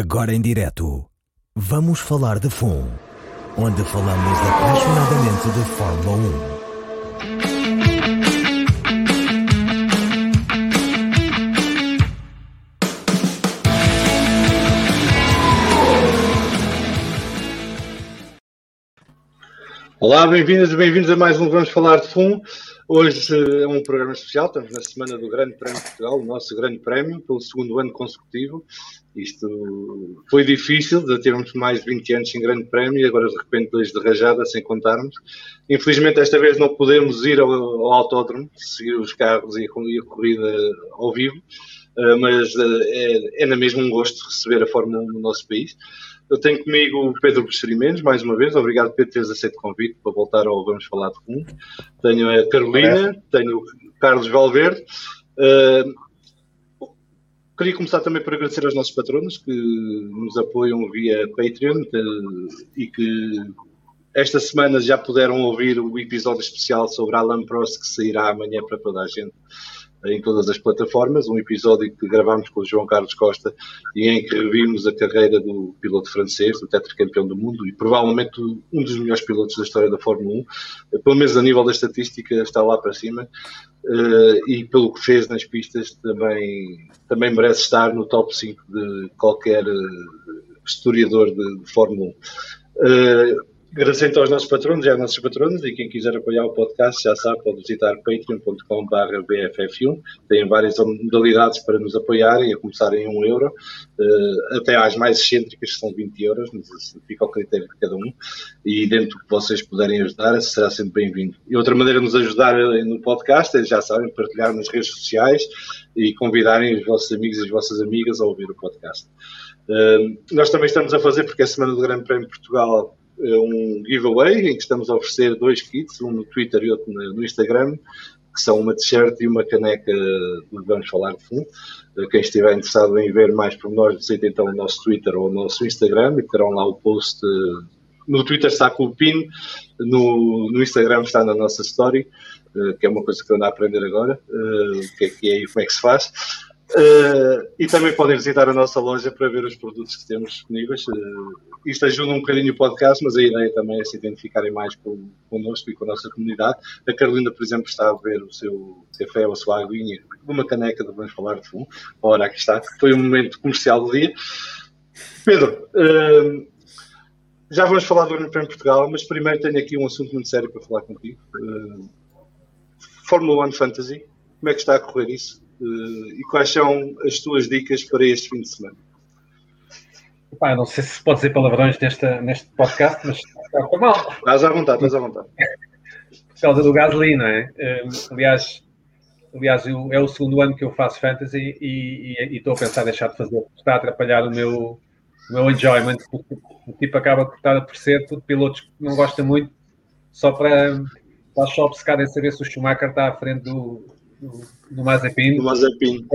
Agora em direto, vamos falar de FUN, onde falamos apaixonadamente de Fórmula 1. Olá, bem-vindas e bem-vindos a mais um Vamos Falar de FUN. Hoje é um programa especial, estamos na semana do Grande Prémio de Portugal, o nosso Grande Prémio, pelo segundo ano consecutivo. Isto foi difícil, já tivemos mais de 20 anos sem Grande Prémio e agora de repente dois de rajada, sem contarmos. Infelizmente esta vez não podemos ir ao, ao autódromo, seguir os carros e e a corrida ao vivo, eh, mas eh, é, é na mesma um gosto receber a Fórmula 1 no nosso país. Eu tenho comigo o Pedro Buxerimentos, mais uma vez. Obrigado, Pedro, por teres aceito o convite para voltar ao Vamos Falar de Fundo. Tenho a Carolina, tenho o Carlos Valverde. Uh, queria começar também por agradecer aos nossos patronos que nos apoiam via Patreon e que esta semana já puderam ouvir o episódio especial sobre Alan Prost que sairá amanhã para toda a gente em todas as plataformas, um episódio que gravámos com o João Carlos Costa e em que revimos a carreira do piloto francês, do tetracampeão do mundo e provavelmente um dos melhores pilotos da história da Fórmula 1, pelo menos a nível da estatística está lá para cima e pelo que fez nas pistas também, também merece estar no top 5 de qualquer historiador de, de Fórmula 1. Agradecendo aos nossos patronos e aos nossos patronos e quem quiser apoiar o podcast já sabe, pode visitar patreon.com.br BFF1. Tem várias modalidades para nos apoiarem, a começar em 1 euro, até às mais excêntricas que são 20 euros, mas fica ao critério de cada um. E dentro do que vocês puderem ajudar, será sempre bem-vindo. E outra maneira de nos ajudar no podcast é, já sabem, partilhar nas redes sociais e convidarem os vossos amigos e as vossas amigas a ouvir o podcast. nós também estamos a fazer, porque é a Semana do Grande Prémio de Portugal um giveaway em que estamos a oferecer dois kits, um no Twitter e outro no Instagram, que são uma t-shirt e uma caneca do Vamos Falar de Fundo. Quem estiver interessado em ver mais pormenores, visite então o nosso Twitter ou o nosso Instagram e terão lá o post. No Twitter está com o PIN, no, no Instagram está na nossa story, que é uma coisa que eu ando a aprender agora, o que é que é e como é que se faz. Uh, e também podem visitar a nossa loja para ver os produtos que temos disponíveis. Uh, isto ajuda um bocadinho o podcast, mas a ideia também é se identificarem mais com, connosco e com a nossa comunidade. A Carolina, por exemplo, está a ver o seu café ou a sua aguinha numa caneca de Vamos Falar de Fundo. Ora, aqui está. Foi um momento comercial do dia. Pedro, uh, já vamos falar do Grande Prémio Portugal, mas primeiro tenho aqui um assunto muito sério para falar contigo. Fórmula 1 Fantasy, como é que está a correr isso? Uh, e quais são as tuas dicas para este fim de semana? Epá, não sei se pode dizer palavrões neste, neste podcast, mas está mal. Estás à vontade, estás à vontade. Por causa do Gasly, não é? Uh, aliás, aliás eu, é o segundo ano que eu faço fantasy e, e, e estou a pensar em deixar de fazer. Está a atrapalhar o meu, o meu enjoyment, porque o tipo acaba por estar a aparecer tudo pilotos que não gosta muito, só para, para só obcecar em saber se o Schumacher está à frente do, no Mazepin. No Mazepin.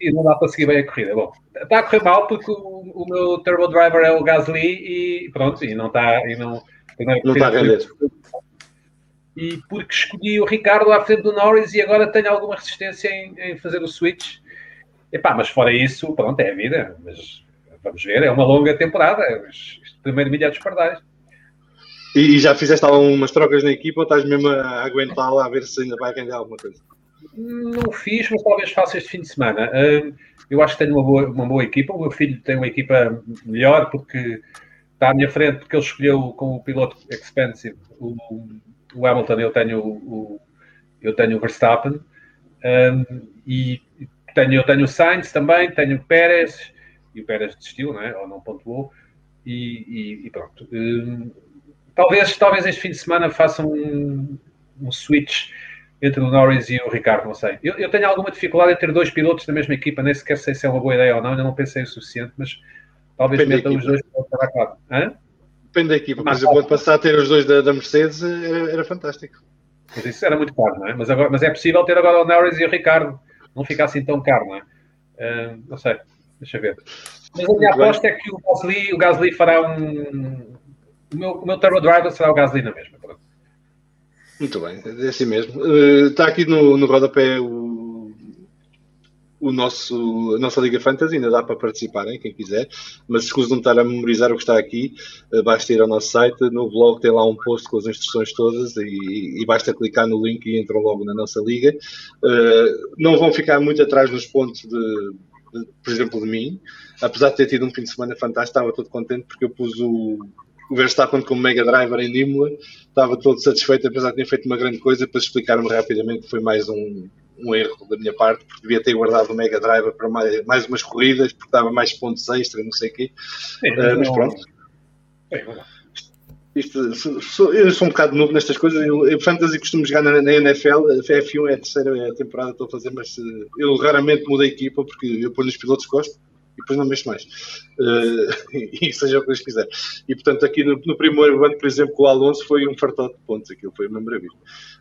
E não dá para seguir bem a corrida. Bom, está a correr mal porque o, o meu turbo driver é o Gasly e pronto, e não está. E não, não está a render. E porque escolhi o Ricardo à frente do Norris e agora tenho alguma resistência em, em fazer o switch. Epá, mas fora isso, pronto, é a vida. Mas vamos ver, é uma longa temporada. Este primeiro milhar dos pardais. E, e já fizeste algumas trocas na equipa ou estás mesmo a aguentá-la a ver se ainda vai render alguma coisa? Não fiz, mas talvez faça este fim de semana. Eu acho que tenho uma boa, uma boa equipa. O meu filho tem uma equipa melhor porque está à minha frente, porque ele escolheu com o piloto expensive o, o Hamilton. Eu tenho o, eu tenho o Verstappen e tenho, eu tenho o Sainz também, tenho o Pérez e o Pérez desistiu, não é? ou não pontuou. E, e, e pronto. talvez, talvez este fim de semana faça um, um switch entre o Norris e o Ricardo, não sei. Eu, eu, tenho alguma dificuldade em ter dois pilotos da mesma equipa, nem sequer sei se é uma boa ideia ou não, ainda não pensei o suficiente, mas talvez meta os dois para a claro. Hã? Depende da equipa, por exemplo, ano passado ter os dois da, da Mercedes era, era, fantástico. Mas isso era muito caro, não é? Mas, agora, mas é possível ter agora o Norris e o Ricardo, não fica assim tão caro, não é? Uh, não sei, deixa ver. Mas a minha aposta é que o Gasly, o Gasly fará um. O meu, o meu turbo driver será o Gasly na mesma. Pronto. Muito bem, é assim mesmo. Uh, está aqui no, no rodapé o, o nosso, a nossa Liga Fantasy, ainda dá para participarem, quem quiser, mas se não estar a memorizar o que está aqui, uh, basta ir ao nosso site, no blog tem lá um post com as instruções todas e, e basta clicar no link e entram logo na nossa liga. Uh, não vão ficar muito atrás nos pontos de, de, por exemplo, de mim, apesar de ter tido um fim de semana fantástico, estava todo contente porque eu pus o, o Verstappen como Mega Driver em Imola, estava todo satisfeito, apesar de ter feito uma grande coisa, para explicar-me rapidamente que foi mais um, um erro da minha parte, porque devia ter guardado o Mega Driver para mais, mais umas corridas, porque dava mais pontos extra, não sei o quê. Sim, uh, mas pronto. Isto, sou, eu sou um bocado novo nestas coisas. Eu, eu Fantasy costumo jogar na, na, NFL. A F1 é a terceira temporada que estou a fazer, mas uh, eu raramente mudo a equipa porque eu ponho os pilotos gosto e depois não mexo mais. Uh, e seja o que Deus quiser. E portanto, aqui no, no, primeiro ano, por exemplo, com o Alonso foi um fartote de pontos. Aquilo foi uma maravilha.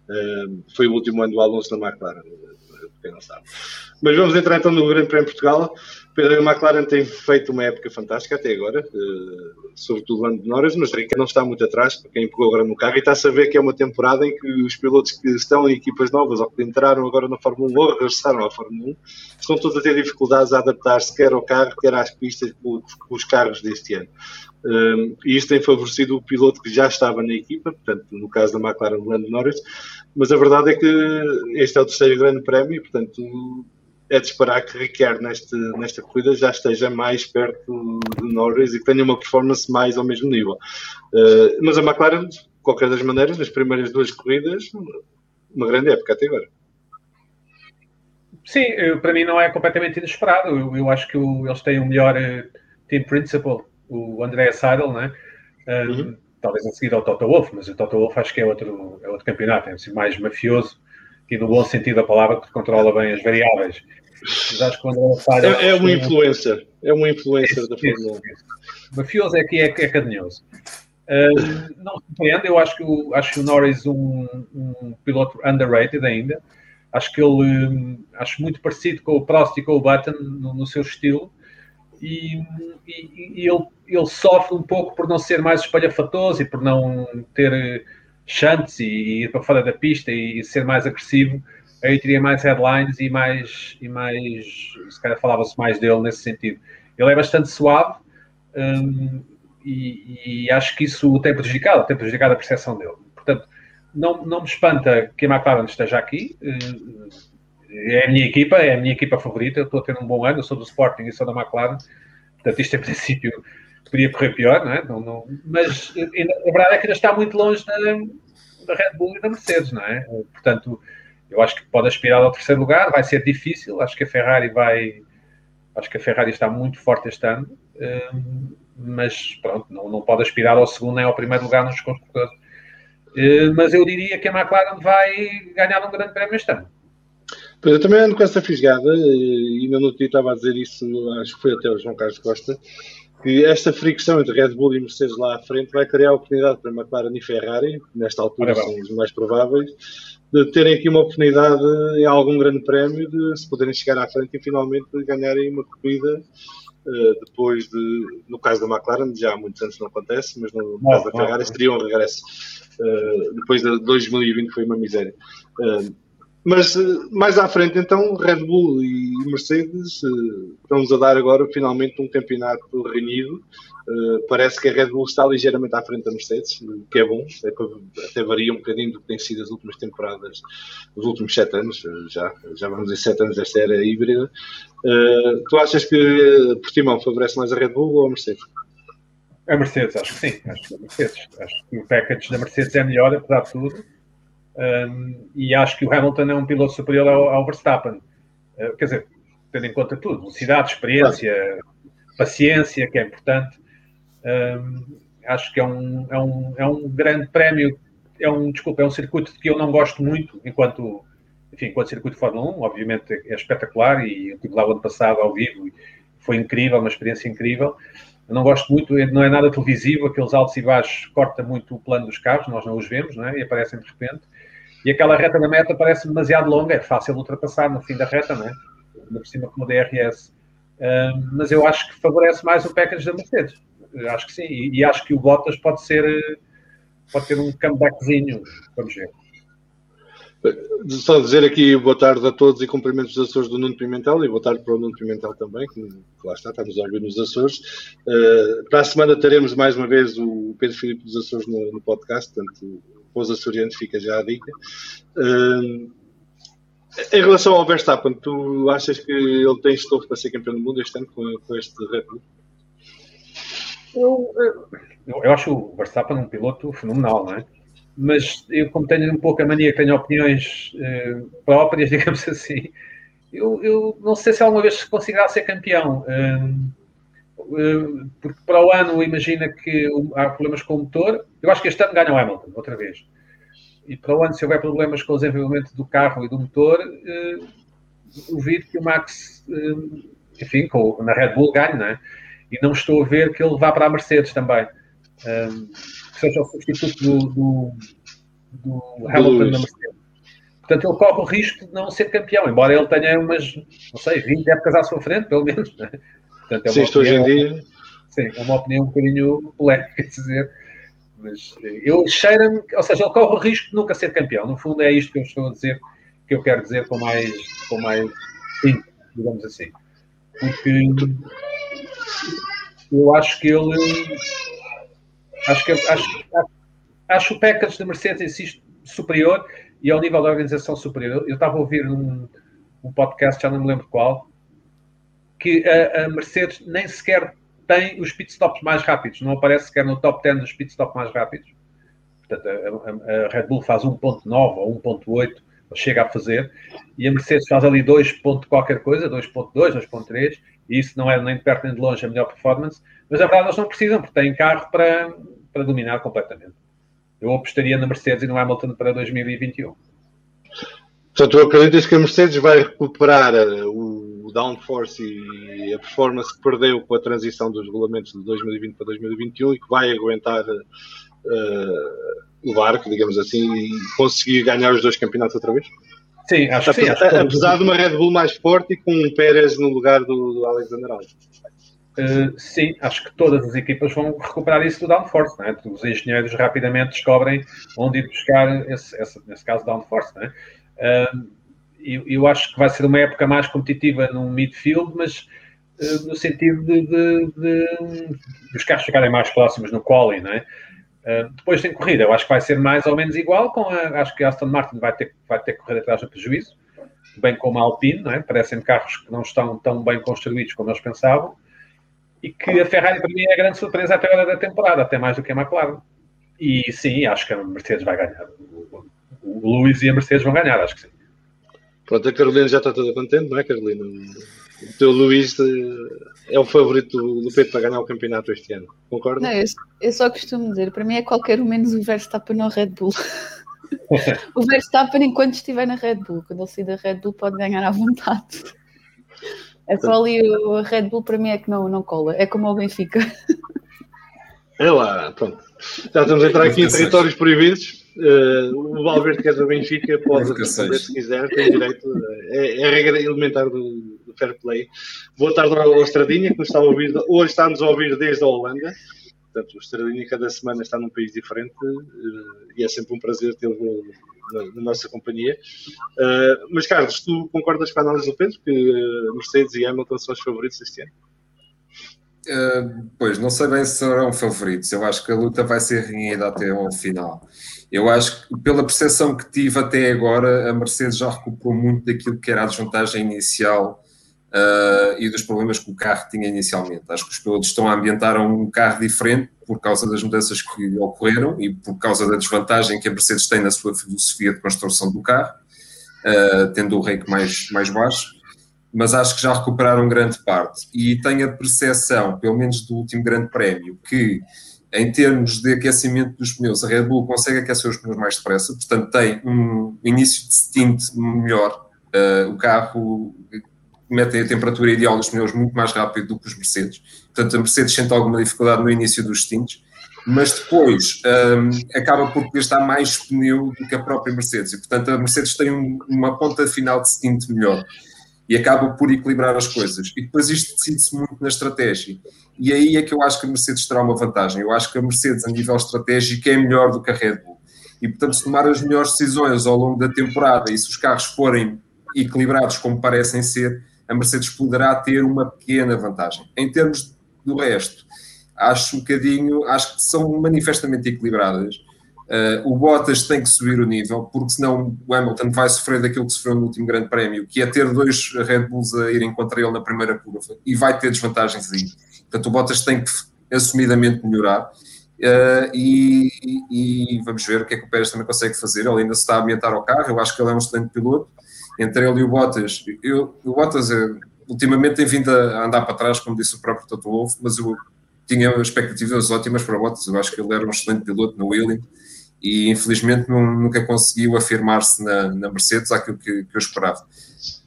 Uh, foi o último ano do Alonso na McLaren quem não sabe. Mas vamos entrar então no Grande Prémio de Portugal. Pedro McLaren tem feito uma época fantástica até agora, uh, sobretudo o de Norris, mas Ricardo não está muito atrás, para quem pegou agora no carro, e está a saber que é uma temporada em que os pilotos que estão em equipas novas ou que entraram agora na Fórmula 1 ou regressaram à Fórmula 1 estão todos a ter dificuldades a adaptar-se quer ao carro, quer às pistas com os carros deste ano. Um, e isto tem favorecido o piloto que já estava na equipa, portanto, no caso da McLaren, Lando Norris, mas a verdade é que este é o terceiro grande prémio portanto, é de esperar que Ricciardo neste, nesta corrida já esteja mais perto de Norris e que tenha uma performance mais ao mesmo nível. Uh, mas a McLaren, de qualquer das maneiras, nas primeiras duas corridas, uma grande época até agora. Sim, eu, para mim não é completamente inesperado. Eu, eu acho que o, eles têm o melhor uh, team principal o André Seidel, né? Um, uhum. talvez a seguir ao Toto Wolff, mas o Toto Wolff acho que é outro, é outro campeonato, é assim, mais mafioso e no bom sentido da palavra, que controla bem as variáveis. Mas acho que Seidel... É, é um influencer, é um influencer da Fórmula 1. Mafioso é que é, é cadinhoso. Um, não surpreende, eu acho que o, acho que o Norris um, um piloto underrated ainda. Acho que ele um, acho muito parecido com o Prost e com o Button no, no seu estilo e, e, e ele, ele, sofre um pouco por não ser mais espalhafatoso e por não ter chances e ir para fora da pista e ser mais agressivo. Aí teria mais headlines e mais, e mais se calhar falava-se mais dele nesse sentido. Ele é bastante suave um, e, e, acho que isso tem prejudicado, tem prejudicado a percepção dele. Portanto, não, não me espanta que a McLaren esteja aqui. Uh, é a minha equipa, é a minha equipa favorita. Eu estou a ter um bom ano, eu sou do Sporting e sou da McLaren, portanto, isto em princípio podia correr pior, não é? Não, não, mas a verdade é que ainda está muito longe da, da Red Bull e da Mercedes, não é? Portanto, eu acho que pode aspirar ao terceiro lugar, vai ser difícil. Acho que a Ferrari vai. Acho que a Ferrari está muito forte este ano, hum, mas pronto, não, não pode aspirar ao segundo nem ao primeiro lugar nos construtores. Mas eu diria que a McLaren vai ganhar um grande prémio este ano. Pois eu também ando com essa fisgada, e ainda no dia estava a dizer isso, acho que foi até o João Carlos Costa, que esta fricção entre Red Bull e Mercedes lá à frente vai criar oportunidade para McLaren e Ferrari, nesta altura são os mais prováveis, de terem aqui uma oportunidade em algum grande prémio de se poderem chegar à frente e finalmente ganharem uma corrida uh, depois de, no caso da McLaren, já há muitos anos não acontece, mas no, caso da Ferrari seria um regresso. Uh, depois de 2020 foi uma miséria. Uh, mas eh, mais à frente, então, Red Bull e Mercedes uh, estão-nos a dar agora finalmente um campeonato renhido. Uh, parece que a Red Bull está ligeiramente à frente da Mercedes, o que é bom, é até varia um bocadinho do que tem sido as últimas temporadas, os últimos sete anos, já, já vamos dizer sete anos desta era híbrida. Tu achas que Portimão favorece mais a Red Bull ou a Mercedes? A Mercedes, acho que sim, acho que a Mercedes. Acho que o package da Mercedes é melhor, apesar de tudo um, e acho que o Hamilton é um piloto superior ao, ao Verstappen. Uh, quer dizer, tendo em conta tudo, velocidade, experiência, paciência, que é importante. Um, acho que é um, é, um, é um grande prémio, é um, desculpa, é um circuito que eu não gosto muito, enquanto, enfim, enquanto circuito de Fórmula 1, obviamente é espetacular, e eu estive lá o ano passado ao vivo, foi incrível, uma experiência incrível. Eu não gosto muito, não é nada televisivo, aqueles altos e baixos corta muito o plano dos carros, nós não os vemos, não é? E aparecem de repente. E aquela reta da meta parece demasiado longa, é fácil ultrapassar no fim da reta, não é? Ainda por cima como o DRS. Um, mas eu acho que favorece mais o package da Mercedes. Eu acho que sim. E, e, acho que o Bottas pode ser pode ter um comebackzinho. Vamos ver. Só dizer aqui boa tarde a todos e cumprimentos dos Açores do Nuno Pimentel e boa tarde para o Nuno Pimentel também, que lá está, estamos a ouvir nos Açores. Uh, para a semana teremos mais uma vez o Pedro Filipe dos Açores no, no podcast, portanto, para os açorianos fica já a dica. Uh, em relação ao Verstappen, tu achas que ele tem estofo para ser campeão do mundo este ano com, com este Red Bull? Eu, eu, eu, acho o Verstappen um piloto fenomenal, não é? Mas eu, como tenho um pouco a mania que tenho opiniões eh, próprias, digamos assim, eu, eu, não sei se alguma vez conseguirá ser campeão. Eh, porque para o ano, imagina que há problemas com o motor. Eu acho que este ano ganha o Hamilton, outra vez. E para o ano, se houver problemas com o desenvolvimento do carro e do motor, eh, duvido que o Max, eh, enfim, com, na Red Bull ganhe, não é? e não estou a ver que ele vá para a Mercedes também. Um, que seja o substituto do, do, do Hamilton na Mercedes. Portanto, ele corre o risco de não ser campeão, embora ele tenha umas, não sei, 20 épocas à sua frente, pelo menos. Portanto, é hoje em dia. Sim, é uma opinião um bocadinho polémica, dizer. Mas eu cheiro-me, ou seja, ele corre o risco de nunca ser campeão. No fundo, é isto que eu estou a dizer, que eu quero dizer com mais, com mais sim, digamos assim. Porque eu acho que ele. Acho que acho, acho, acho o package da Mercedes si superior e ao nível da organização superior. Eu estava a ouvir um, um podcast, já não me lembro qual, que a, a, Mercedes nem sequer tem os pitstops mais rápidos, não aparece sequer no top 10 dos pitstops mais rápidos. Portanto, a, a, Red Bull faz 1.9 ou 1.8, chega a fazer, e a Mercedes faz ali 2. qualquer coisa, 2.2, 2.3, e isso não é nem de perto nem de longe a melhor performance, mas a verdade eles não precisam, porque têm carro para, para dominar completamente. Eu apostaria na Mercedes e no Hamilton para 2021. Portanto, acreditas que a Mercedes vai recuperar eh, o downforce e a performance que perdeu com a transição dos regulamentos de 2020 para 2021 e que vai aguentar uh, o barco, digamos assim, e conseguir ganhar os dois campeonatos outra vez? Sim, acho que sim. Acho apesar de uma Red Bull mais forte e com um Pérez no lugar do, do Alexander Albon. Uh, sim, acho que todas as equipas vão recuperar isso do downforce, não é? Os engenheiros rapidamente descobrem onde ir buscar esse, esse nesse caso downforce, não é? Uh, eu, eu, acho que vai ser uma época mais competitiva no midfield, mas uh, no sentido de, de, de, de, os carros ficarem mais próximos no quali, não é? Uh, depois tem corrida, eu acho que vai ser mais ou menos igual, com a, acho que a Aston Martin vai ter, vai ter que correr atrás do prejuízo, bem como a Alpine, não é? parecem carros que não estão tão bem construídos como eles pensavam, e que a Ferrari para mim é a grande surpresa até a hora da temporada, até mais do que a McLaren. E sim, acho que a Mercedes vai ganhar. O, o Lewis e a Mercedes vão ganhar, acho que sim. Pronto, a Carolina já está toda contente, não é, Carolina? O teu Luís eh, é o favorito do Pedro para ganhar o campeonato este ano, concorda? Não, eu, eu, só costumo dizer, para mim é qualquer um menos o Verstappen na Red Bull. o Verstappen enquanto estiver na Red Bull, quando ele sair da Red Bull pode ganhar à vontade. É só ali a Red Bull para mim é que não, não cola, é como o Benfica. É lá, pronto. Já estamos a entrar aqui em territórios proibidos. Uh, o Valverde, que é do Benfica, pode responder se quiser, tem direito. É, é a regra elementar do, do, fair play. Boa tarde ao Estradinha, que nos está a ouvir, hoje está-nos a ouvir desde a Holanda. Portanto, o Estradinha cada semana está num país diferente uh, e é sempre um prazer tê-lo na, na, nossa companhia. Uh, mas, Carlos, tu concordas com a análise do Pedro, que Mercedes e Hamilton são os favoritos este ano? Pois, não sei bem se serão favoritos. Eu acho que a luta vai ser renhida até ao final. Eu acho que, pela percepção que tive até agora, a Mercedes já recuperou muito daquilo que era a desvantagem inicial uh, e dos problemas que o carro tinha inicialmente. Acho que os pilotos estão a ambientar um carro diferente por causa das mudanças que ocorreram e por causa da desvantagem que a Mercedes tem na sua filosofia de construção do carro, uh, tendo o rake mais, mais baixo. Mas acho que já recuperaram grande parte. E tenho a percepção, pelo menos do último grande prémio, que em termos de aquecimento dos pneus, a Red Bull consegue aquecer os pneus mais depressa, portanto tem um início de stint melhor. Uh, o carro mete a temperatura ideal dos pneus muito mais rápido do que os Mercedes. Portanto, a Mercedes sente alguma dificuldade no início dos stints, mas depois um, acaba por gastar mais pneu do que a própria Mercedes. E, portanto, a Mercedes tem um, uma ponta final de stint melhor e acaba por equilibrar as coisas. E depois isto decide-se muito na estratégia. E aí é que eu acho que a Mercedes terá uma vantagem. Eu acho que a Mercedes, a nível estratégico, é melhor do que a Red Bull. E, portanto, se tomar as melhores decisões ao longo da temporada e se os carros forem equilibrados como parecem ser, a Mercedes poderá ter uma pequena vantagem. Em termos do resto, acho um bocadinho, acho que são manifestamente equilibradas. Uh, o Bottas tem que subir o nível, porque senão o Hamilton vai sofrer daquilo que sofreu no último Grande Prémio, que é ter dois Red Bulls a irem contra ele na primeira curva, e vai ter desvantagens aí. Portanto, o Bottas tem que assumidamente melhorar. Uh, e, e, vamos ver o que é que o Pérez também consegue fazer. Ele ainda se está a ambientar ao carro. Eu acho que ele é um excelente piloto. Entre ele e o Bottas, eu, o Bottas é, ultimamente tem vindo a andar para trás, como disse o próprio Toto Wolff, mas eu tinha expectativas ótimas para o Bottas. Eu acho que ele era um excelente piloto no Willing e infelizmente nunca conseguiu afirmar-se na, na, Mercedes aquilo que, que eu esperava.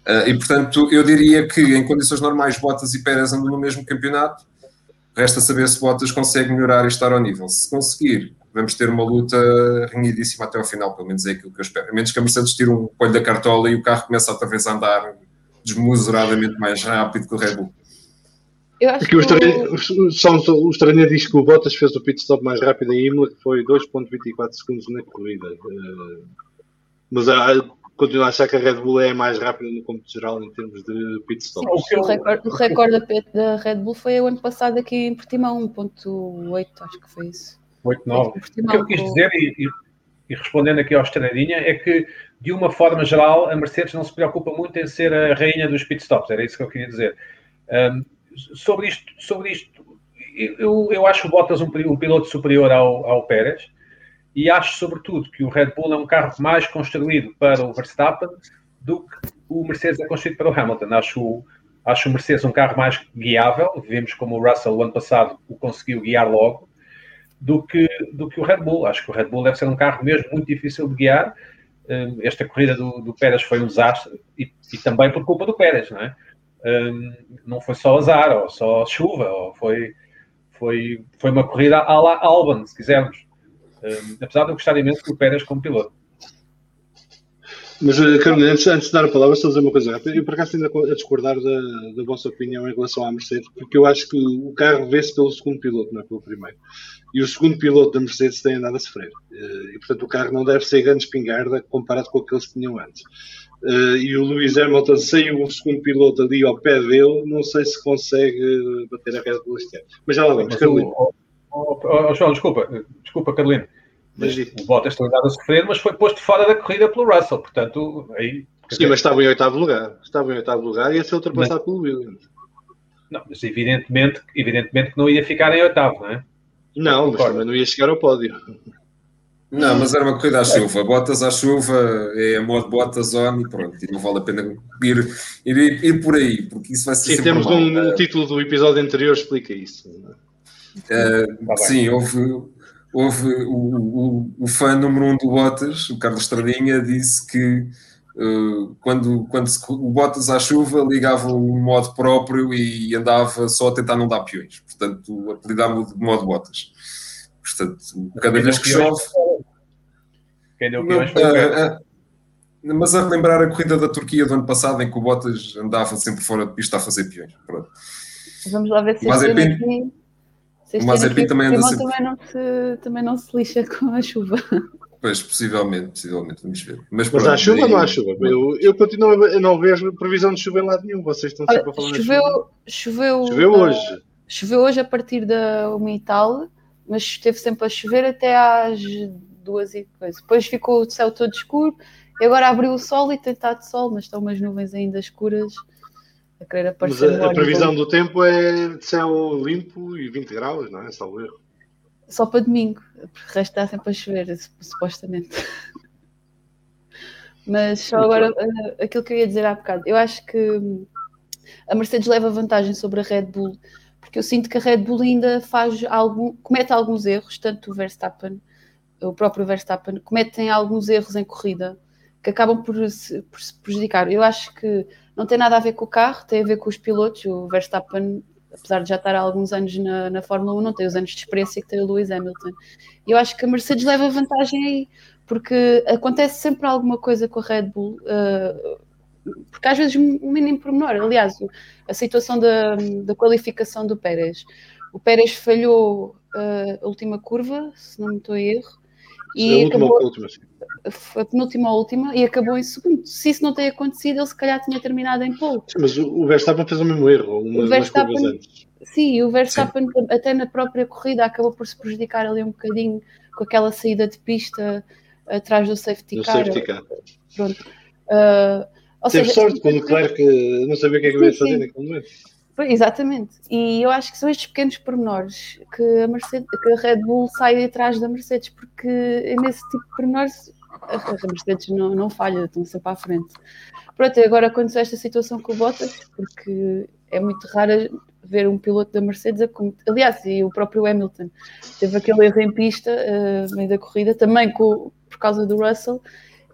Uh, e portanto, eu diria que em condições normais, Bottas e Pérez andam no mesmo campeonato Resta saber se Bottas consegue melhorar e estar ao nível. Se conseguir, vamos ter uma luta renhidíssima até ao final, pelo menos é aquilo que eu espero. A menos que a Mercedes tire um coelho da cartola e o carro comece outra vez a andar desmesuradamente mais rápido que o Red Bull. Eu acho que, o, estranho diz que o Bottas fez o pit stop mais rápido em Imola, que foi 2.24 segundos na corrida. Uh, mas há, continuo a achar que a Red Bull é mais rápida no cômputo geral em termos de pit stops. O recorde, o recorde da Red Bull foi o ano passado aqui em Portimão, 1.8, acho que foi isso. 8.9. O que eu quis dizer, e, e, respondendo aqui ao Estradinha, é que de uma forma geral a Mercedes não se preocupa muito em ser a rainha dos pit stops, era isso que eu queria dizer. Um, sobre isto, sobre isto eu, eu acho o Bottas um, um piloto superior ao, ao Pérez, e acho, sobretudo, que o Red Bull é um carro mais construído para o Verstappen do que o Mercedes é construído para o Hamilton. Acho, acho o Mercedes um carro mais guiável, vimos como o Russell, o ano passado, o conseguiu guiar logo, do que, do que o Red Bull. Acho que o Red Bull deve ser um carro mesmo muito difícil de guiar. Hum, esta corrida do, do Pérez foi um desastre, e, e também por culpa do Pérez, não é? Um, não foi só azar, ou só chuva, ou foi, foi, foi uma corrida à la Albon, se quisermos apesar de eu gostar imenso do Pérez como piloto. Mas, eh, Carolina, antes, antes, de dar a palavra, a dizer uma coisa rápida. Eu, por acaso, ainda a discordar da, da, vossa opinião em relação à Mercedes, porque eu acho que o carro vê-se pelo segundo piloto, não é pelo primeiro. E o segundo piloto da Mercedes tem andado a sofrer. Eh, e, portanto, o carro não deve ser grande espingarda comparado com aqueles que tinham antes. Eh, e o Lewis Hamilton, sem o segundo piloto ali ao pé dele, não sei se consegue bater a Red Bull este ano. Mas já lá vamos, Carolina. Oh, oh, João, desculpa, desculpa, Carolina. Mas o Bottas tem andado a sofrer, mas foi posto fora da corrida pelo Russell, portanto, aí. Sim, mas estava em oitavo lugar. Estava em oitavo lugar e ia ser ultrapassado mas, pelo Williams. Não, mas evidentemente, evidentemente que não ia ficar em oitavo, não é? Não, mas também não ia chegar ao pódio. Não, mas era uma corrida à chuva. Botas à chuva é a modo botas on e pronto. E não vale a pena ir, ir, ir por aí, porque isso vai ser. Sim, temos um, um, título do episódio anterior explica isso. Uh, sim, houve, houve o, o, o, fã número um do Bottas, o Carlos Estradinha, disse que uh, quando, quando se, o Bottas à chuva ligava o modo próprio e andava só a tentar não dar peões. Portanto, apelidava-o de modo Bottas. Portanto, cada vez que chove. Quem deu peões foi uh, mas a relembrar a corrida da Turquia do ano passado, em que o Bottas andava sempre fora de pista a fazer peões. Pronto. Vamos lá ver se mas é aqui o Mazepin também anda sempre... também, não se, também não se lixa com a chuva. Pois, possivelmente, possivelmente, vamos ver. Mas, Mas há chuva ou não há chuva? Eu, eu continuo a não ver previsão de chuva em lado nenhum. Vocês estão sempre a falar choveu, choveu, choveu hoje. Choveu hoje a partir da uma e tal, mas esteve sempre a chover até às duas e coisa. Depois ficou o céu todo escuro e agora abriu o sol e tem estado sol, mas estão umas nuvens ainda escuras a querer aparecer. Mas a, a previsão do tempo é de céu limpo e 20 graus, não é? Só erro. Só para domingo, porque o resto está sempre a chover, supostamente. Mas só agora uh, aquilo que eu ia dizer há bocado, eu acho que a Mercedes leva vantagem sobre a Red Bull, porque eu sinto que a Red Bull ainda faz algum, comete alguns erros, tanto o Verstappen, o próprio Verstappen, cometem alguns erros em corrida que acabam por se, por se prejudicar. Eu acho que não tem nada a ver com o carro, tem a ver com os pilotos. O Verstappen, apesar de já estar há alguns anos na, na Fórmula 1, não tem os anos de experiência que tem o Lewis Hamilton. E eu acho que a Mercedes leva vantagem aí, porque acontece sempre alguma coisa com a Red Bull. Uh, porque às vezes um mínimo pormenor. Aliás, a situação da, da qualificação do Pérez. O Pérez falhou uh, a última curva, se não me estou a erro, E a última acabou, ou a última, sim. a penúltima ou última e acabou em segundo. Se isso não tem acontecido, ele se calhar tinha terminado em pole. Sim, Mas o Verstappen fez o mesmo erro, uma, O Verstappen- antes. Sim, o Verstappen até na própria corrida acabou por se prejudicar ali um bocadinho com aquela saída de pista atrás do safety No car. safety car. Pronto. Ou Teve seja, sorte com o Leclerc, que não sabia o que é que ia Sim, fazer sim. naquele momento. Exatamente. E eu acho que são estes pequenos pormenores que a, Mercedes, que a Red Bull sai atrás da Mercedes, porque é nesse tipo de pormenores a Mercedes não, não falha, estão sempre à frente. Pronto, agora aconteceu esta situação com o Bottas, porque é muito raro ver um piloto da Mercedes a com- Aliás, e o próprio Hamilton teve aquele erro em pista no meio da corrida, também com, por causa do Russell,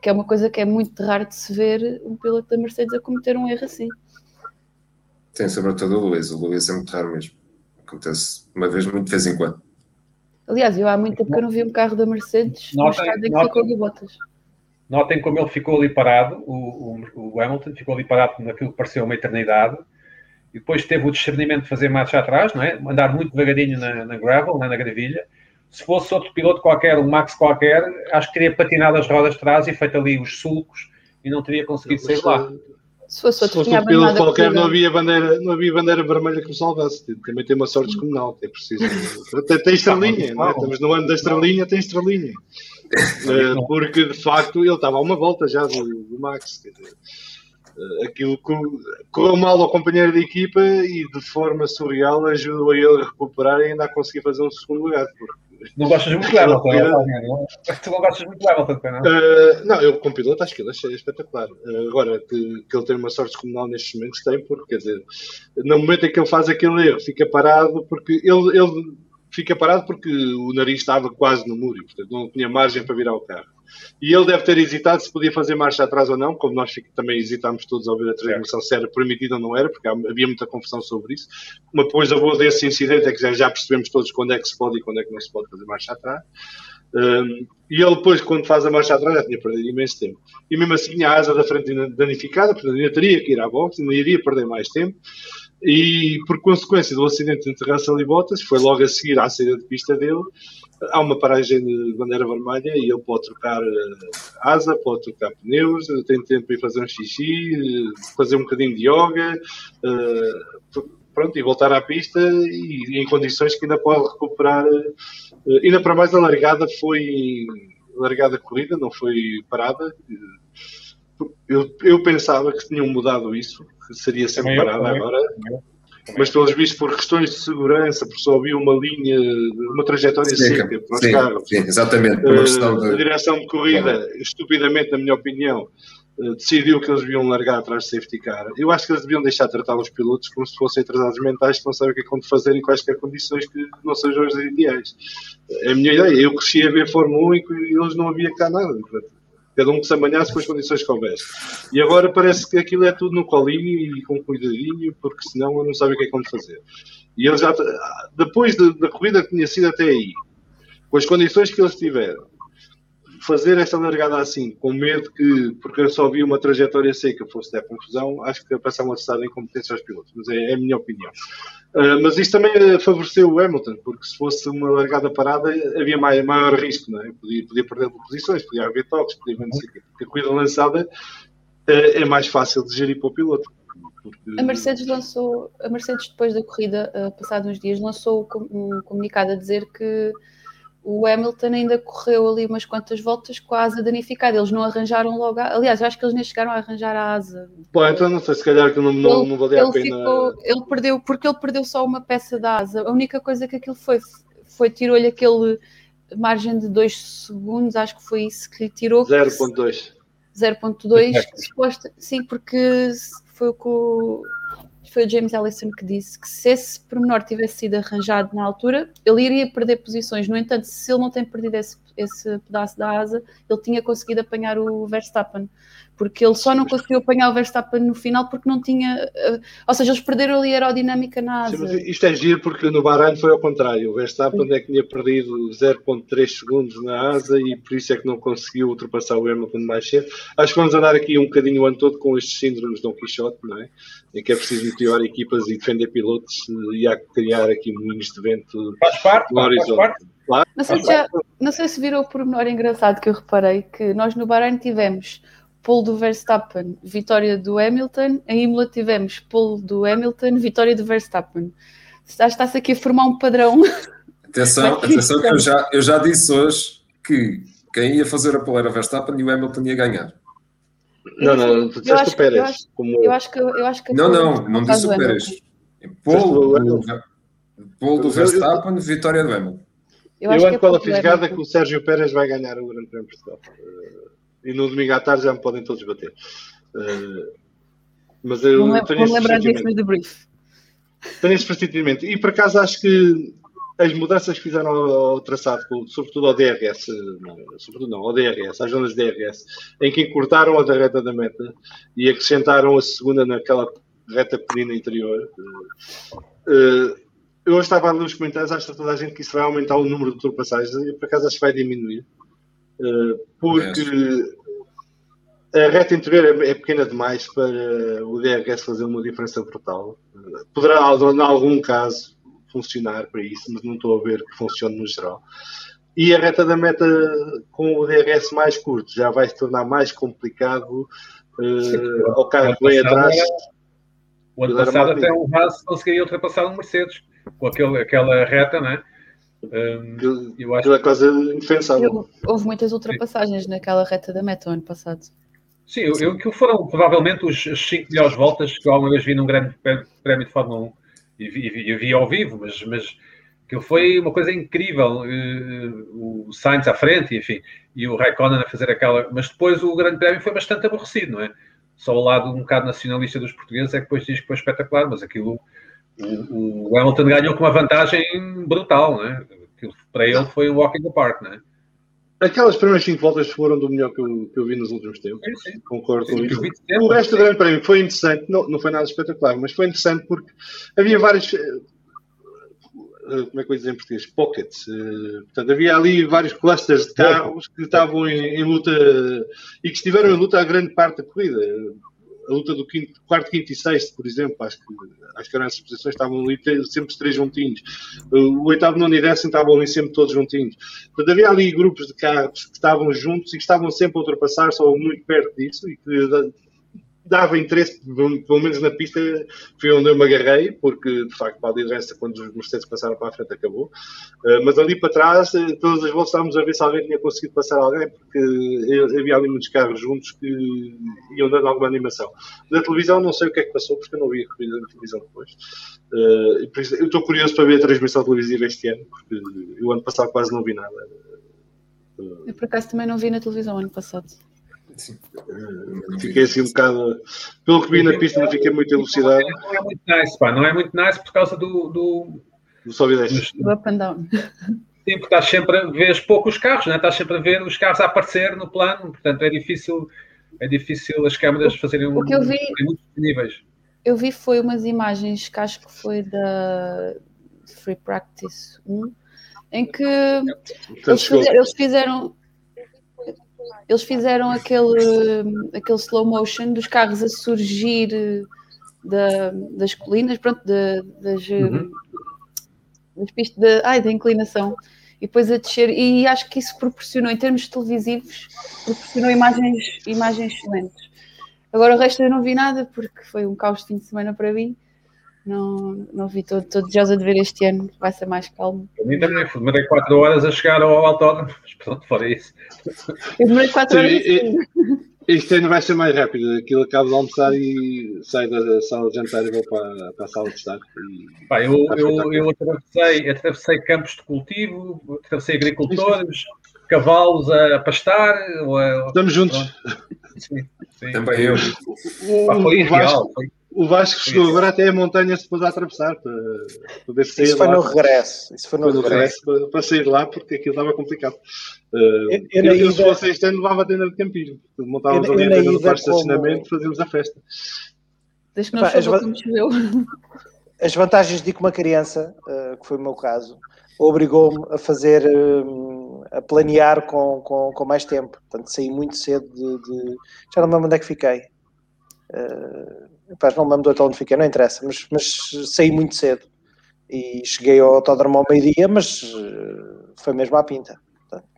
que é uma coisa que é muito raro de se ver um piloto da Mercedes a cometer um erro assim. Tem sobretudo o Luís. O Luís é muito raro mesmo. Acontece uma vez, muito de vez em quando. Aliás, eu há muito tempo que eu não vi um carro da Mercedes no Notem- estado em que notem- ficou de Bottas. Notem como ele ficou ali parado, o, o- o Hamilton ficou ali parado naquilo que pareceu uma eternidade, e depois teve o discernimento de fazer marcha atrás, não é? andar muito devagarinho na, na gravel, né, na gravilha. Se fosse outro piloto qualquer, um Max qualquer, acho que teria patinado as rodas de trás e feito ali os sulcos e não teria conseguido sair lá. Se fosse Se outro, fosse tinha um piloto abandonado a qualquer, não havia, bandeira, não havia bandeira vermelha que me salvasse. Também tem uma sorte descomunal, que é preciso. Tem, tem estrelinha, não é? estamos no ano da estrelinha, tem estrelinha. Eh, porque de facto ele estava a uma volta já do, do Max. quer dizer, aquilo co- correu mal ao companheiro de equipa e de forma surreal ajudou a ele a recuperar e ainda a conseguir fazer um segundo lugar. porque Não gostas muito de Hamilton, não é? Tu não gostas muito de Hamilton, não? Uh, não, eu com piloto acho que ele achei espetacular. Uh, agora, que, que ele tem uma sorte descomunal nestes momentos, tem, porque, quer dizer, no momento em que ele faz aquele erro, fica parado, porque ele, ele fica parado porque o nariz estava quase no muro, e, portanto não tinha margem para virar o carro. E ele deve ter hesitado se podia fazer marcha atrás ou não, como nós também hesitámos todos ao ver a transmissão se era permitida ou não era, porque havia muita confusão sobre isso. Uma coisa boa desse incidente é que já, percebemos todos quando é que se pode e quando é que não se pode fazer marcha atrás. Um, e ele depois, quando faz a marcha atrás, já tinha perdido imenso tempo. E mesmo assim, tinha a asa da frente danificada, portanto, ainda teria que ir à boxe, ainda iria perder mais tempo. E por consequência do acidente entre Russell e Bottas, foi logo a seguir à saída de pista dele, há uma paragem de bandeira vermelha e ele pode trocar eh, asa, pode trocar pneus, tem tempo para ir fazer um xixi, eh, fazer um bocadinho de yoga, eh, pronto, e voltar à pista e em condições que ainda pode recuperar. ainda para mais a largada foi largada corrida, não foi parada. Eu, eu pensava que tinham mudado isso, que seria sempre parada agora. Mas pelos vistos, por questões de segurança, por só havia uma linha, uma trajetória seca para os sim, carros. sim, exatamente. Questão Eh, a de. direção de corrida, estupidamente, na minha opinião, eh, decidiu que eles deviam largar atrás de safety car. Eu acho que eles deviam deixar de tratar os pilotos como se fossem atrasados mentais que não sabem o que é que fazer em quaisquer condições que não sejam as ideais. É a minha ideia. Eu cresci a ver Fórmula 1 e eles não havia cá nada. Portanto, Cada um que se amanhasse com as condições que houvesse. E agora parece que aquilo é tudo no colinho e com cuidadinho, porque senão eu não sabem o que é que vão fazer. E eles já, depois da, da corrida que tinha sido até aí, com as condições que eles tiveram, fazer esta largada assim, com medo que, porque eu só vi uma trajetória seca, fosse der confusão, acho que passar um atestado em competência aos pilotos, mas é, é a minha opinião. Uh, mas isto também uh, favoreceu o Hamilton, porque se fosse uma largada parada havia maior, maior risco, não é? Podia, podia perder posições, podia haver toques, podia haver não sei o quê. Porque a corrida lançada uh, é mais fácil de gerir para o piloto. A Mercedes lançou, a Mercedes depois da corrida, uh, passados uns dias, lançou um comunicado a dizer que o Hamilton ainda correu ali umas quantas voltas com a asa danificada. Eles não arranjaram logo. A... Aliás, eu acho que eles nem chegaram a arranjar a asa. Bom, então não sei, se calhar que não, não, não valia ele a pena. Ficou, ele perdeu, porque ele perdeu só uma peça da asa. A única coisa que aquilo foi, foi tirou-lhe aquele margem de 2 segundos, acho que foi isso que lhe tirou. 0.2. 0.2, sim, porque foi o que o, foi o James Ellison que disse que se esse pormenor tivesse sido arranjado na altura, ele iria perder posições. No entanto, se ele não tem perdido esse, esse pedaço da asa, ele tinha conseguido apanhar o Verstappen. Porque ele só não conseguiu apanhar o Verstappen no final porque não tinha. Ou seja, eles perderam ali a aerodinâmica na asa. Sim, isto é giro porque no Bahrein foi ao contrário. O Verstappen é que tinha perdido 0.3 segundos na asa e por isso é que não conseguiu ultrapassar o Hamilton mais cedo. Acho que vamos andar aqui um bocadinho o ano todo com estes síndromes de Don Quixote, não é? Em que é preciso motivar equipas e defender pilotos e há que criar aqui moinhos de vento faz parte, no horizonte. Faz parte. Claro. Não sei, se já, não sei se virou o pormenor engraçado que eu reparei que nós no Bahrein tivemos pole do Verstappen, vitória do Hamilton, em Imola tivemos pole do Hamilton, vitória do Verstappen. Está- Está-se aqui a formar um padrão. Atenção, atenção que eu já, eu já disse hoje que quem ia fazer a poleira Verstappen e o Hamilton ia ganhar. Não, não, tu Eu disseste acho o Pérez. eu acho- como... Eu acho que, eu acho que Não, pole não, não disse o. Pérez. Pole do, pole do Verstappen, vitória do Hamilton. Eu Eu acho que ando a com ela fisgada que o Sérgio Pérez vai ganhar o Grande Prémio de Portugal. Eh, e no domingo à tarde já me podem todos bater. Eh, mas eu Vou tenho esse lembrar disso no debrief. Tenho esse pressentimento. E por acaso acho que as mudanças que fizeram ao, traçado, sobretudo ao DRS, não, sobretudo não, ao DRS, às zonas DRS, em que encurtaram a da reta da meta e acrescentaram a segunda naquela reta pequenina interior. eh, eu hoje estava a ler os comentários, acho que toda a gente que isso vai aumentar o número de ultrapassagens e por acaso acho que vai diminuir. eh, porque a reta interior é, é pequena demais para o DRS fazer uma diferença brutal. Eh, Poderá, em algum caso, funcionar para isso, mas não estou a ver que funcione no geral. E a reta da meta com o DRS mais curto já vai se tornar mais complicado eh, ao carro que vem atrás. O ano passado até um Haas conseguiria ultrapassar um Mercedes com aquele, aquela reta, né? Um, eu acho aquilo é quase indefensável. Houve muitas ultrapassagens naquela reta da meta o ano passado. Sim, eu, eu, que foram provavelmente os, os cinco melhores voltas que eu alguma vez vi num grande pré- prémio de Fórmula 1 e vi, e vi, ao vivo, mas, mas aquilo foi uma coisa incrível. eh, o Sainz à frente, enfim, e o Raikkonen a fazer aquela. Mas depois o grande prémio foi bastante aborrecido, não é? Só o lado um bocado nacionalista dos portugueses é que depois diz que foi espetacular, mas aquilo. O, o Hamilton ganhou com uma vantagem brutal, não é? Aquilo, para ele foi um walk in the park, não é? Aquelas primeiras 5 voltas foram do melhor que eu, que eu vi nos últimos tempos. Sim, sim. Concordo com Sim, isso. eu vi O resto do Grande Prémio foi interessante, não, não foi nada espetacular, mas foi interessante porque havia vários. eh, eh, Como é que eu dizer em português? Pockets. eh, Portanto, havia ali vários clusters de carros que estavam em, em luta e que estiveram em luta a grande parte da corrida. A luta do quinto, quarto, quinto e sexto, por exemplo, acho que, acho que eram essas posições, estavam ali sempre três juntinhos. O oitavo, nono e décimo estavam ali sempre todos juntinhos. Portanto, havia ali grupos de carros que estavam juntos e que estavam sempre a ultrapassar, só muito perto disso, e que dava interesse, pelo menos na pista, foi onde eu me agarrei, porque de facto para a liderança, quando os Mercedes passaram para a frente, acabou. Uh, mas ali para trás, eh, todas as voltas estávamos a ver se alguém tinha conseguido passar alguém, porque eh, havia ali muitos carros juntos que iam dando alguma animação. Na televisão, não sei o que é que passou, porque eu não vi a corrida na televisão depois. Eu estou curioso para ver a transmissão televisiva este ano, porque eu ano passado quase não vi nada. Eu por acaso também não vi na televisão ano passado. Fiquei assim um bocado. Pelo que vi na pista, não fiquei muito elucidado. Não é muito nice, pá. Não é muito nice por causa do. do 10. dos- Do up and down. Sim, porque estás sempre a ver poucos carros, né? estás sempre a ver os carros a aparecer no plano, portanto é difícil, é difícil as câmaras fazerem um, o que eu vi- em muitos níveis. Eu vi foi umas imagens que acho que foi da Free Practice 1, em que eles, fizeram, eles fizeram eles fizeram aquele, aquele slow motion dos carros a surgir eh, da- das colinas, pronto, da- das, eh, Uhum. das pistas de, ai, da inclinação, e depois a descer, e acho que isso proporcionou, em termos televisivos, proporcionou imagens, imagens excelentes. Agora o resto eu não vi nada, porque foi um caos de fim de semana para mim. Não, não vi todo desejosa de ver este ano, vai ser mais calmo. Para mim também, demorei 4 horas a chegar ao autódromo, pronto, fora isso. Eu demorei 4 Sim, horas. e- Este ano vai ser mais rápido. Aquilo acaba de almoçar e sai da sala de jantar e vou para, para a sala de estar. E- Pá, eu, eu, eu atravessei, atravessei campos de cultivo, atravessei agricultores, cavalos a, pastar. ou a- Estamos juntos. sim, sim. Também eu. O, Pá, foi o irreal. Vasco, Foi, o Vasco chegou agora até a montanha se pôs a atravessar para poder sair Isso foi lá. no regresso. Isso foi no Foi no regresso. regresso para, para sair lá porque aquilo estava complicado. Uh, Eu- eu, eu se ida- fosse este ano, levava a tenda de campismo. Montávamos Eu- ali a tenda ida parque de estacionamento fazíamos a festa. Desde que não Pá, as choveu. As vantagens de que uma criança, eh, que foi o meu caso, obrigou-me a fazer, eh, a planear com, com, com mais tempo. Portanto, saí muito cedo de. de- Já não me lembro onde é que fiquei. Eh, pá, não me lembro do hotel onde fiquei, não interessa, mas, mas saí muito cedo. e cheguei ao autódromo ao meio-dia, mas uh, foi mesmo à pinta.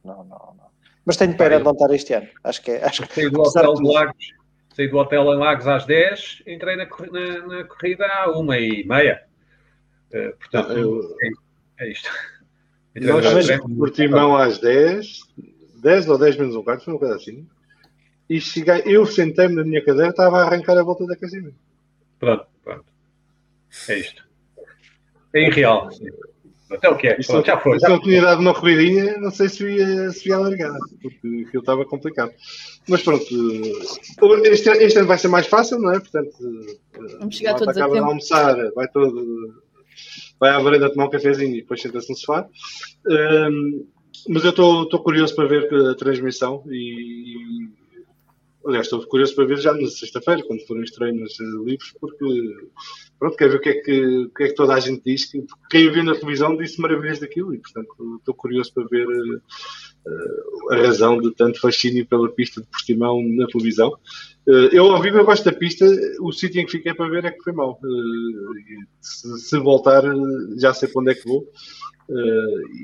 Não, não, não. Mas tenho pena de não estar este ano. Acho que é. Acho que, saí, do hotel de Lagos, saí do hotel em Lagos às 10, entrei na, na, na corrida à 1 e meia. Uh, portanto, eu, é, é isto. Nós Portimão às 10, 10 ou 10 menos um quarto, foi uma coisa assim. E cheguei, eu sentei-me na minha cadeira, estava a arrancar a volta da casinha. Pronto, pronto. É isto. É irreal. Até o que é. Pronto, já foi. Se eu tinha dado uma corridinha, não sei se ia, se ia alargar, porque aquilo estava complicado. Mas pronto, este, este ano vai ser mais fácil, não é? Portanto, Vamos chegar todos acaba a tempo. de almoçar, vai todo. Vai à varanda tomar um cafezinho e depois senta-se no sofá. Um, mas eu estou curioso para ver a transmissão e, aliás, estou curioso para ver já na sexta-feira, quando forem os treinos livres, porque pronto, quero ver o que, é que, o que é que toda a gente diz. Que, quem viu na televisão disse maravilhas daquilo e, portanto, estou curioso para ver uh, a razão de tanto fascínio pela pista de Portimão na televisão. Uh, eu, ao vivo, eu gosto da pista. O sítio em que fiquei para ver é que foi mau. Uh, se, se, voltar, já sei para onde é que vou.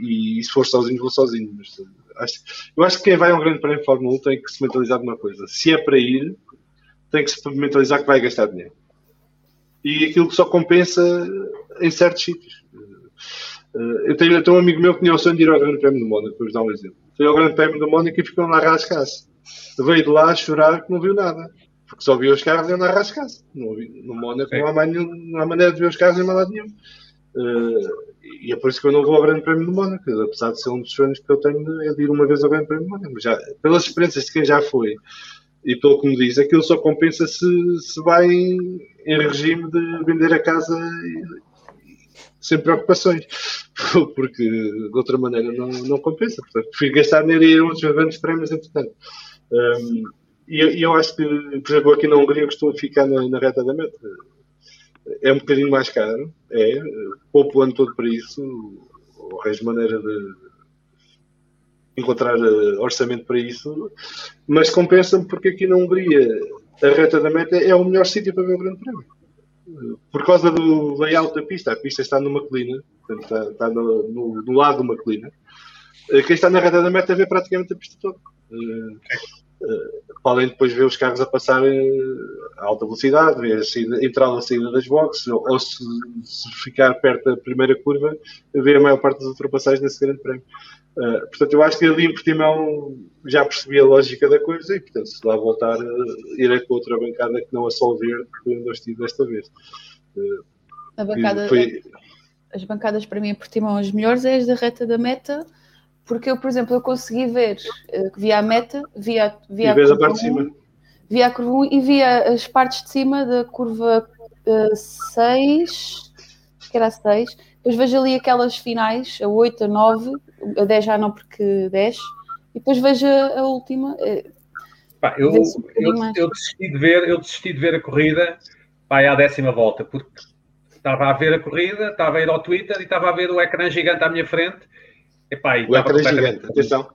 e se for sozinho, vou sozinho. Mas, acho, eu acho que quem vai a um grande prémio de Fórmula 1 tem que se mentalizar de uma coisa. Se é para ir, tem que se mentalizar que vai gastar dinheiro e aquilo que só compensa em certos sítios. Eh, eu tenho, tenho um amigo meu que tinha o sonho de ir ao Grande Prémio do Mónaco, para vos dar um exemplo. Foi ao Grande Prémio do Mónaco e ficou lá a rascar-se. Veio de lá a chorar que não viu nada. Porque só viu os carros e andar a rascar-se. No Mónaco não há, mais nenhum, não há maneira de ver os carros em mais lado nenhum. Uh, e é por isso que eu não vou ao Grande Prémio do Mónaco, apesar de ser um dos sonhos que eu tenho é de ir uma vez ao Grande Prémio do Mónaco. Já, pelas experiências de quem já foi e pelo que me diz, aquilo só compensa se, se vai em, em regime de vender a casa sem preocupações, porque de outra maneira não, não compensa. Portanto, prefiro gastar dinheiro e ir a outros grandes prémios, entretanto. Um, e eu, eu, acho que, por exemplo, aqui na Hungria costumo ficar na, na reta da meta. É um bocadinho mais caro, é, pouco o ano todo para isso, ou arranjo maneira de, encontrar uh, orçamento para isso, mas compensa-me porque aqui na Hungria a reta da meta é o melhor sítio para ver o Grande Prémio. Por causa do layout da pista, a pista está numa colina, portanto, está, está no, no, no, lado de uma colina. Eh, quem está na reta da meta vê praticamente a pista toda. Uh, podem depois ver os carros a passar a alta velocidade, ver a, saída, a entrada e a saída das boxes, ou, ou se, se, ficar perto da primeira curva, ver a maior parte das ultrapassagens nesse grande prémio. Uh, portanto, eu acho que ali em Portimão já percebi a lógica da coisa e, portanto, se lá voltar, uh, irei com outra bancada que não a Sol Verde, que onde eu estive desta vez. Uh, bancada, foi... As bancadas para mim em Portimão, as melhores é as da reta da meta, porque eu, por exemplo, eu consegui ver, uh, via a meta, via, via e a, a parte de cima. Via a curva 1 e via as partes de cima da curva 6, acho que era a 6, depois vejo ali aquelas finais, a 8, a 9, a 10 já não porque 10, e depois vejo a, a última. Eh, pá, eu, eu, eu, desisti de ver, eu desisti de ver a corrida pá, à décima volta, porque estava a ver a corrida, estava a ir ao Twitter e estava a ver o ecrã gigante à minha frente. E, pá, e o ecrã gigante, atenção.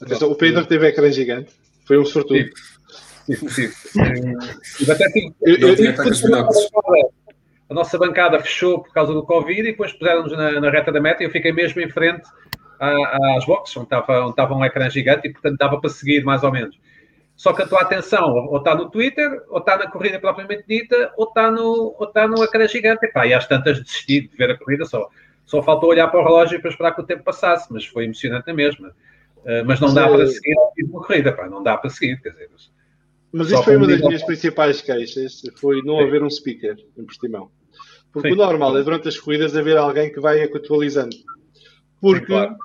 atenção. O Pedro teve ecrã gigante, foi um sortudo. Até, assim, eu, eu, eu, a nossa bancada fechou por causa do Covid e depois puseram-nos na, na, reta da meta e eu fiquei mesmo em frente às boxes, onde estava, onde estava um ecrã gigante e, portanto, dava para seguir mais ou menos. Só que a tua atenção ou está no Twitter, ou está na corrida propriamente dita, ou está no, ou está no ecrã gigante. Epá, e às tantas desisti de ver a corrida só. Só faltou olhar para o relógio para esperar que o tempo passasse, mas foi emocionante na mesma. Uh, mas não dá para seguir uma corrida, pá, não dá para seguir, quer dizer. Mas, mas isso foi uma das minhas principais queixas, foi não haver um speaker em Portimão. Porque Sim. o normal é durante as corridas haver alguém que vai atualizando. Porque, Sim, claro.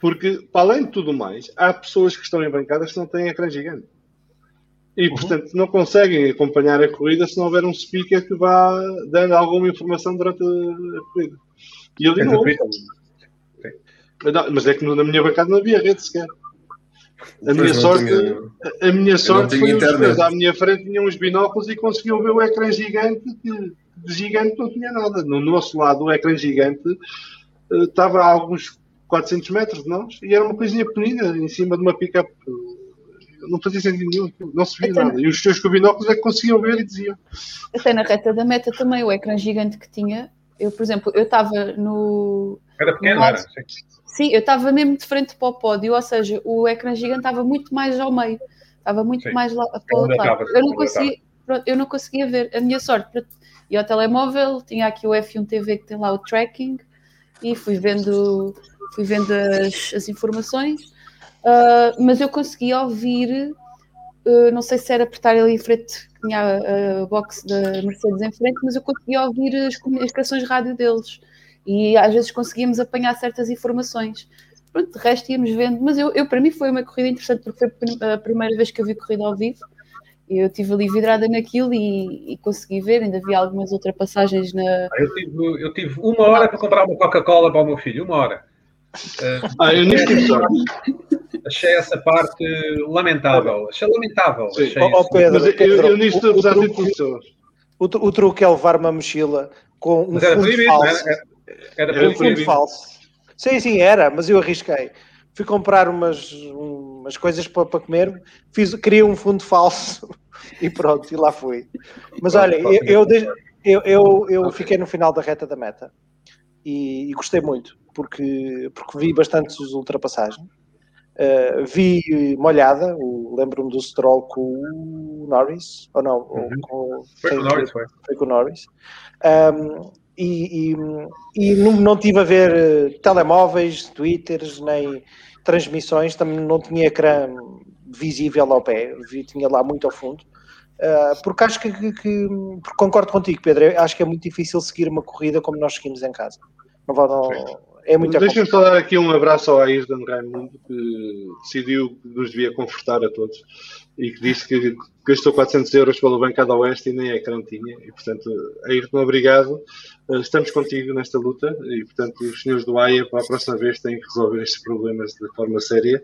porque, para além de tudo mais, há pessoas que estão em bancadas que não têm ecrã gigante. E, uhum. portanto, não conseguem acompanhar a corrida se não houver um speaker que vá dando alguma informação durante a corrida. E ali não houve. Mas é que na minha bancada não havia rede sequer. A minha, sorte, tinha, a minha sorte foi os à minha frente tinham uns binóculos e conseguiam ver o ecrã gigante que de gigante não tinha nada. No nosso lado, o ecrã gigante uh, estava a alguns 400 metros de nós e era uma coisinha pequenina em cima de uma pick-up. Não fazia sentido nenhum, não se via Até nada. E os teus com binóculos é que conseguiam ver e diziam. Até na reta da meta também, o ecrã gigante que tinha Eu, por exemplo, eu estava no. Era pequeno, no era. lado- Sim, eu estava mesmo de frente para o pódio, ou seja, o ecrã gigante estava muito mais ao meio, estava muito Sim. mais lá para o lado. eu não, conseguia, pronto, eu não conseguia ver. A minha sorte, ia ao telemóvel, tinha aqui o F1 TV que tem lá o tracking e fui vendo, fui vendo as, as informações, ah, mas eu conseguia ouvir, ah, não sei se era por estar ali em frente, que tinha a, a box da Mercedes em frente, mas eu conseguia ouvir as comunicações de rádio deles e às vezes conseguíamos apanhar certas informações. Pronto, de resto íamos vendo, mas eu, eu para mim foi uma corrida interessante porque foi a prim- a primeira vez que eu vi corrida ao vivo eu estive ali vidrada naquilo e, e consegui ver, ainda vi algumas ultrapassagens na. Ah, Eu tive, eu tive uma hora para comprar uma Coca-Cola para o meu filho, uma hora. Ah, Ah, eu nisso tive sorte. achei essa parte lamentável. Achei lamentável. Sim. Achei isso. Pedro, Mas eu, Pedro, eu nisto, o- o apesar de truque-. O, o truque é levar uma mochila com um Mas era fundo proibido, não falso. era? Era, era Era um fundo falso. Sim, sim, era, mas eu arrisquei. Fui comprar umas, umas coisas para, para comer, fiz, criei um fundo falso e pronto, e lá fui. Mas olha, eu, eu, eu, eu, fiquei no final da reta da meta e, e gostei muito, porque, porque vi bastantes ultrapassagens. Uh, vi molhada, lembro-me do Stroll com o Norris, ou não? ou Uhum. com- Foi com o Norris, foi. foi com o Norris. Um, e e, e não, não tive a ver eh, telemóveis, twitters, nem transmissões, também não tinha ecrã visível ao pé, vi, tinha lá muito ao fundo. Uh, porque acho que, que- que- porque concordo contigo, Pedro. Acho que é muito difícil seguir uma corrida como nós seguimos em casa. Não, não- é muito Deixem-me só dar aqui um abraço ao Ayrton Raimundo, que decidiu que nos devia confortar a todos e que disse que gastou 400 euros pela bancada oeste e nem ecrã tinha. E, portanto, Ayrton, obrigado. Uh, Estamos contigo nesta luta e, portanto, os senhores do AIA, para a próxima vez, têm que resolver estes problemas de forma séria.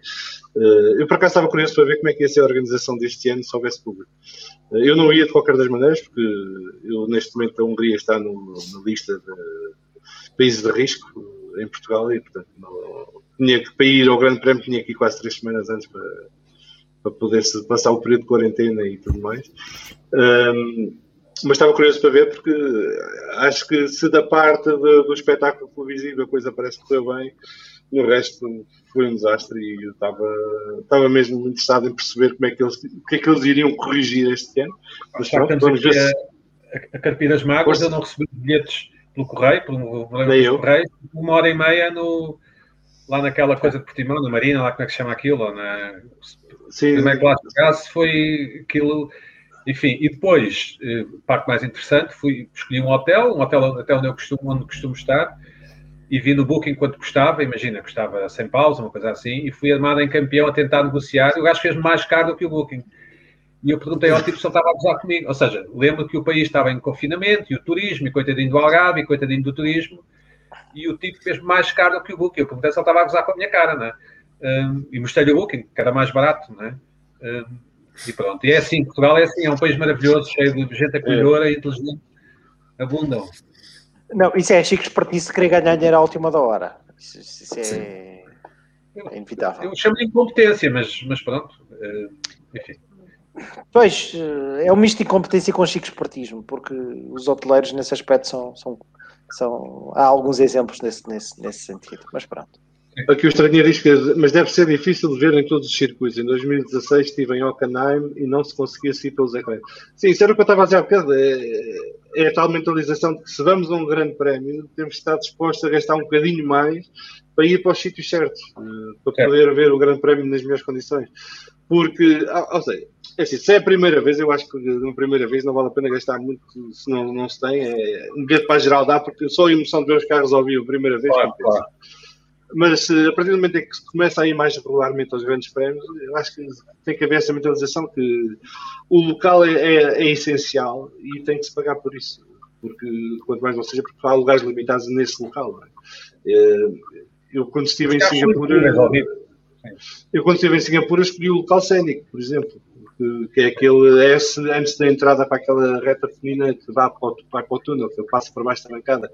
Uh, Eu, por acaso, estava curioso para ver como é que ia ser a organização deste ano se houvesse público. Uh, Eu não ia de qualquer das maneiras, porque eu, neste momento, a Hungria está no- na lista de países de risco em Portugal e, portanto, não, tinha que, para ir ao Grande Prémio tinha que ir quase três semanas antes para, para poder se passar o período de quarentena e tudo mais. Ahm, mas estava curioso para ver porque acho que se da parte do, do espetáculo televisivo a coisa parece que correu bem, no resto foi um desastre e eu estava, estava mesmo interessado em perceber como é que eles, o que é que eles iriam corrigir este ano. Mas pronto, vamos ver se. a, a, a carpir as mágoas, eu não recebi bilhetes pelo correio, pelo correio, uma hora e meia no, lá naquela coisa de Portimão, na Marina, lá como é que se chama aquilo, na Sim, primeira classe de gás, foi aquilo. Enfim, e depois, eh, parte mais interessante, fui, escolhi um hotel, um hotel até onde eu costumo, onde costumo estar, e vi no booking quanto custava, imagina, custava sem pausa, uma coisa assim, e fui armado em campeão a tentar negociar, e o gajo fez mais caro do que o booking. E eu perguntei ao tipo se ele estava a gozar comigo. Ou seja, lembro que o país estava em confinamento, e o turismo, e coitadinho do Algarve, e coitadinho do turismo, e o tipo fez mais caro do que o booking. Eu perguntei se ele estava a gozar com a minha cara, não é? Um, e mostrei-lhe o booking, que era mais barato, não é? Um, e pronto. E é assim, Portugal é assim, é um país maravilhoso, cheio de gente acolhedora e inteligente. Abundam. Não, isso é chique espertice querer ganhar dinheiro à última da hora. Isso, isso é, é inevitável. Eu chamo de incompetência, mas, mas pronto. eh, enfim. Pois, eh, é um misto de incompetência com chique espertismo, porque os hoteleiros nesse aspecto são, são, são há alguns exemplos nesse, nesse, nesse sentido, mas pronto. Aqui o estrangeiro diz que, mas deve ser difícil de ver em todos os circuitos. Em 2016 estive em Hockenheim e não se conseguia seguir pelos ecrãs. Sim, isso era o que eu estava a dizer há bocado. É, é a tal mentalização de que se vamos a um grande prémio, temos que estar dispostos a gastar um bocadinho mais para ir para os sítios certos, eh, para poder ver o grande prémio nas melhores condições. Porque, ah, ou seja, é assim, se é a primeira vez, eu acho que na primeira vez não vale a pena gastar muito se não, não se tem. É, um bilhete para geral dá, porque só a emoção de ver os carros ao vivo a primeira vez Claro, claro. Mas se, a partir do momento em que se começa a ir mais regularmente aos grandes prémios, eu acho que tem que haver essa mentalização que o local é, é, é essencial e tem que se pagar por isso. Porque quanto mais não seja, porque há lugares limitados nesse local. é? Eh, Eu quando estive em Singapura. Eu quando estive em Singapura escolhi o local cénico, por exemplo, que, que é aquele S antes da entrada para aquela reta feminina que dá para o, para o túnel, que eu passo por baixo da bancada,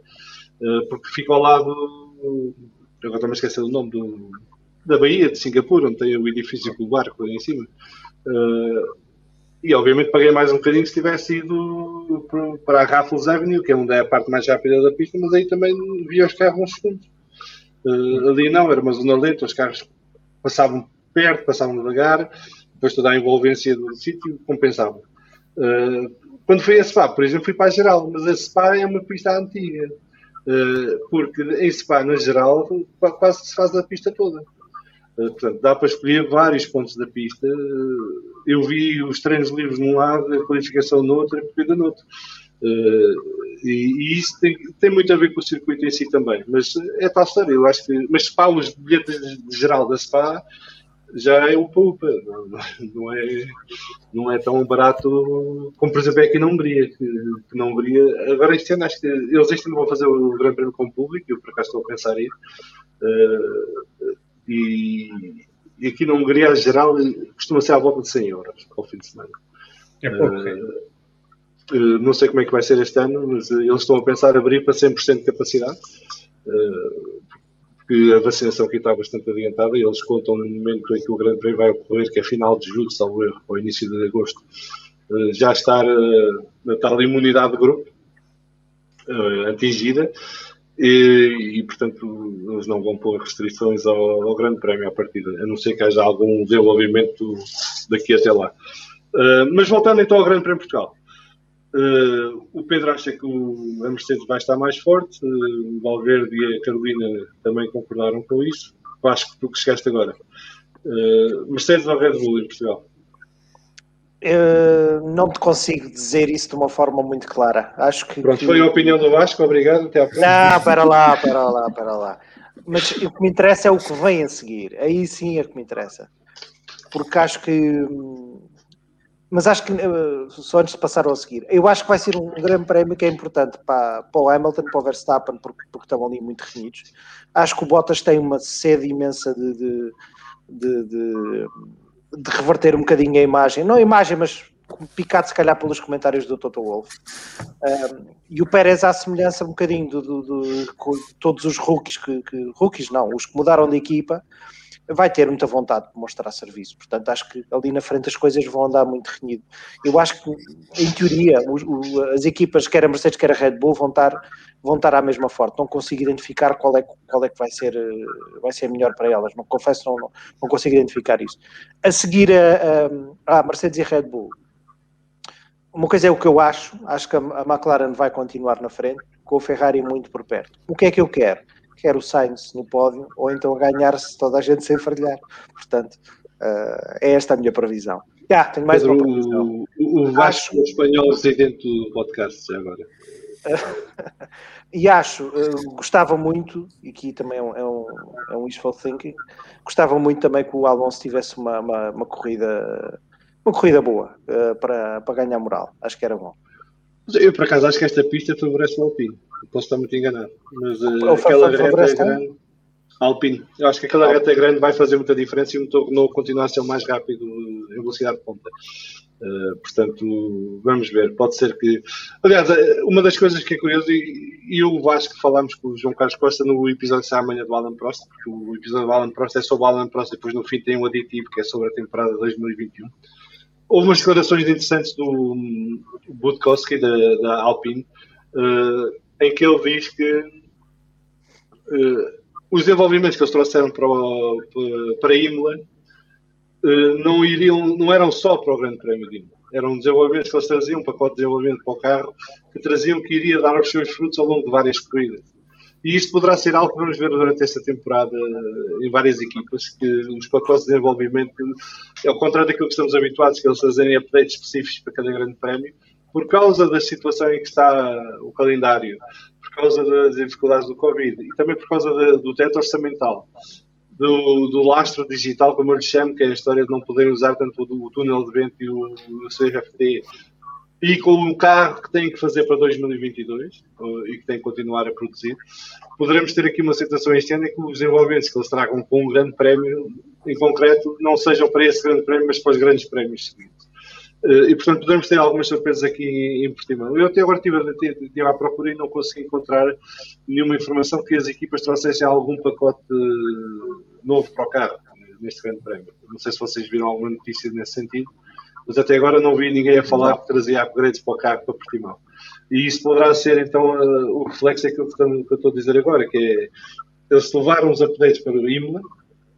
Eh, porque fica ao lado, agora a esquecer do nome, do, da Baía de Singapura, onde tem o edifício com o barco ali em cima. Eh, e obviamente paguei mais um bocadinho se tivesse ido para a Raffles Avenue, que é onde é a parte mais rápida da pista, mas aí também via os carros uns segundos. Uh, ali não, era uma zona lenta, os carros passavam perto, passavam devagar, depois toda a envolvência do sítio compensava. Uh, quando fui a Spa, por exemplo, fui para a geral, mas a Spa é uma pista antiga, uh, porque em Spa, na geral, quase se faz a pista toda. Uh, portanto, dá para escolher vários pontos da pista. eu vi os treinos livres num lado, a qualificação no outro a corrida no outro. E, e, isso tem, tem, muito a ver com o circuito em si também. Mas é tal história, eu acho que. Mas Spa, os bilhetes de geral da Spa já é upa upa, não, não, é, não é tão barato como, por exemplo, é aqui na Hungria, que, que na Hungria, agora este ano acho que eles este ano vão fazer o Grande Prêmio com o público, eu por acaso estou a pensar ir, uh, e, e, aqui na Hungria, em geral, costuma ser à volta de 100 euros ao fim de semana. É pouco, uh, não sei como é que vai ser este ano, mas eles estão a pensar abrir para 100% de capacidade, que a vacinação aqui está bastante adiantada e eles contam no momento em que o Grande Prémio vai ocorrer, que é final de julho, salvo erro, ou início de agosto, eh, já estar a eh, tal imunidade de grupo atingida e, e, portanto, eles não vão pôr restrições ao, ao, Grande Prémio à partida, a não ser que haja algum desenvolvimento daqui até lá. Uh, mas voltando então ao Grande Prémio Portugal. Uh, o Pedro acha que o, a Mercedes vai estar mais forte, uh, o Valverde e a Carolina também concordaram com isso. Que tu que chegaste agora. Uh, Mercedes ou Red Bull em Portugal? não te consigo dizer isso de uma forma muito clara. Acho que. Pronto, foi a opinião do Vasco, obrigado. Até à próxima. Não, para lá, para lá, para lá. Mas o que me interessa é o que vem a seguir. Aí sim é o que me interessa. Porque acho que hum, mas acho que, eh, só antes de passar ao seguir, eu acho que vai ser um grande prémio que é importante para, para o Hamilton, para o Verstappen, porque, porque estão ali muito reunidos. Acho que o Bottas tem uma sede imensa de, de, de, de, de reverter um bocadinho a imagem, não a imagem, mas picado se calhar pelos comentários do Toto Wolff. Um, e o Pérez, à semelhança um bocadinho de, todos os rookies que, que, rookies não, os que mudaram de equipa, vai ter muita vontade de mostrar serviço. Portanto, acho que ali na frente as coisas vão andar muito renhido. Eu acho que, em teoria, as equipas, quer a Mercedes, quer a Red Bull, vão estar, vão estar à mesma forte. Não consigo identificar qual é, qual é que vai ser, eh, vai ser melhor para elas. Não confesso, não, não, não consigo identificar isso. A seguir a, a, a Mercedes e a Red Bull, uma coisa é o que eu acho, acho que a, a McLaren vai continuar na frente, com o Ferrari muito por perto. O que é que eu quero? Quer o Sainz no pódio, ou então ganhar-se toda a gente sem falhar. Portanto, uh, é esta a minha previsão. Já, yeah, tenho mais Pedro, uma previsão. O, o Vasco acho... espanhol residente do podcast, agora. e acho, uh, gostava muito, e aqui também é um, é um, é um wishful thinking, gostava muito também que o Alonso tivesse uma, uma, uma corrida uma corrida boa uh, para, para ganhar moral. Acho que era bom. Eu, por acaso, acho que esta pista favorece o Alpine. Posso estar muito enganado. Mas uh, aquela reta é grande. Alpine. Eu acho que aquela reta grande vai fazer muita diferença e o motor não continuar a ser o mais rápido em velocidade de ponta. Uh, portanto, vamos ver. Pode ser que. Aliás, eh, uma das coisas que é curioso, e, e eu acho que falámos com o João Carlos Costa no episódio de amanhã do Alan Prost, porque o episódio do Alan Prost é sobre o Alan Prost e depois no fim tem um aditivo que é sobre a temporada 2021 houve umas declarações interessantes do Budkowski, da, da Alpine, uh, em que ele diz que uh, os desenvolvimentos que eles trouxeram para, o, para Imola uh, não, iriam, não eram só para o Grande Prémio de Imola. Eram desenvolvimentos que eles traziam, um pacote de desenvolvimento para o carro, que traziam que iria dar os seus frutos ao longo de várias corridas. E isto poderá ser algo que vamos ver durante esta temporada em várias equipas, que os pacotes de desenvolvimento, ao contrário daquilo que estamos habituados, que eles fazerem updates específicos para cada grande prémio, por causa da situação em que está o calendário, por causa das dificuldades do Covid e também por causa de, do teto orçamental, do, do, lastro digital, como eu lhe chamo, que é a história de não poderem usar tanto o, o túnel de vento e o, o CFD e com um carro que tem que fazer para 2022 e que tem que continuar a produzir, poderemos ter aqui uma situação este ano em que os desenvolvimentos que eles tragam com um grande prémio, em concreto, não sejam para esse grande prémio, mas para os grandes prémios seguintes. Eh, e, portanto, podemos ter algumas surpresas aqui em Portimão. Eu até agora estive, estive à procura e não consegui encontrar nenhuma informação que as equipas trouxessem algum pacote novo para o carro, neste grande prémio. Não sei se vocês viram alguma notícia nesse sentido, mas até agora não vi ninguém a falar que trazia upgrades para o carro para Portimão. E isso poderá ser então uh, o reflexo daquilo que, que eu estou a dizer agora, que é eles levaram os updates para o Imola,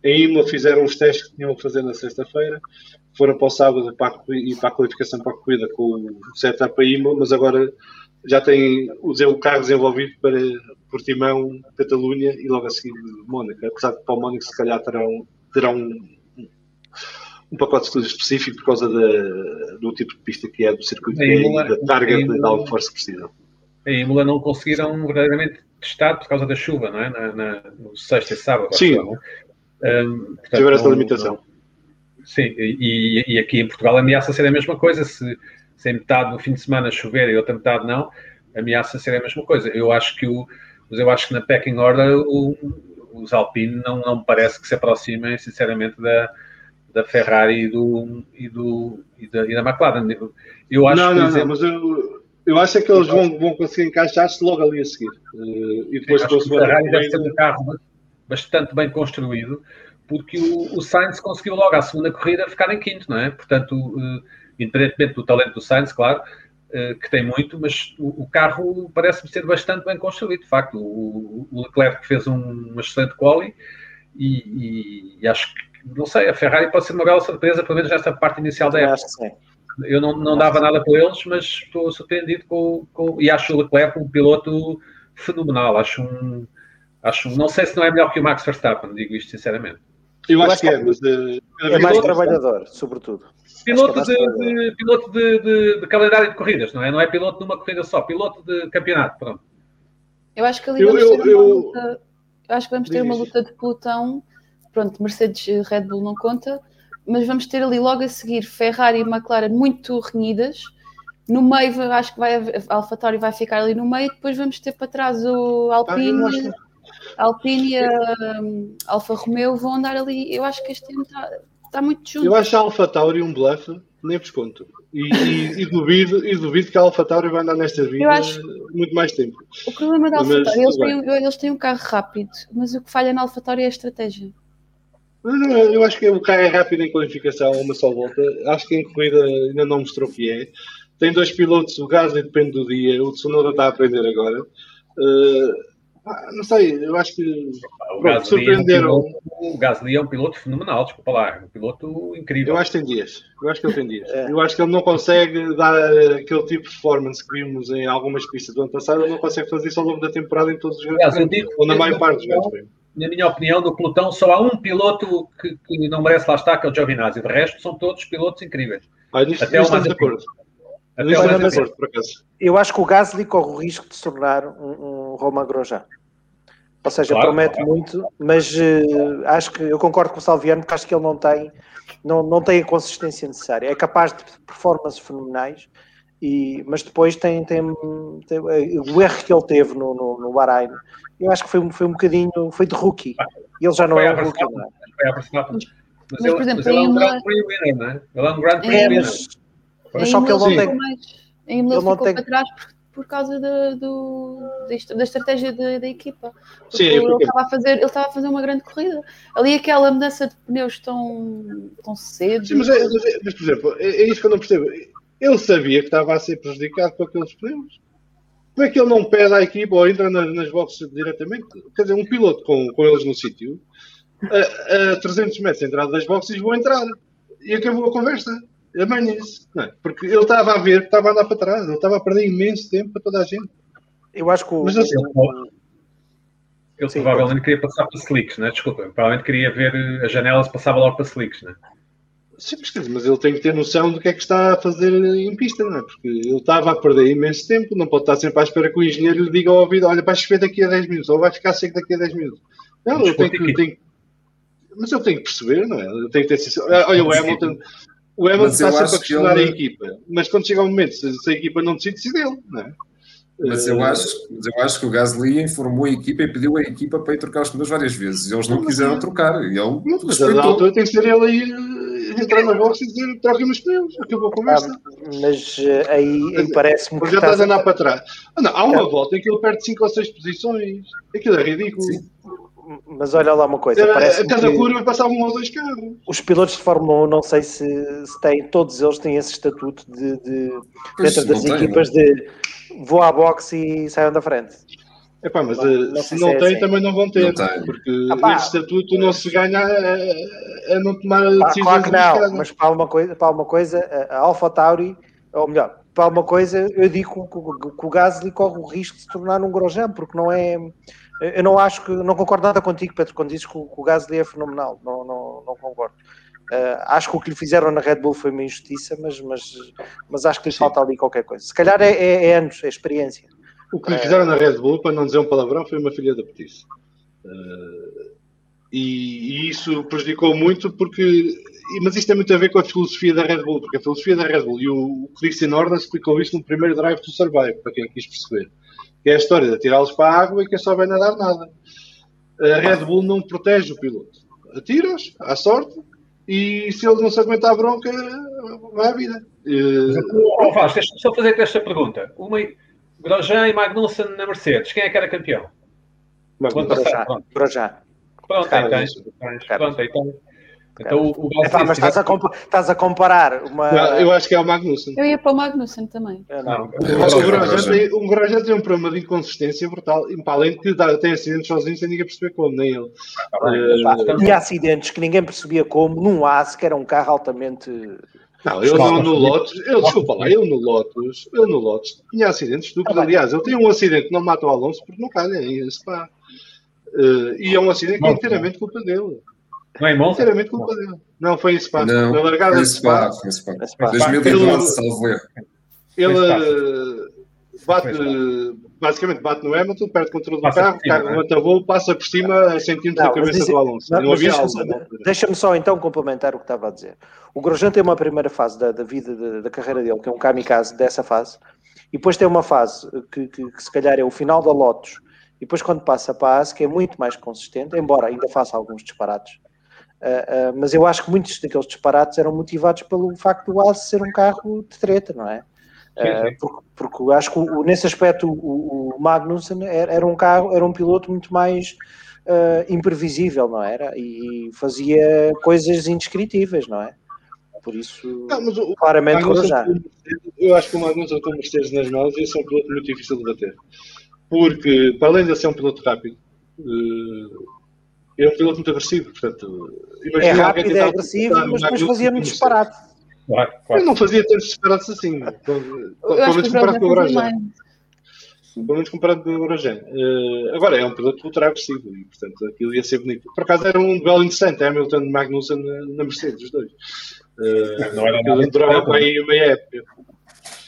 em Imola fizeram os testes que tinham que fazer na sexta-feira, foram para o sábado para a, e para a qualificação para a corrida com o setup para Imola, mas agora já têm o carro desenvolvido para Portimão, Catalunha e logo a seguir Mónaco. Apesar de para o Mónaco se calhar terão, terão um, um pacote de estudo específico por causa da, do tipo de pista que é, do circuito que é e da target de downforce que precisam. Em Imola não conseguiram verdadeiramente testar por causa da chuva, não é? Na, na, no sexta e sábado. Sim. Portanto, Tiveram essa limitação. Não, sim, e, e, aqui em Portugal ameaça ser a mesma coisa. Se, se metade no fim de semana chover e outra metade não, ameaça ser a mesma coisa. Eu acho que o, eu acho que na pecking order o, os Alpine não, não me parece que se aproximem, sinceramente, da, da Ferrari e, do, e, do, e, da, e da McLaren. Eu acho não, não, exemplo, não, mas eu, eu acho é que eles vão, vão conseguir encaixar-se logo ali a seguir. Uh, e depois a Ferrari deve ser um carro bastante bem construído, porque o, o Sainz conseguiu logo à segunda corrida ficar em quinto, não é? Portanto, uh, independentemente do talento do Sainz, claro, uh, que tem muito, mas o, o carro parece-me ser bastante bem construído, de facto. O, o Leclerc fez um, um excelente quali e, e, e, acho que, não sei, a Ferrari pode ser uma bela surpresa, pelo menos nesta parte inicial da época. Eu não, não dava nada com eles, mas estou surpreendido com, com e acho o Leclerc um piloto fenomenal. Acho um, acho, não sei se não é melhor que o Max Verstappen, digo isto sinceramente. Eu, acho, que é, mas uh, é mais trabalhador, sobretudo. Piloto, é de, de, piloto de, de, de, calendário de corridas, não é? Não é piloto de uma corrida só, piloto de campeonato, pronto. Eu acho que ali vamos eu, ter eu, uma luta. Eu acho que vamos ter uma luta de pelotão. Pronto, Mercedes Red Bull não conta, mas vamos ter ali logo a seguir Ferrari e McLaren muito renhidas. No meio, acho que vai a AlphaTauri vai ficar ali no meio, depois vamos ter para trás o Alpine. Ah, Alpine e a um, Alfa Romeo vão andar ali. Eu acho que este ano está, está muito junto. Eu acho a Alfa Tauri um bluff, nem vos conto. E, e, e, duvido, e duvido que a Alfa Tauri vai andar nesta vida acho... muito mais tempo. O problema da Alfa Tauri, eles, têm, eles têm um carro rápido, mas o que falha na Alfa Tauri é a estratégia. Eu acho que o carro é rápido em qualificação, uma só volta. Acho que em corrida ainda não mostrou que é. Tem dois pilotos, o Gasly depende do dia, o Tsunoda está a aprender agora. Uh, não sei, eu acho que o pronto, surpreenderam. É um piloto, o Gasly é um piloto fenomenal, desculpa lá, é um piloto incrível. Eu acho que tem dias, eu acho que ele tem dias. É. Eu acho que ele não consegue dar aquele tipo de performance que vimos em algumas pistas do ano passado, ele não consegue fazer isso ao longo da temporada em todos os grandes ou na maior parte dos grandes Na minha opinião, do pelotão, só há um piloto que, que, não merece lá estar, que é o Giovinazzi. De resto, são todos pilotos incríveis. Ah, nisto, Até nisto o mais de acordo. Até Olha, mas, acordo, eu acho que o Gasly corre o risco de se tornar um, um Grosjean. Ou seja, claro, promete claro. muito, mas uh, acho que eu concordo com o Salviano porque acho que ele não tem, não, não tem a consistência necessária. É capaz de performances fenomenais, e, mas depois tem, tem, tem, eh, o erro que ele teve no, no, no Bahrein, eu acho que foi, foi um bocadinho, foi de rookie. E ele já não é um rookie. Não é? Mas, mas, ele, por exemplo, mas ele é um Grand Prix winner, não é? Ele é um Grand Prix é, winner. Mas, mas só que ele não tem. Ele não tem... para trás porque por causa de, do, da estratégia de, da equipa. Porque Sim, ele, estava a fazer, ele estava a fazer uma grande corrida. Ali aquela mudança de pneus tão, tão cedo. Sim, mas, é, mas, é, mas, por exemplo, é, é, isso que eu não percebo. Ele sabia que estava a ser prejudicado por aqueles pneus. Como é que ele não pede à equipa ou entra nas, nas boxes diretamente? Quer dizer, um piloto com, com eles no sítio, a, a 300 metros da entrada das boxes, vão entrar. E acabou a conversa amanhã-se. É? Porque ele estava a ver, estava a andar para trás, ele estava a perder imenso tempo para toda a gente. Eu acho que o. Mas, assim, ele, ele Sim, provavelmente queria passar para slicks, né? desculpa, provavelmente queria ver as janelas, passava logo para slicks, né? Sim, mas ele tem que ter noção do que é que está a fazer em pista, não é? Porque ele estava a perder imenso tempo, não pode estar sempre à espera que o engenheiro lhe diga ao ouvido: olha, vai chover daqui a 10 minutos, ou vai ficar seco daqui a 10 minutos. Não, ele tem que, tem... Mas ele tem que perceber, não é? Ele tem que ter. Olha, o Hamilton, o Hamilton está sempre a questionar ele... a equipa, mas quando chega o momento, se, se a equipa não decide, decide ele, não é? Mas eu, acho, eu acho que o Gasly informou a equipa e pediu a equipa para ir trocar os pneus várias vezes. E eles não quiseram trocar. E ele mas a altura tem que ser ele aí eh, entrar na box e dizer troquem os pneus. Acabou a conversa. Ah, mas uh, aí, aí parece-me que. Já estás a andar para trás. Ah, não, há uma volta em que ele perde 5 ou 6 posições. Aquilo é ridículo. Sim. Mas olha lá uma coisa, parece A cada curva passavam um ou dois carros. os pilotos de Fórmula 1, não sei se, se têm, todos eles têm esse estatuto de, de dentro das tem, equipas de vou à boxe e saiam da frente. Epá, mas Não- eh, não se não é tem, assim. também não vão ter. Não. Porque Ah, pá. esse estatuto não se ganha a, a não tomar Pá, decisões claro que não, mas para uma coisa, para uma coisa a a Alpha Tauri, ou melhor, para uma coisa, eu digo que, o- que o Gasly corre o risco de se tornar um Grosjean, porque não é. Eu não acho que. Não concordo nada contigo, Pedro, quando dizes que o, que o Gasly é fenomenal. Não, não, não concordo. Ah, acho que o que lhe fizeram na Red Bull foi uma injustiça, mas, mas, mas acho que lhe falta ali qualquer coisa. Se calhar é, é- é anos, é experiência. O que lhe fizeram na Red Bull, para não dizer um palavrão, foi uma filha da petice. Eh, e, e isso prejudicou muito porque. Mas isto tem muito a ver com a filosofia da Red Bull, porque a filosofia da Red Bull e o, o Christian Horner explicou isto no primeiro Drive to Survive, para quem quis perceber. Que é a história de atirá-los para a água e quem só vai nadar nada. A Red Bull não protege o piloto. Atira-os, à sorte, e se ele não se aguentar a bronca, vai à vida. Oh, Vasco, deixa-me só fazer esta pergunta. Uma... Grosjean e Magnussen na Mercedes, quem é que era campeão? passar, Grosjean. pronto. Cara, então, pronto, então, então o, o Epá, mas estás a, compa- estás a comparar uma. Não, eu acho que é o Magnussen. Eu ia para o Magnussen também. Eu não. Não, Eu acho que o Grosjean. Tem, Grosjean tem um problema de inconsistência brutal. E, para além de que dá- tem acidentes sozinho sem ninguém perceber como, nem ele. Eh, Pá, tinha acidentes que ninguém percebia como, num AS, que era um carro altamente. não, ele não, no Lotus, ele, desculpa lá, ele no Lotus, ele no Lotus tinha acidentes estúpidos. Tá. Aliás, ele tem um acidente que não mata o Alonso porque não calha em Spa. Eh, e é um acidente que é inteiramente culpa dele. Não é em Monza? Dele. Não, foi em Spa. Não, Na largada foi de Spa, Spa, foi Spa. Mas, pá, 2012, Ele- salvo erro. ele eh, bate, basicamente bate no Hamilton, perde o controle do Passa carro, cima, carro né? levanta voo, passa por cima a centímetros Não, da cabeça do Alonso. Não, Não, havia deixa-me algo. só- não. Deixa-me só então complementar o que estava a dizer. O Grosjean tem uma primeira fase da, da vida da, da carreira dele, que é um kamikaze dessa fase, e depois tem uma fase que, que- que se calhar é o final da Lotus, e depois quando passa para a AS, que é muito mais consistente, embora ainda faça alguns disparates. Ah, ah, mas eu acho que muitos daqueles disparates eram motivados pelo facto do AS ser um carro de treta, não é? Sim. porque, porque acho que o- nesse aspecto o, o Magnussen era, era um carro, era um piloto muito mais imprevisível, não era? E, fazia coisas indescritíveis, não é? Por isso, Não, mas o, claramente o eu acho que o Magnussen com o Mercedes nas mãos ia ser um piloto muito difícil de bater. Porque, para além de ser um piloto rápido, eh, é um piloto muito agressivo. Portanto, É rápido, é agressivo, mas depois fazia muito disparate. Claro, Eu claro. não fazia tantos disparates assim. Pelo Eu acho menos comparado com o Grosjean. Pelo menos comparado com o Grosjean. Eh, agora, é um piloto ultra agressivo e, portanto, aquilo ia ser bonito. Por acaso era um duelo interessante, Hamilton e Magnussen na, na Mercedes, os dois. Eh, Não era nada durava aí uma época.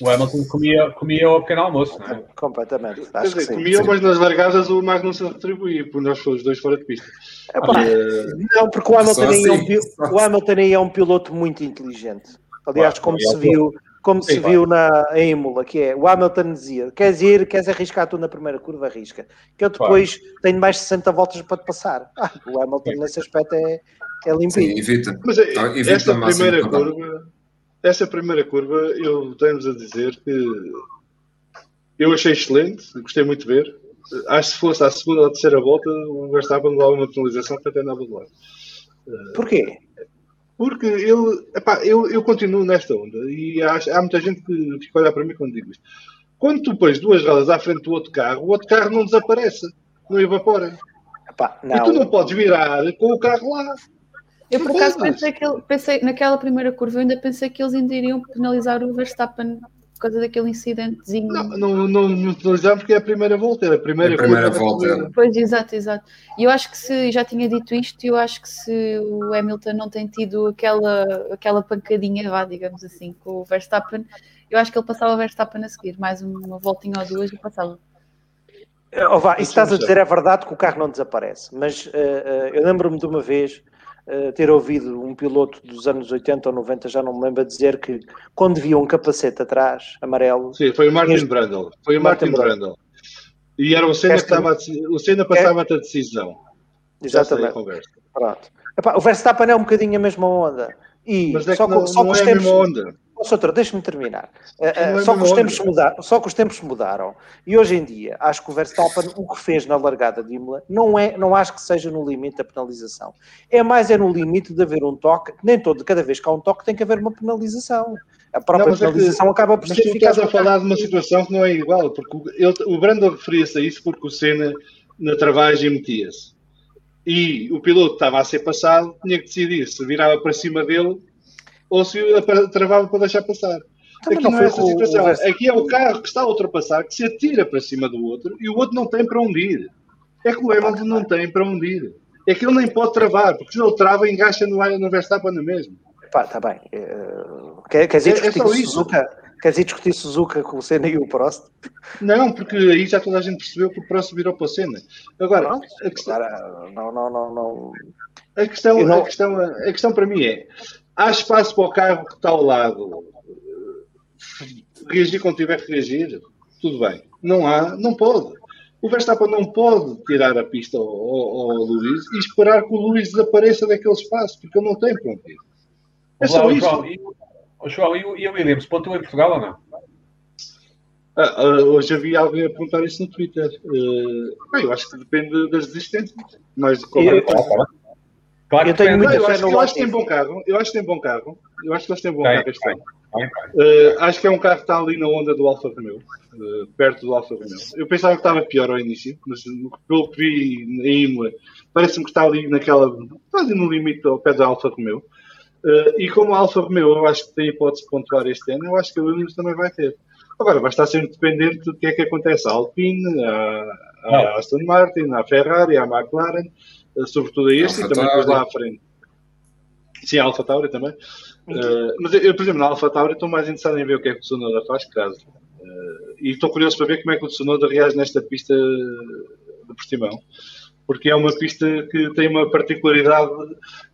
O Hamilton comia, comia ao pequeno almoço, não é? Completamente. Acho que dizer, sim. mas nas largadas o Magnussen retribuía, porque nós fomos os dois fora de pista. Epá, Eh, Não, porque o Hamilton, aí é um, assim, o Hamilton é um piloto muito inteligente. Aliás, Claro, como se é viu, como Sim, se viu na em Imola, que é o Hamilton dizia: queres ir, queres arriscar tu na primeira curva, arrisca. Que eu depois tenho mais de 60 voltas para te passar. Ah, o Hamilton nesse aspecto é, é Sim, limpinho. evita. Mas é, Então, evita esta primeira curva, essa primeira curva, eu tenho-vos a dizer que eu achei excelente, gostei muito de ver. Acho que se fosse à segunda ou à terceira volta, o Verstappen levava uma penalização para ter nada de lado. Porquê? Porque ele, epá, eu, eu continuo nesta onda e há, há muita gente que fica a olhar para mim quando digo isto. Quando tu pões duas rodas à frente do outro carro, o outro carro não desaparece, não evapora. Epá, E tu não. não podes virar com o carro lá. Eu por acaso pensei que ele, pensei, naquela primeira curva, eu ainda pensei que eles ainda iriam penalizar o Verstappen por causa daquele incidentezinho. Não, não, não, não penalizamos porque é a primeira volta, é a primeira, É a primeira volta, corrida. Pois, exato, exato. E eu acho que se, já tinha dito isto, eu acho que se o Hamilton não tem tido aquela, aquela pancadinha, vá, digamos assim, com o Verstappen, eu acho que ele passava o Verstappen a seguir, mais uma voltinha ou duas e passava. Oh, vá, isso estás a dizer é verdade que o carro não desaparece, mas eh, eh, eu lembro-me de uma vez ter ouvido um piloto dos anos 80 ou 90, já não me lembro, dizer que quando via um capacete atrás, amarelo, Sim, foi o Martin Este- Brundle. Foi o Martin Martin Brundle. E era o Senna que Esta- estava o Senna passava-te a decisão. Exatamente, pronto. Epá, o Verstappen é um bocadinho a mesma onda. E Mas é só, que com, não, só não com é a mesma onda. Soutor, deixa-me terminar. Uh, uh, só, que os tempos mudaram, só que os tempos mudaram. E hoje em dia, acho que o Verstappen, o que fez na largada de Imola, não, é, não acho que seja no limite da penalização. É mais é no limite de haver um toque. Nem todo, cada vez que há um toque, tem que haver uma penalização. A própria não, penalização é que, acaba por ser. Mas tu estás a falar de uma situação que não é igual, porque ele, o Brandon referia-se a isso porque o Senna na travagem metia-se. E o piloto estava a ser passado, tinha que decidir se virava para cima dele ou se travava para deixar passar. Também Aqui não, não é essa situação. O... Aqui é o carro que está a ultrapassar, que se atira para cima do outro e o outro não tem para onde ir. É que o Hamilton não tem para onde ir. É que ele nem pode travar, porque se ele trava, engacha no, no Verstappen na mesma. Pá, está bem. Uh, quer, quer dizer, é, é Suzuka, quer dizer discutir Suzuka com o Senna e o Prost? Não, porque aí já toda a gente percebeu que o Prost virou para o Senna. Agora, a questão, não, não, não, não. A questão, não... A, questão, a questão para mim é: há espaço para o carro que está ao lado reagir quando tiver que reagir? Tudo bem. Não há, não pode. O Verstappen não pode tirar a pista ao, ao, ao Luís e esperar que o Luís desapareça daquele espaço, porque ele não tem para onde ir. É só Olá, isso. João, e, oh, João, e, e o Williams, pontuou em Portugal ou não? Ah, ah, hoje havia alguém a perguntar isso no Twitter. Uh, bem, eu acho que depende das existências. Mas de qualquer coisa. Claro eu tenho muita fé no eu acho que tem bom carro. Eu acho que tem bom carro. Eu acho que eles têm bom tem, carro este ano. Uh, acho que é um carro que está ali na onda do Alfa Romeo, uh, perto do Alfa Romeo. Eu pensava que estava pior ao início, mas pelo que vi em Imola, parece-me que está ali naquela. Está ali no limite ao pé do Alfa Romeo. Uh, e como a Alfa Romeo eu acho que tem hipótese de pontuar este ano, eu acho que a Williams também vai ter. Agora, vai estar sempre dependente do que é que acontece à Alpine, à, à Aston Martin, à Ferrari, à McLaren, uh, sobretudo a este, Alpha e também depois lá à frente. Sim, a Alfa Tauri também. Uh, mas eu, por exemplo, na Alfa Tauri estou mais interessado em ver o que é que o Tsunoda faz, caso. Uh, e estou curioso para ver como é que o Tsunoda reage nesta pista de Portimão porque é uma pista que tem uma particularidade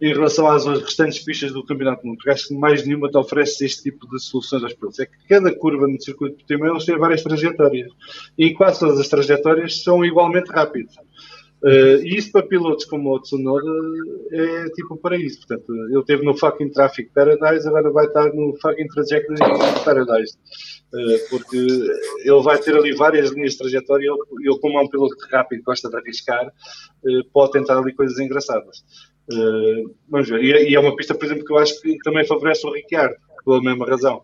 em relação às restantes pistas do Campeonato do Mundo, porque acho que mais nenhuma te oferece este tipo de soluções aos pilotos. É que cada curva no circuito de Portimão tem várias trajetórias, e quase todas as trajetórias são igualmente rápidas. Uh, e isso para pilotos como o Tsunoda é tipo um paraíso. Portanto, ele esteve no fucking Traffic Paradise, agora vai estar no fucking Trajectory Paradise. Uh, porque ele vai ter ali várias linhas de trajetória. Ele, ele como é um piloto rápido, gosta de arriscar, uh, pode tentar ali coisas engraçadas. vamos ver. E, e, é uma pista, por exemplo, que eu acho que também favorece o Ricciardo, pela mesma razão.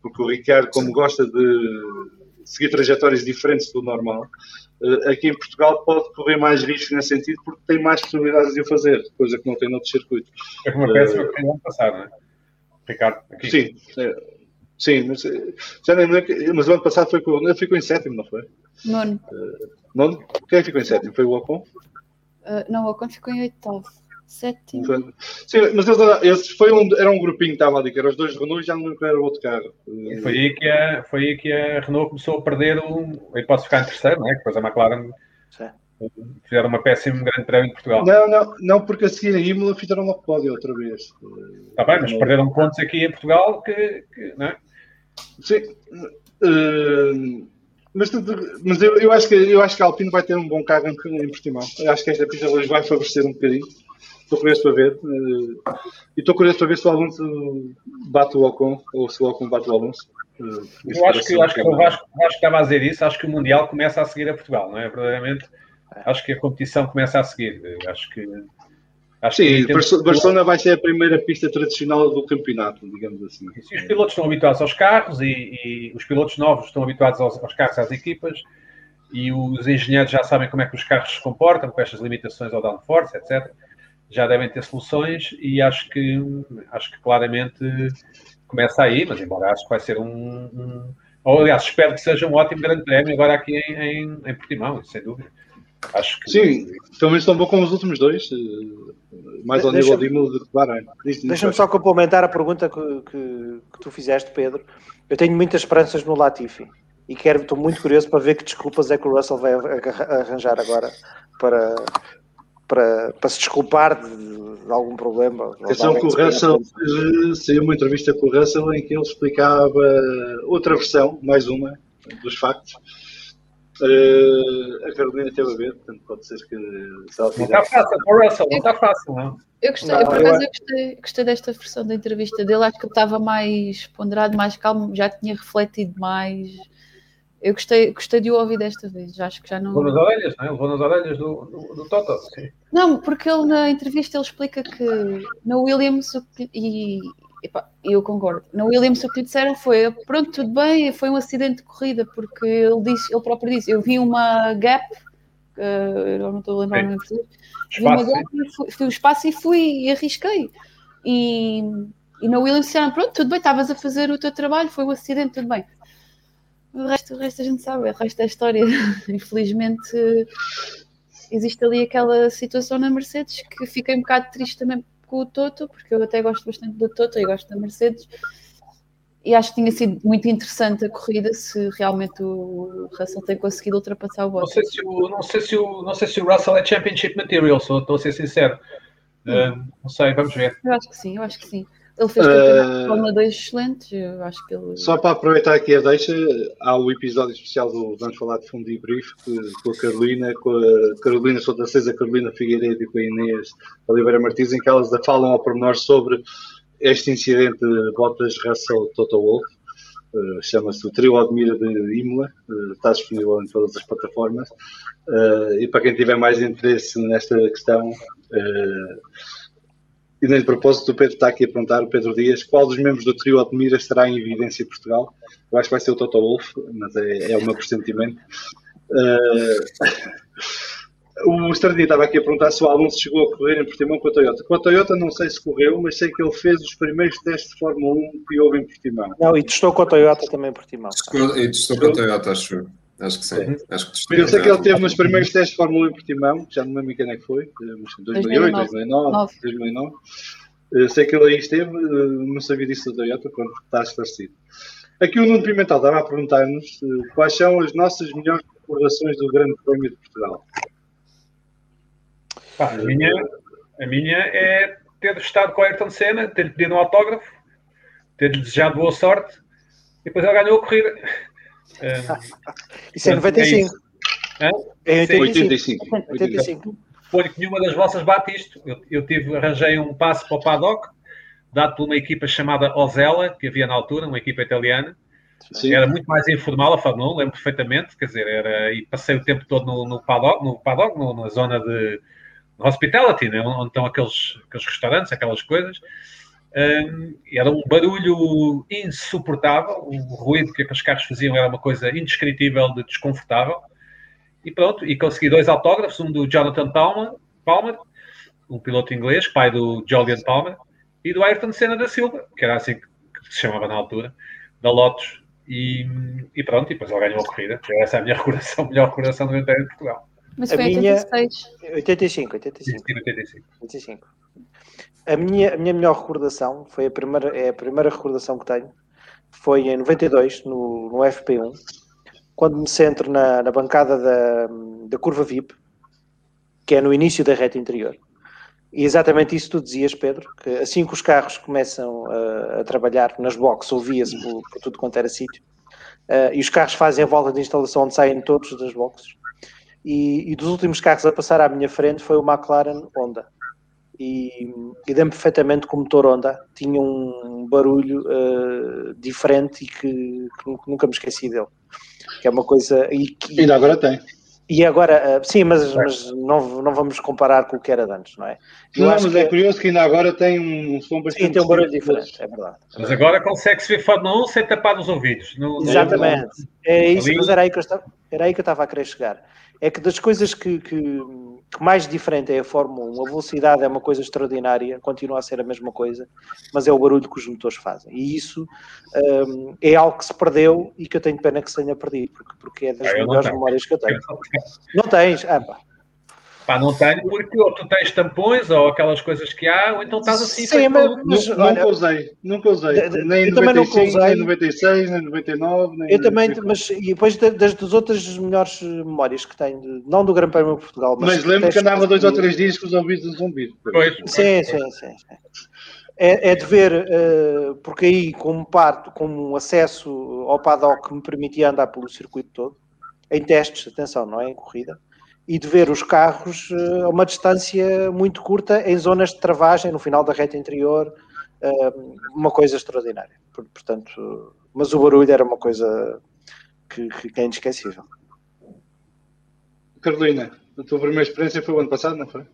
Porque o Ricciardo, como gosta de seguir trajetórias diferentes do normal, eh, aqui em Portugal pode correr mais risco nesse sentido porque tem mais possibilidades de o fazer, coisa que não tem noutros circuitos. É como a peça uh, que tem ano passado, não é? Ricardo, aqui. Sim, é, sim, mas, já nem mas o ano passado foi com, ele ficou em sétimo, não foi? Nono. Uh, nono? Quem ficou em sétimo? Foi o Ocon? Uh, não, o Ocon ficou em oitavo. Sétimo. Sim, mas eles, foi um, era um grupinho que estava ali, que eram os dois Renault e já não lembro era o outro carro. E foi aí que a, foi aí que a Renault começou a perder um. Aí posso ficar em terceiro, não é? Depois a McLaren Sim. fizeram uma péssima grande prémio em Portugal. Não, não, não, porque a seguir a Imola fizeram uma pódio outra vez. Está bem, mas perderam pontos aqui em Portugal que, que não é? Sim. Uh, mas, mas eu, eu, acho que, eu acho que a Alpine vai ter um bom carro em, em Portimão. Eu acho que esta pista hoje vai favorecer um bocadinho. Estou curioso para ver. Uh, e estou curioso para ver se o Alonso bate o Ocon ou se o Ocon bate o Alonso. Uh, eu acho que, acho que o Vasco, Vasco estava a dizer isso. Acho que o Mundial começa a seguir a Portugal, não é? Verdadeiramente, acho que a competição começa a seguir. Acho que. Acho Sim, que Barcelona vai ser a primeira pista tradicional do campeonato, digamos assim. Se os pilotos estão habituados aos carros e, e os pilotos novos estão habituados aos, aos carros, às equipas, e os engenheiros já sabem como é que os carros se comportam, com estas limitações ao downforce, etc já devem ter soluções e acho que, acho que claramente começa aí, mas embora acho que vai ser um, um ou aliás, espero que seja um ótimo grande prémio agora aqui em, em, em Portimão, sem dúvida. Acho que... Sim, pelo menos tão bom como os últimos dois, eh, mais ao nível de Imola do que Bahrein. Deixa-me só complementar a pergunta que, que, que, tu fizeste, Pedro. Eu tenho muitas esperanças no Latifi e quero, estou muito curioso para ver que desculpas é que o Russell vai arranjar agora para, para, para se desculpar de, de algum problema. Atenção que o Russell saiu uma entrevista com o Russell em que ele explicava outra versão, mais uma, dos factos. Uh, a Carolina teve a ver, portanto pode ser que se ela Não está fácil, o Russell, não está fácil, não. Eu gostei, não, por acaso eu gostei, gostei desta versão da entrevista dele, acho que ele estava mais ponderado, mais calmo, já tinha refletido mais. Eu gostei, gostei de o ouvir desta vez, acho que já não. Levou nas orelhas, não é? Levou nas orelhas do, do, do Toto. Sim. Não, porque ele na entrevista ele explica que na Williams e, Epá, eu concordo. Na Williams o que lhe disseram foi pronto, tudo bem, foi um acidente de corrida, porque ele disse, ele próprio disse, eu vi uma gap, uh, eu não estou a lembrar o nome vi uma gap, fui, fui o espaço e fui e arrisquei. E, e na Williams disseram, pronto, tudo bem, estavas a fazer o teu trabalho, foi um acidente, tudo bem. O resto, o resto a gente sabe, o resto da história. Infelizmente existe ali aquela situação na Mercedes que fiquei um bocado triste também com o Toto, porque eu até gosto bastante do Toto e gosto da Mercedes. E acho que tinha sido muito interessante a corrida se realmente o Russell tem conseguido ultrapassar o Bottas. Não sei se o, não sei se o, não sei se o Russell é Championship Material, só estou a ser sincero. Uh, não sei, vamos ver. Eu acho que sim, eu acho que sim. Ele fez uh, Fórmula 2 excelentes, eu acho que ele... Só para aproveitar aqui a deixa, há o episódio especial do Vamos Falar de Fundo e Brief com a Carolina, com a Carolina Souta a Carolina Figueiredo e com a Inês Oliveira Martins, em que elas falam ao pormenor sobre este incidente de Bottas Russell Toto Wolff. Uh, chama-se o Trio Admira de Imola, uh, está disponível em todas as plataformas. Uh, e para quem tiver mais interesse nesta questão, e nem de propósito, o Pedro está aqui a perguntar, o Pedro Dias, qual dos membros do trio Admira estará em evidência em Portugal? Eu acho que vai ser o Toto Wolff, mas é, é o meu pressentimento. Uh, o Estradinho estava aqui a perguntar se o Alonso chegou a correr em Portimão com a Toyota. Com a Toyota não sei se correu, mas sei que ele fez os primeiros testes de Fórmula 1 que houve em Portimão. Não, e testou com a Toyota também em Portimão. E testou com a Toyota, acho Acho que sim. Uhum. Acho que eu sei que ele teve nos primeiros testes de Fórmula 1 em Portimão, já não lembro quem é que foi, 2008, 2009, 2009. Eu sei que ele aí esteve, eh, não sabia disso da Toyota, quando está esclarecido. Aqui o Nuno Pimentel estava a perguntar-nos eh, quais são as nossas melhores recordações do Grande Prémio de Portugal. Pá, a, minha, a minha é ter estado com o Ayrton Senna, ter-lhe pedido um autógrafo, ter-lhe desejado boa sorte e depois ele ganhou a corrida. Isso é 95. É, é 85. 85. 85. Foi que nenhuma das vossas bate isto. Eu, eu tive, arranjei um passo para o paddock, dado por uma equipa chamada Ozella, que havia na altura, uma equipa italiana. Sim. Era muito mais informal a Fórmula 1, lembro perfeitamente, quer dizer, era, e passei o tempo todo no, no paddock, no paddock no, na zona de hospitality, né, onde estão aqueles, aqueles restaurantes, aquelas coisas. Era um barulho insuportável, o ruído que aqueles carros faziam era uma coisa indescritível de desconfortável. E pronto, e consegui dois autógrafos, um do Jonathan Palmer, Palmer um piloto inglês, pai do Julian Palmer, e do Ayrton Senna da Silva, que era assim que se chamava na altura, da Lotus. E, e pronto, e depois ele ganhou a corrida. Essa é a minha recordação, a melhor recordação do Império de Portugal. Mas foi em 86. 85, 85. 85. 85. A minha, a minha melhor recordação foi a primeira, é a primeira recordação que tenho. Foi em 92, no, no FP1, quando me centro na, na bancada da, da curva VIP, que é no início da reta interior. E exatamente isso tu dizias, Pedro, que assim que os carros começam a, a trabalhar nas boxes, ouvia-se por, por, tudo quanto era sítio, uh, e os carros fazem a volta de instalação onde saem todos das boxes. E, e, dos últimos carros a passar à minha frente foi o McLaren Honda e, e lembro perfeitamente que o motor Honda tinha um barulho uh, diferente e que, que, nunca me esqueci dele. Que é uma coisa. E que, ainda agora tem. E agora, uh, sim, mas, mas não, não vamos comparar com o que era antes, não é? Eu não, mas é, é curioso que ainda agora tem um som bastante. Sim, tem um barulho diferente, é verdade. Mas agora consegue-se ver Fórmula 1 sem tapar os ouvidos. No, Exatamente. É isso, mas era aí, que eu estava, era aí que eu estava a querer chegar. É que das coisas que, que que mais diferente é a Fórmula 1. A velocidade é uma coisa extraordinária, continua a ser a mesma coisa, mas é o barulho que os motores fazem. E isso um, é algo que se perdeu e que eu tenho pena que se tenha perdido, porque, porque é das ah, melhores memórias que eu tenho. Não tens? Ah, pá. Pá, não tenho, porque ou tu tens tampões ou aquelas coisas que há, ou então estás assim. Sim, mas, mas, nunca, olha, usei, nunca usei. De, nem em 95, nem 96, nem 99. Nem eu também, mas e depois das, das outras melhores memórias que tenho, de, não do Grande Prémio de Portugal, mas. Mas lembro que andava dois ou três dias com os ouvidos do zumbido. Pois, sim, sim, sim, sim. É, é, de ver, uh, porque aí, como parte, como acesso ao paddock me permitia andar pelo circuito todo, em testes, atenção, não é em corrida, e de ver os carros uh, a uma distância muito curta em zonas de travagem, no final da reta interior, uh, uma coisa extraordinária. Portanto, mas o barulho era uma coisa que, que é inesquecível. Carolina, a tua primeira experiência foi o ano passado, não foi?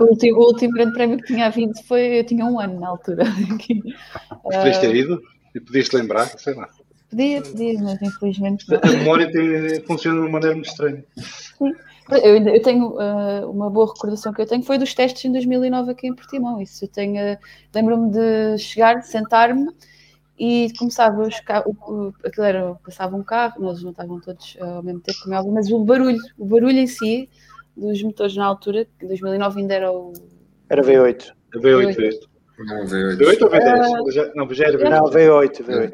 O último, o último grande prémio que tinha havido foi. Eu tinha um ano na altura. Podias ter ido e podias te lembrar, sei lá. Podia, podia, mas infelizmente. Não. A memória tem, funciona de uma maneira muito estranha. Sim. Eu, eu tenho uh, uma boa recordação que eu tenho foi dos testes em 2009 aqui em Portimão. Isso eu tenho. Uh, Lembro-me de chegar, sentar-me e começava os carros, aquilo era, passava um carro, eles não estavam todos uh, ao mesmo tempo, como é óbvio, mas o barulho, o barulho em si, dos motores na altura, que em 2009 ainda era o. Era V8. V8, V8. Não, V8. V8 ou V10? Uh, já, não, já era V8. Não, V8, V8.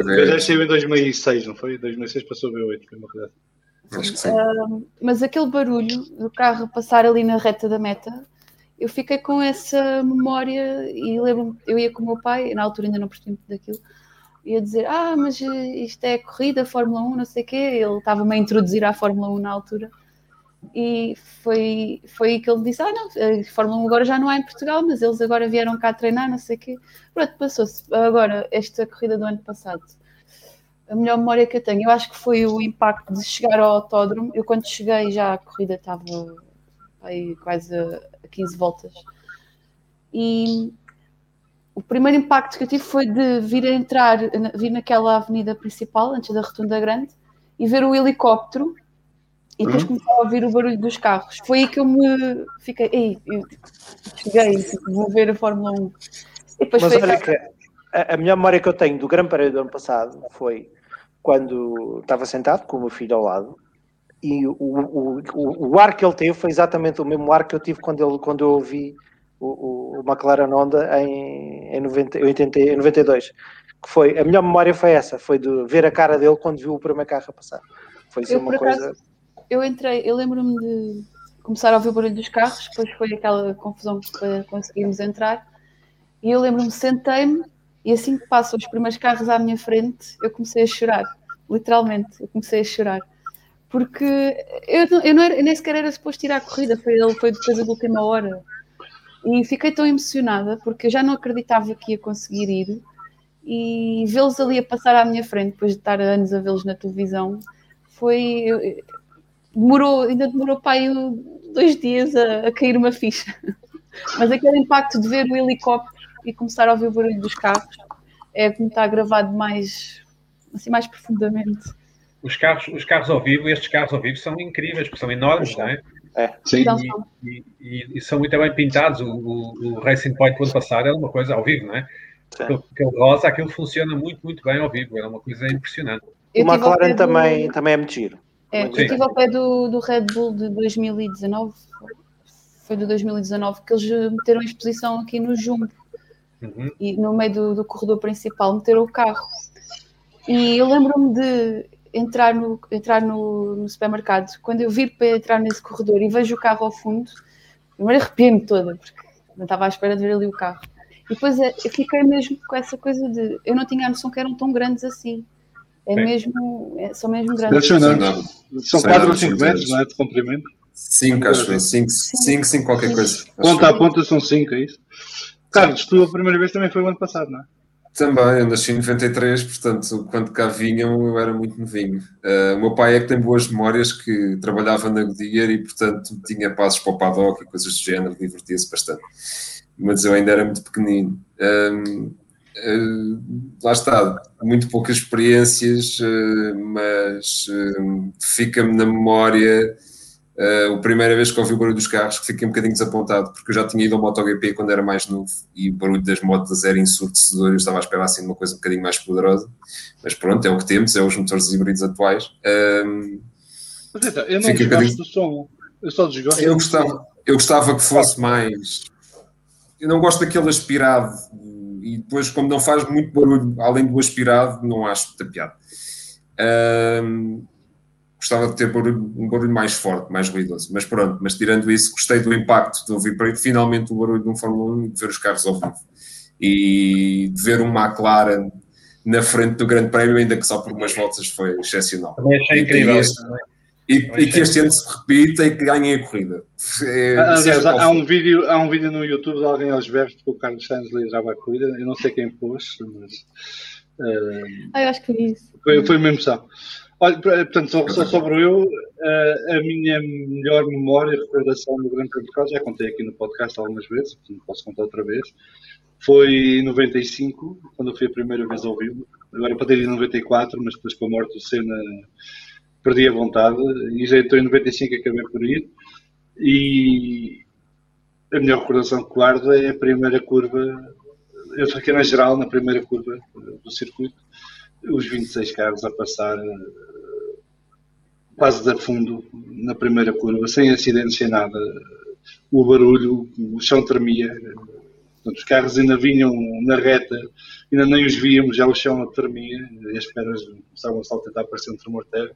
O V10 saiu em 2006, não foi? Em 2006 passou V8, foi uma coisa Acho que sim. Uh, mas aquele barulho do carro passar ali na reta da meta, eu fiquei com essa memória e lembro-me, eu ia com o meu pai, na altura ainda não percebi muito daquilo, ia dizer, ah, mas isto é corrida, Fórmula 1, não sei o quê, ele estava-me a introduzir à Fórmula 1 na altura, e foi, foi que ele disse, ah, não, a Fórmula 1 agora já não há em Portugal, mas eles agora vieram cá treinar, não sei o quê. Pronto, passou-se. Agora, esta corrida do ano passado, a melhor memória que eu tenho, eu acho que foi o impacto de chegar ao autódromo, eu quando cheguei já a corrida estava aí quase a 15 voltas. E o primeiro impacto que eu tive foi de vir a entrar, vir naquela avenida principal, antes da Rotunda Grande, e ver o helicóptero e depois começar a ouvir o barulho dos carros. Foi aí que eu me fiquei, ei, eu cheguei, vou ver a Fórmula 1. E depois Mas olha que a, a melhor memória que eu tenho do Grande Prémio do ano passado foi quando estava sentado com o meu filho ao lado e o, o, o, o, ar que ele teve foi exatamente o mesmo ar que eu tive quando, ele, quando eu ouvi o, o McLaren Honda em, em, 90, 80, em 92. Que foi, a melhor memória foi essa, foi de ver a cara dele quando viu o primeiro carro a passar. Foi assim, uma coisa. Acaso, eu entrei, eu lembro-me de começar a ouvir o barulho dos carros, depois foi aquela confusão que conseguimos entrar, e eu lembro-me, sentei-me, e assim que passam os primeiros carros à minha frente, eu comecei a chorar, literalmente, eu comecei a chorar porque eu, eu, não era, eu nem sequer era suposto tirar a corrida, foi, foi depois da última hora. E fiquei tão emocionada porque eu já não acreditava que ia conseguir ir e vê-los ali a passar à minha frente, depois de estar anos a vê-los na televisão, foi. Demorou, ainda demorou para aí dois dias a, a cair uma ficha. Mas aquele impacto de ver o helicóptero e começar a ouvir o barulho dos carros é como está gravado mais, assim, mais profundamente os carros, os carros ao vivo, estes carros ao vivo são incríveis, porque são enormes, não é? É, sim. E, e, e, são muito bem pintados. O, o, o, Racing Point do ano passado era uma coisa ao vivo, não é? Aquele rosa, aquilo funciona muito, muito bem ao vivo. Era uma coisa impressionante. o McLaren também, do... também é muito giro. É, eu estive ao pé do, do Red Bull de 2019, foi de 2019, que eles meteram a exposição aqui no Jumbo. Uhum. E no meio do, do corredor principal meteram o carro. E eu lembro-me de entrar no, entrar no, no, supermercado, quando eu vir para entrar nesse corredor e vejo o carro ao fundo, primeiro arrepiei-me toda, porque não estava à espera de ver ali o carro. E depois é, eu fiquei mesmo com essa coisa de. Eu não tinha a noção que eram tão grandes assim. É mesmo. É, são mesmo grandes. São 4 ou 5 metros, não é? De comprimento. 5, acho que 5, 5, 5, qualquer coisa. Ponta a ponta são 5, é isso? Carlos, tu a primeira vez também foi o ano passado, não é? Também, eu nasci em 93, portanto, quando cá vinham eu era muito novinho. Uh, o meu pai é que tem boas memórias, que trabalhava na Goodyear e, portanto, tinha passos para o paddock e coisas do género, divertia-se bastante. Mas eu ainda era muito pequenino. uh, lá está, muito poucas experiências, uh, mas fica-me na memória a primeira vez que ouvi o barulho dos carros, que fiquei um bocadinho desapontado, porque eu já tinha ido ao MotoGP quando era mais novo e o barulho das motos era ensurdecedor. Eu estava a esperar assim uma coisa um bocadinho mais poderosa, mas pronto, é o que temos, é os motores híbridos atuais. Um, mas então, eu não desgosto um bocadinho... do som, eu só desgosto. Eu gostava, eu gostava que fosse mais. Eu não gosto daquele aspirado e depois, como não faz muito barulho, além do aspirado, não acho muita piada. Um, gostava de ter um barulho mais forte, mais ruidoso. Mas pronto, mas tirando isso, gostei do impacto de ouvir finalmente o barulho de um Fórmula 1 e de ver os carros ao vivo. E de ver um McLaren na frente do Grande Prémio, ainda que só por umas voltas foi excepcional. Também achei incrível. este- E, e que este ano se repita e que ganhem a corrida. É, Ah, seja Aliás, há um, vídeo, há um vídeo no YouTube de alguém aos berros que o Carlos Sainz liderava a corrida. Eu não sei quem pôs, mas eh, Ah, eu acho que vi isso. foi, foi uma emoção. Olha, pra- portanto, só, só sobre eu, eh, a minha melhor memória e recordação do Grande Prêmio de Portugal, já contei aqui no podcast algumas vezes, portanto posso contar outra vez, foi em 95, quando eu fui a primeira vez ao vivo. Agora para ter ido em 94, mas depois com a morte do Senna perdi a vontade e já estou em 95 e acabei por ir. E a melhor recordação que guardo é a primeira curva. Eu fiquei na geral, na primeira curva do circuito, os 26 carros a passar quase de fundo na primeira curva, sem acidentes, sem nada. O barulho, o chão tremia. Portanto, os carros ainda vinham na reta, ainda nem os víamos, já o chão tremia, e as pedras começavam a tentar parecer um tremor terra.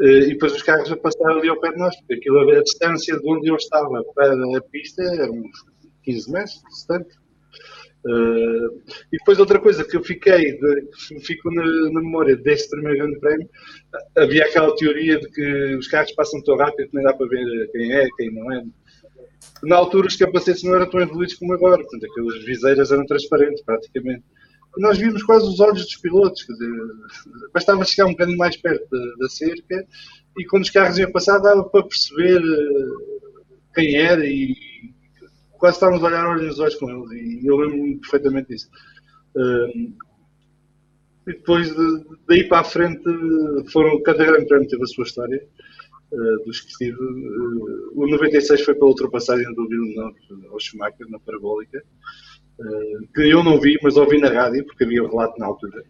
Eh, E depois os carros a passar ali ao pé de nós, porque aquilo, a distância de onde eu estava para a pista eram uns 15 metros, distante. Uh, e depois outra coisa que eu fiquei, de, fico na, na, memória deste primeiro grande prémio, havia aquela teoria de que os carros passam tão rápido que nem dá para ver quem é, quem não é. Na altura os capacetes não eram tão evoluídos como agora, portanto aquelas viseiras eram transparentes praticamente. E nós vimos quase os olhos dos pilotos, quer dizer, bastava chegar um bocadinho mais perto da, da cerca e quando os carros iam passar dava para perceber uh, quem era e quase estávamos a olhar olhos nos olhos com eles e eu lembro-me perfeitamente disso. Uh, e depois de, daí para a frente foram, cada grande prémio teve a sua história uh, dos que estive. Uh, o 96 foi pela ultrapassagem do Villeneuve ao Schumacher na parabólica, que eu não vi, mas ouvi na rádio porque havia o relato na altura.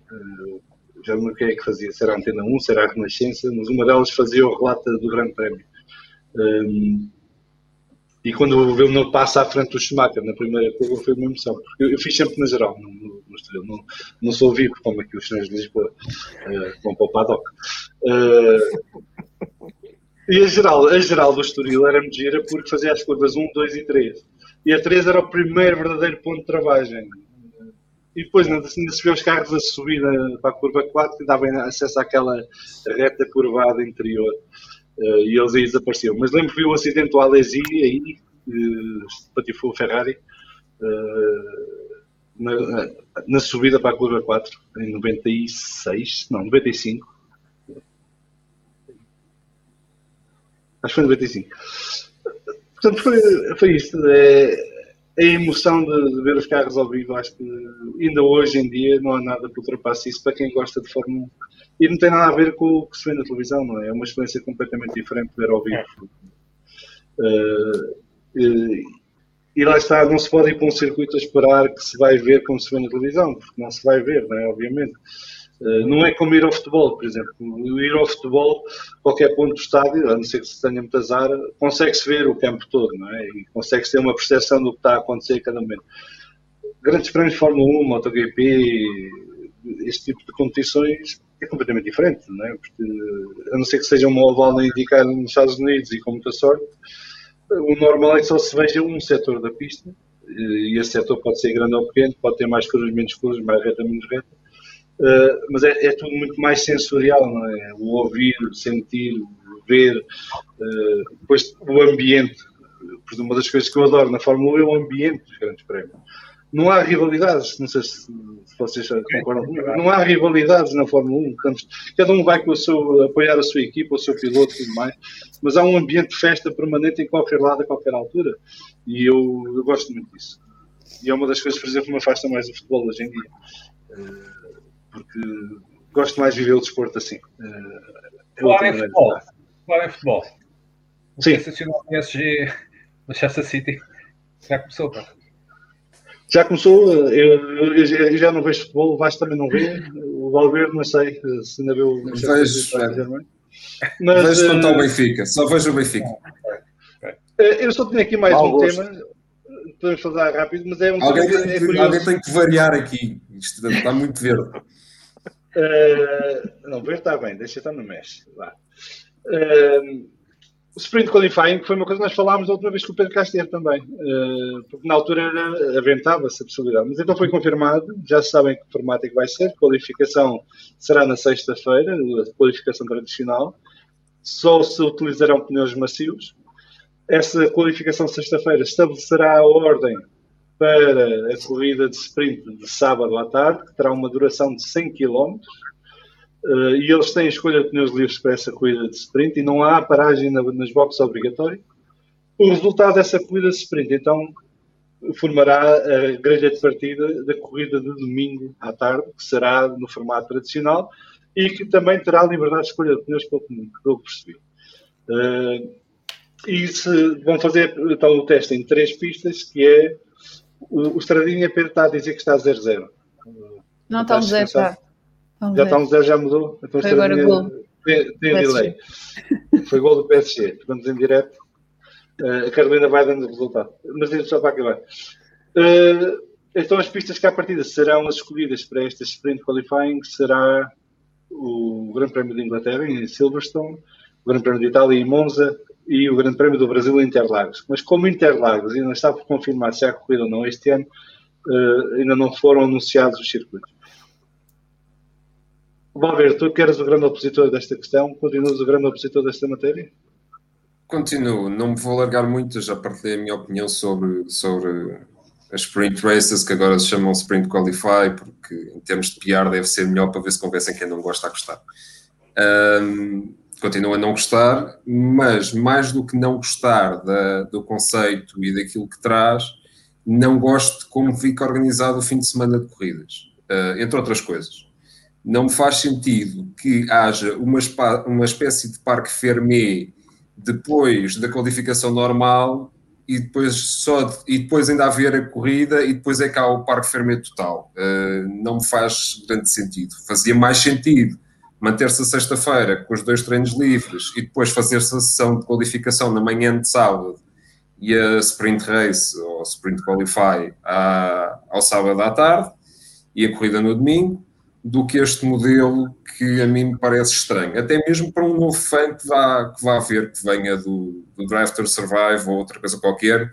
já não sei quem é que fazia, se era a Antena 1, se era a Renascença, mas uma delas fazia o relato do grande prémio. E quando o Villeneuve passa à frente do Schumacher na primeira curva foi uma emoção, porque eu, eu fiz sempre na geral, no, no, no não, não sou vivo como aqui os senhores de Lisboa uh, vão para o paddock. Uh, e a geral, a geral do Estoril era muito porque fazia as curvas 1, 2 e 3. E a 3 era o primeiro verdadeiro ponto de travagem. E depois ainda se vê os carros a subir para a curva 4 que davam acesso àquela reta curvada interior. Uh, e eles aí desapareciam. Mas lembro que vi o acidente do Alesi aí, uh, patifou o Ferrari, uh, na, na, subida para a curva 4, em 96, não, 95. Acho que foi 95. Portanto, foi, foi isto. É, a emoção de, de, ver os carros ao vivo, acho que ainda hoje em dia não há nada que ultrapasse isso para quem gosta de Fórmula 1. E não tem nada a ver com o que se vê na televisão, não é? É uma experiência completamente diferente ver ao vivo. Uh, e, e, lá está, não se pode ir para um circuito a esperar que se vai ver como se vê na televisão, porque não se vai ver, não é? Obviamente. Uh, não é como ir ao futebol, por exemplo. Ir ao futebol, qualquer ponto do estádio, a não ser que se tenha muito azar, consegue-se ver o campo todo, não é? E consegue-se ter uma percepção do que está a acontecer a cada momento. Grandes prémios de Fórmula 1, MotoGP, este tipo de competições é completamente diferente, não é? Porque, a não ser que seja uma oval a indicar nos Estados Unidos e com muita sorte, o normal é que só se veja um setor da pista, e esse setor pode ser grande ou pequeno, pode ter mais curvas, menos curvas, mais reta, menos reta, uh, mas é, é, tudo muito mais sensorial, não é? O ouvir, o sentir, o ver, uh, depois o ambiente. Uma das coisas que eu adoro na Fórmula 1 é o ambiente dos grandes prémios não há rivalidades, não sei se, vocês concordam comigo, não há rivalidades na Fórmula 1, portanto, cada um vai com o seu, apoiar a sua equipa, o seu piloto e tudo mais, mas há um ambiente de festa permanente em qualquer lado, a qualquer altura, e eu, eu gosto muito disso. E é uma das coisas, por exemplo, que me afasta mais do futebol hoje em dia, porque gosto mais de viver o desporto assim. É claro em futebol, claro em futebol. O Sim. sensacional PSG, Manchester City, já começou, pá. Já começou, eu, eu, eu, já não vejo futebol, o Vasco também não vê, o Valverde não sei se ainda vê o Vejo, mas, vejo quanto ao Benfica, só vejo o Benfica. Eu só tenho aqui mais Mau um gosto. tema, podemos falar rápido, mas é um Alguém tema tem, é que, curioso. alguém tem que variar aqui, isto está muito verde. Uh, não, verde está bem, deixa estar no mexe. Vá. Uh, o sprint qualifying foi uma coisa que nós falámos da última vez que o Pedro cá esteve também, uh, porque na altura aventava-se a possibilidade. Mas então foi confirmado, já sabem que formato é que vai ser, a qualificação será na sexta-feira, a qualificação tradicional, só se utilizarão pneus macios. Essa qualificação sexta-feira estabelecerá a ordem para a corrida de sprint de sábado à tarde, que terá uma duração de 100 km Uh, e eles têm escolha de pneus livres para essa corrida de sprint e não há paragem na, nas boxes obrigatório. O resultado dessa corrida de sprint, então, formará a grelha de partida da corrida de domingo à tarde, que será no formato tradicional e que também terá liberdade de escolha de pneus pelo que eu percebi. Uh, e se vão fazer então, o teste em três pistas, que é o, o Estradinha Pedro está a dizer que está a 0-0. Não está a 0 já. Vamos já está um zero, já mudou. Então, Foi agora gol. Tem, tem delay. Foi gol do PSG. Estamos em direto. Uh, a Carolina vai dando o resultado. Mas só para acabar. Uh, então as pistas que à partida serão as escolhidas para esta sprint qualifying será o Grande Prémio de Inglaterra em Silverstone, o Grande Prémio de Itália em Monza e o Grande Prémio do Brasil em Interlagos. Mas como Interlagos ainda está por confirmar se há corrida ou não este ano, uh, ainda não foram anunciados os circuitos. Valver, tu que eras o grande opositor desta questão, continuas o grande opositor desta matéria? Continuo, não me vou largar muito, já partilhei a minha opinião sobre, sobre as sprint races, que agora se chamam sprint qualify, porque em termos de PR deve ser melhor para ver se convencem quem não gosta a gostar. Um, continuo a não gostar, mas mais do que não gostar da, do conceito e daquilo que traz, não gosto de como fica organizado o fim de semana de corridas, uh, entre outras coisas não faz sentido que haja uma, uma espécie de parque fermé depois da qualificação normal e depois só e depois ainda haver a corrida e depois é cá o parque fermé total. Uh, não me faz grande sentido. Fazia mais sentido manter-se a sexta-feira com os dois treinos livres e depois fazer-se a sessão de qualificação na manhã de sábado e a sprint race ou sprint qualify à, ao sábado à tarde e a corrida no domingo do que este modelo que a mim me parece estranho. Até mesmo para um novo fã que vá, que vá ver, que venha do, do Drive to Survive ou outra coisa qualquer,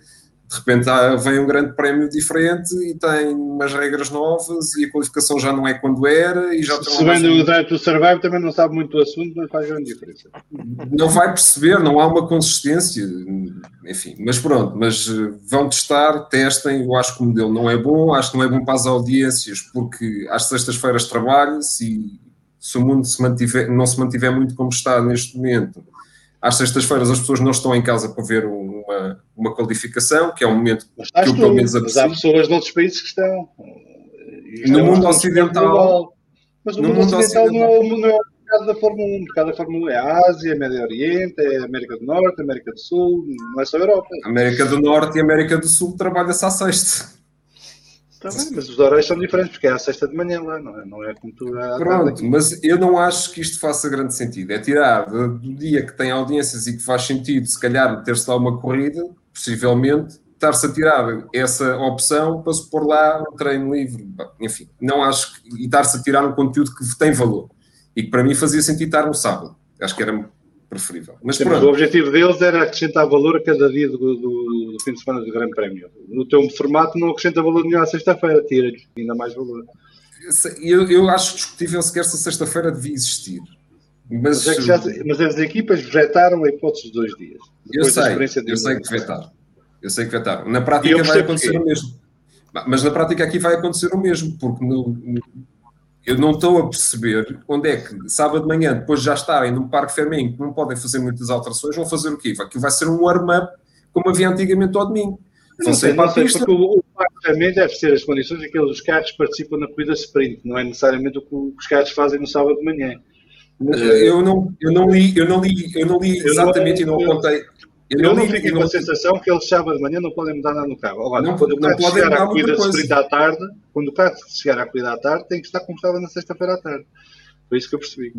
de repente vem um grande prémio diferente e tem umas regras novas e a qualificação já não é quando era e já Se vem do Drive to Survive também não sabe muito do assunto, mas faz grande diferença. Não vai perceber, não há uma consistência, enfim, mas pronto, mas eh, vão testar, testem, eu acho que o modelo não é bom, acho que não é bom para as audiências porque às sextas-feiras trabalha-se e se o mundo se mantiver, não se mantiver muito como está neste momento às sextas-feiras as pessoas não estão em casa para ver uma, uma qualificação, que é um momento que eu pelo menos aprecio. Mas há pessoas de outros países que estão. No mundo ocidental. Mas mundo, mundo ocidental, não, é, não é o mercado da Fórmula 1. O mercado da Fórmula 1 é a Ásia, Médio Oriente, é América do Norte, América do Sul, não é só a Europa. América do Norte e América do Sul trabalha-se à sexta. Está bem, mas os horários são diferentes, porque é à sexta de manhã lá, não é, não é como tu. Pronto, mas eu não acho que isto faça grande sentido. É tirar do dia que tem audiências e que faz sentido, se calhar, ter-se lá uma corrida, possivelmente, estar-se a tirar essa opção para se pôr lá um treino livre. Enfim, não acho que. E estar-se a tirar um conteúdo que tem valor e que para mim fazia sentido estar no sábado. Acho que era preferível. Mas, Sim, mas o objetivo deles era acrescentar valor a cada dia do, do, do, fim de semana do Grande Prémio. No teu formato não acrescenta valor nenhum à sexta-feira, tira-lhe ainda mais valor. Eu, eu acho discutível sequer se a sexta-feira devia existir. Mas, mas, é já, mas, as equipas vetaram a hipótese de dois dias. Eu sei, eu sei que vetaram. Eu sei que vetaram. Na prática vai acontecer o mesmo. Mas na prática aqui vai acontecer o mesmo, porque no, eu não estou a perceber onde é que sábado de manhã, depois de já estarem num parque Fermin, que não podem fazer muitas alterações, vão fazer o quê? Aquilo vai ser um warm-up, como havia antigamente ao domingo. Vão sei, a pista. Porque o, o parque Fermin deve ser as condições em que os carros participam na corrida sprint, não é necessariamente o que os carros fazem no sábado de manhã. Eu não, eu não li, eu não li, eu não li exatamente eu não, e não apontei. Eu, eu não fiquei com a sensação que eles sábado de manhã não podem mudar nada no carro. Agora, não, quando o carro chegar à corrida sprint à tarde, quando o carro chegar à corrida à tarde, tem que estar como estava na sexta-feira à tarde. Foi isso que eu percebi.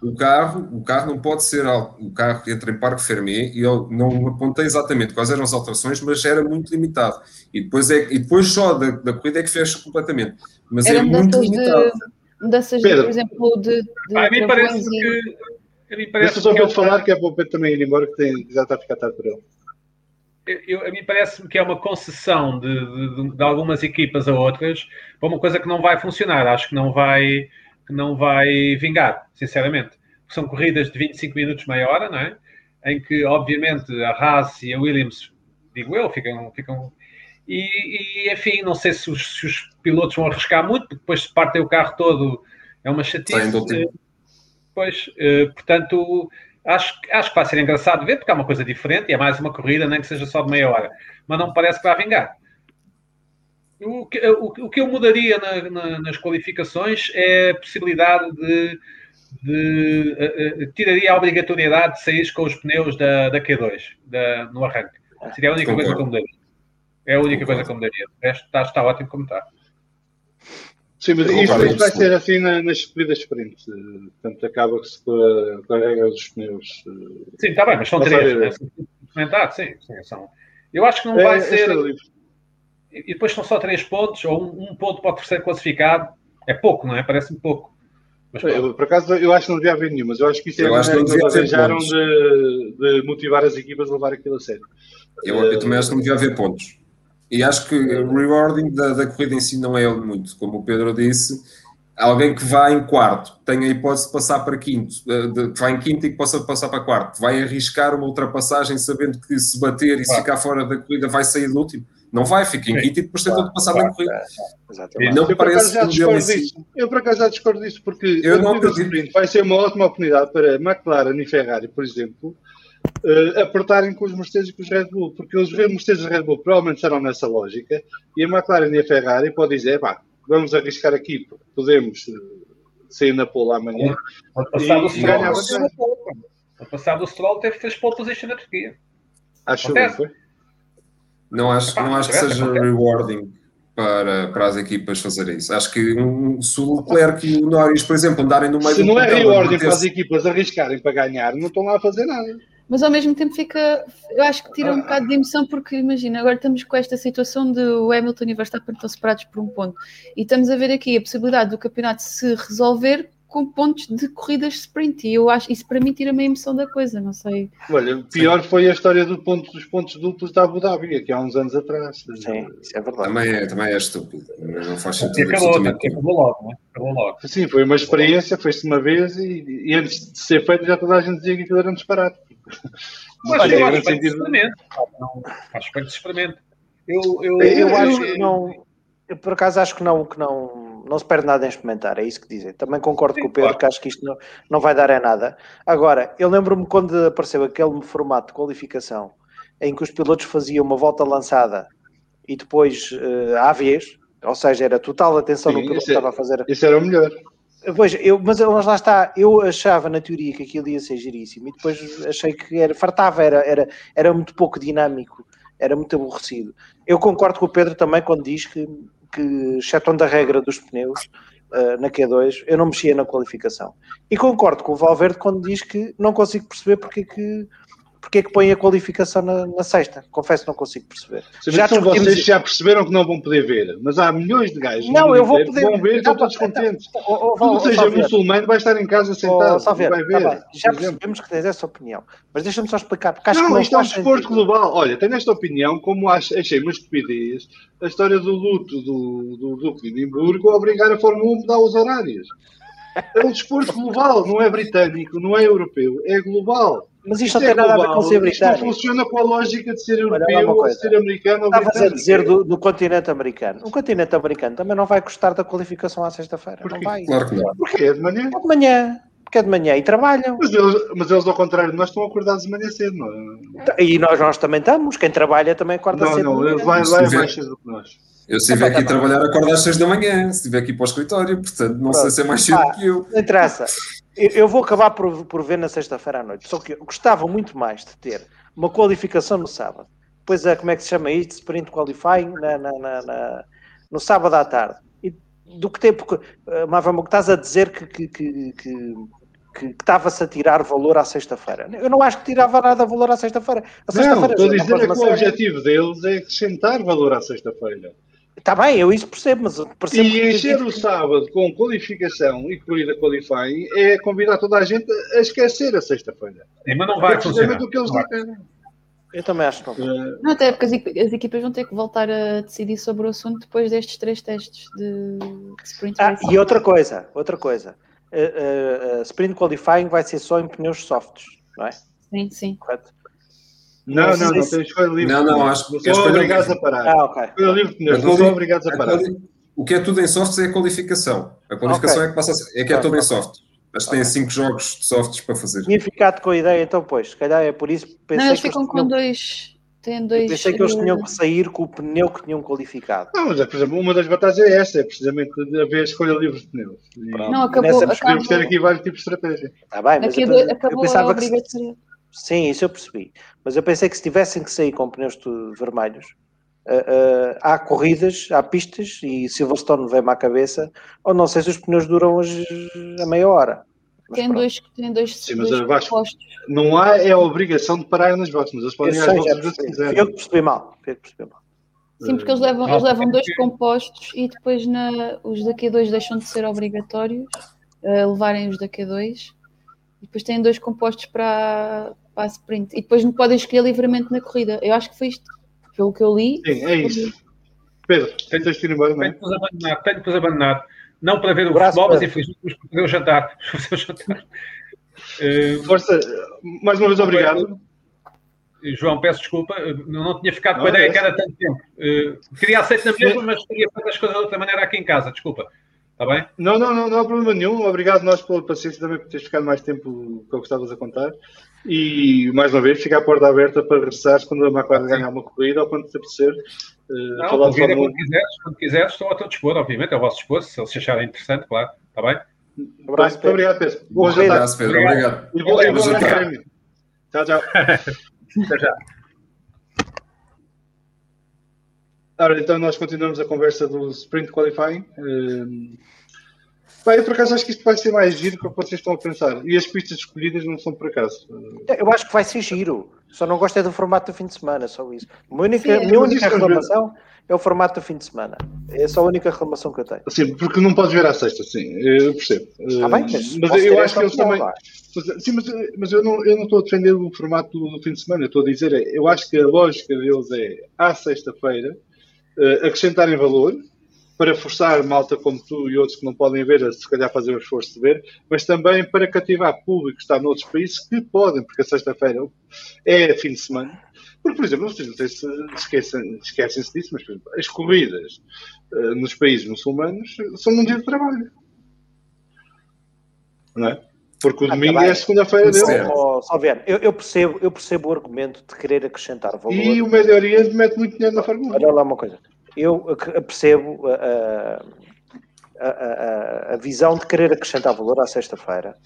O carro, o carro não pode ser o carro que entra em Parque Fermé e eu não apontei exatamente quais eram as alterações, mas era muito limitado. E depois, é, e depois só da, da corrida é que fecha completamente. Mas era é muito limitado. De, mudanças, Pedro, por exemplo, de. de a mim parece que A mim Deixa parece só que é para uma- falar que é para o Pedro também ir embora, que tem, já está a ficar tarde por ele. eu, a mim parece-me que é uma concessão de, de- de algumas equipas a outras para uma coisa que não vai funcionar. Acho que não vai, que não vai vingar, sinceramente. São corridas de 25 minutos, meia hora, não é? Em que, obviamente, a Haas e a Williams, digo eu, ficam. ficam e, e, enfim, não sei se os, se os pilotos vão arriscar muito, porque depois se partem o carro todo é uma chatice. do último. Pois, eh, portanto, acho, que- acho que vai ser engraçado ver, porque é uma coisa diferente e é mais uma corrida, nem que seja só de meia hora. Mas não me parece que vai vingar. O que, o, o que eu mudaria na- na- nas qualificações é a possibilidade de. de eh, eh, tiraria a obrigatoriedade de sair com os pneus da, da Q2 da- no arranque. Seria a única coisa que eu mudaria. É a única coisa que eu mudaria. O resto está, está ótimo como está. Sim, mas concordo isto vai ser assim na- nas corridas sprint. eh, Portanto, acaba-se com a, com a regra dos pneus. eh, Sim, está bem, mas são três. Né? Sim, sim, são. Eu acho que não É, vai é ser. E e depois são só três pontos, ou um, um ponto para o terceiro classificado. É pouco, não é? Parece-me pouco. Mas pronto. Eu, por acaso, eu acho que não devia haver nenhum, mas eu acho que isso é Eu a acho que eles pontos. de, de motivar as equipas a levar aquilo a sério. Eu, eu também acho que não devia haver pontos. E acho que o rewarding da, da corrida em si não é muito. Como o Pedro disse, alguém que vai em quarto tem a hipótese de passar para quinto, eh, de- que vai em quinto e que possa passar para quarto. Vai arriscar uma ultrapassagem sabendo que se bater e se Claro. ficar fora da corrida vai sair do último. Não vai, fica em Sim. quinto e depois tenta de passar Claro, na corrida. Exatamente. Não eu, por parece acaso, já discordo si- disso. Eu, por acaso, já discordo disso, porque Eu não acredito. vai ser uma ótima oportunidade para McLaren e Ferrari, por exemplo, eh, apertarem com os Mercedes e com os Red Bull, porque os Mercedes e Red Bull provavelmente estarão nessa lógica, e a McLaren e a Ferrari podem dizer, pá, vamos arriscar aqui, porque podemos eh, sair na pole amanhã. Ano passado e- o Stroll passado o Stroll teve, fez pole position na Turquia. Acho que foi. Não acho, Epá, não acho que seja acontece. rewarding para, para as equipas fazerem isso. Acho que um, se o Leclerc e o Norris, por exemplo, andarem no meio Se do não é rewarding para as equipas arriscarem para ganhar, não estão lá a fazer nada. Mas ao mesmo tempo fica, eu acho que tira um bocado de emoção, porque imagina, agora estamos com esta situação de o Hamilton e o Verstappen estão separados por um ponto, e estamos a ver aqui a possibilidade do campeonato se resolver com pontos de corridas sprint, e eu acho, isso para mim tira-me a emoção da coisa, não sei. Olha, pior foi a história do ponto, dos pontos duplos da Abu Dhabi, aqui há uns anos atrás. Sim, isso é verdade. Também é, também é estúpido. Não faz sentido acabou, absolutamente nenhum. acabou logo, não é? Acabou logo. Sim, foi uma experiência, foi-se uma vez e, e antes de ser feito já toda a gente dizia que aquilo era um disparate. Mas Olha, eu acho que sentido- experimente. Não, acho que se experimente. Eu, eu, Eu, Eu- acho que não. Eu por acaso acho que não, que não, não se perde nada em experimentar, é isso que dizem. Também concordo Sim, com o Pedro claro. que acho que isto não, não vai dar a nada. Agora, eu lembro-me quando apareceu aquele formato de qualificação em que os pilotos faziam uma volta lançada e depois uh, à vez, ou seja, era total atenção Sim, no piloto que é- estava a fazer. Isso era o melhor. Pois, eu, mas mas lá está, eu achava na teoria que aquilo ia ser giríssimo e depois achei que era, fartava, era, era, era muito pouco dinâmico, era muito aborrecido. Eu concordo com o Pedro também quando diz que, que excetuando a regra dos pneus eh, na Q2, eu não mexia na qualificação. E concordo com o Valverde quando diz que não consigo perceber porque é que, porque é que põe a qualificação na, na sexta. Confesso que não consigo perceber. Já Já são discutimos vocês já perceberam que não vão poder ver, mas há milhões de gajos. Não, eu vou poder- Vão ver e estão Tá, todos tá, contentes. Ó, ó, ó, Tudo ó, seja muçulmano vai estar em casa Oh, sentado. Salveiro, vai ver. tá. Já percebemos que tens essa opinião, mas deixa-me só explicar, porque acho que Não, não isto é um desporto global. Olha, tenho esta opinião, como acho, achei uma estupidez a história do luto do, do Duque de Edimburgo a obrigar a Fórmula 1 a mudar os horários. É um desporto global, não é britânico, não é europeu, é global. Mas isto não é tem nada a ver com ser Isto não britânico. funciona com a lógica de ser europeu uma ou coisa. ser americano ou Estavas a britânico. dizer do, do continente americano. O continente americano também não vai gostar da qualificação à sexta-feira. Não vai. Claro que não. Porquê? É de manhã? É de manhã. Porque é de manhã e trabalham. Mas eles, mas eles, ao contrário de nós, estão acordados de manhã cedo, não é? E nós, nós também estamos. Quem trabalha também acorda Não, cedo. não, manhã. eles lá, é mais cedo do que nós. Eu se estiver aqui a trabalhar, acordo às 6 da manhã. Se estiver aqui para o escritório, portanto, não sei Pronto. se é mais cedo Ah. que eu. Não interessa. Eu, eu vou acabar por, por ver na sexta-feira à noite. Só que eu gostava muito mais de ter uma qualificação no sábado. Depois, a, como é que se chama isto? Sprint Qualifying na, na- na- na- no sábado à tarde. E do que tempo. que- eh, Mavamo, que estás a dizer que, que, que, que, que estava-se a tirar valor à sexta-feira. Eu não acho que tirava nada valor à sexta-feira. A Não, estou a dizer é que o objetivo deles é acrescentar valor à sexta-feira. Está bem, eu isso percebo, mas percebo E encher o sábado com qualificação e corrida qualifying é convidar toda a gente a esquecer a sexta-feira. Sim, mas não É vai precisamente funcionar. o que eles Não querem. Eu também acho que não. Eh, Não, até porque as, equi- as equipas vão ter que voltar a decidir sobre o assunto depois destes três testes de, de sprint Ah, racing. e outra coisa, outra coisa. Uh, uh, uh, sprint qualifying vai ser só em pneus softs, não é? Sim, sim. Correto? Não, Não não, tem escolha livre. Não, não, acho que são escolha obrigados a parar. Ah, ok. Escolha livre de pneus, A não são obrigados a parar. O que é tudo em softs é a qualificação. A qualificação é que passa a ser, é que é tudo em soft. Mas tem. 5 jogos de softs para fazer. Tinha ficado com a ideia, então, pois, se calhar é por isso que pensei não, eles ficam com tinham, dois. Têm dois. pensei que eles eh, tinham que sair com o pneu que tinham qualificado. Não, mas, é, por exemplo, uma das batalhas é essa, é precisamente haver escolha livre de pneus. E. Não, acabou. Nessa acabou Podemos ter aqui vários tipos de estratégia. Está bem, mas eu, pensava que. Sim, isso eu percebi. Mas eu pensei que se tivessem que sair com pneus vermelhos, ah, ah, há corridas, há pistas, e Silverstone vem-me à cabeça, ou não sei se os pneus duram as- a meia hora. Mas Tem pronto. dois, tem dois, Sim, mas dois. Não há é a obrigação de parar nas boxes, mas eles podem ir às boxes. Fui quiserem. eu que percebi mal. Eu percebi mal. Sim, porque eles levam, eles levam dois porque- compostos e depois na, os da Q2 deixam de ser obrigatórios eh, levarem os da Q2 e depois têm dois compostos para, para a sprint e depois não podem escolher livremente na corrida. Eu acho que foi isto, pelo que eu li. Sim, é isso. Pedro, tens de ir embora, não é? Tenho que vos abandonar, tenho que vos abandonar. Não para ver o Abraço, futebol, mas infelizmente vos fazer o jantar. Fazer o jantar. Eh, Força, mais uma vez obrigado. João, peço desculpa, não, tinha ficado com a ideia é. que era tanto tempo. Eh, queria aceitar na mesma, mas queria fazer as coisas de outra maneira aqui em casa, desculpa. Está bem? Não, não, não, não há problema nenhum. Obrigado nós pela paciência também por teres ficado mais tempo que eu gostavas a contar. E mais uma vez, fica a porta aberta para regressares quando a McLaren ganhar uma corrida ou quando te apetecer. Uh, Não, falar de quando quiseres, quando quiseres, estou ao teu dispor, obviamente, é ao vosso dispor, se eles acharem interessante, claro. Está bem? Um Abraço, Muito obrigado, Pedro. Bom Obrigado. jantar. Abraço, Pedro. Obrigado. E bom, bom Bom grande jantar. Tchau, tchau. Até já. Ora, então nós continuamos a conversa do Sprint Qualifying. Um, pá, eu por acaso acho que isto vai ser mais giro do que vocês estão a pensar. E as pistas escolhidas não são por acaso. Uh, Eu acho que vai ser giro. Só não gosto é do formato do fim de semana, só isso. A minha única, Sim, a minha mas única é reclamação é o formato do fim de semana. É só a única reclamação que eu tenho. Assim, porque não podes ver à sexta, sim, eu percebo. Está bem, Uh, mas, mas posso eu acho que eles opção, também. é? Mas, Sim, mas, mas eu, não, eu não estou a defender o formato do, do fim de semana. Eu estou a dizer, é, eu acho que a lógica deles é, à sexta-feira, eh, acrescentarem valor para forçar malta como tu e outros que não podem ver, a se calhar fazer o esforço de ver, mas também para cativar público que está noutros países que podem, porque a sexta-feira é fim de semana. Porque, por exemplo, vocês não sei se esquecem- esquecem-se disso, mas por exemplo, as corridas eh, nos países muçulmanos são num dia de trabalho. Não é? Porque o Ah, domingo tá é a segunda-feira dele. Só ver, eu, eu percebo, eu percebo o argumento de querer acrescentar valor. E o Médio Oriente mete muito dinheiro na Fórmula 1. Olha lá uma coisa. Eu percebo a, a- a- a visão de querer acrescentar valor à sexta-feira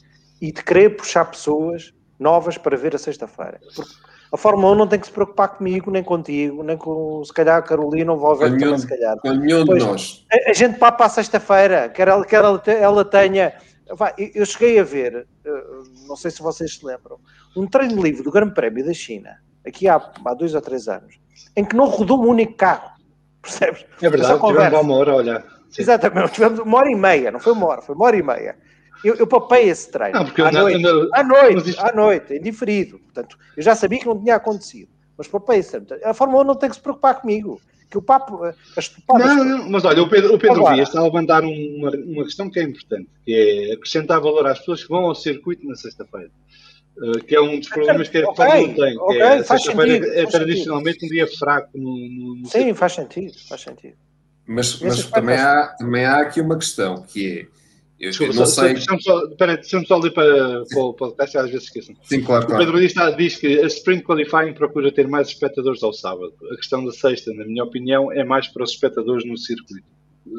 e de querer puxar pessoas novas para ver a sexta-feira. Porque a Fórmula 1 não tem que se preocupar comigo, nem contigo, nem com, se calhar, a Carolina, não vou ver Com também, nenhum, se calhar. com nenhum de nós. A, a gente papa à sexta-feira, quer ela, quer ela, te- ela tenha. Eu- cheguei a ver, eh, não sei se vocês se lembram, um treino livre do Grande Prémio da China, aqui há, há dois ou três anos, em que não rodou um único carro. Percebes? É verdade, tivemos uma hora a olhar. Sim. Exatamente, tivemos uma hora e meia, não foi uma hora, foi uma hora e meia. Eu, eu papei esse treino. Não, porque à, eu não- noite, não- à noite, mas isto- à noite, em diferido. Portanto, eu já sabia que não tinha acontecido. Mas papei esse treino. A Fórmula 1 não tem que se preocupar comigo. Que o papo, eh, as. Não, não, mas olha, o Pedro, o Pedro Agora. Dias está a levantar uma, uma questão que é importante, que é acrescentar valor às pessoas que vão ao circuito na sexta-feira. Uh, que é um dos problemas que a Ok, Fórmula 1 tem. ok, que é, sexta-feira sentido, é faz tradicionalmente um dia fraco no, no, no Sim, faz sentido, faz sentido. Mas, mas também, há, também há aqui uma questão que é. Eu, Desculpa, não só, sei. Deixa-me só, ler para, para o podcast, às vezes esqueçam. Sim, claro, O claro. Pedro Dias está- diz que a Sprint Qualifying procura ter mais espectadores ao sábado. A questão da sexta, na minha opinião, é mais para os espectadores no circuito.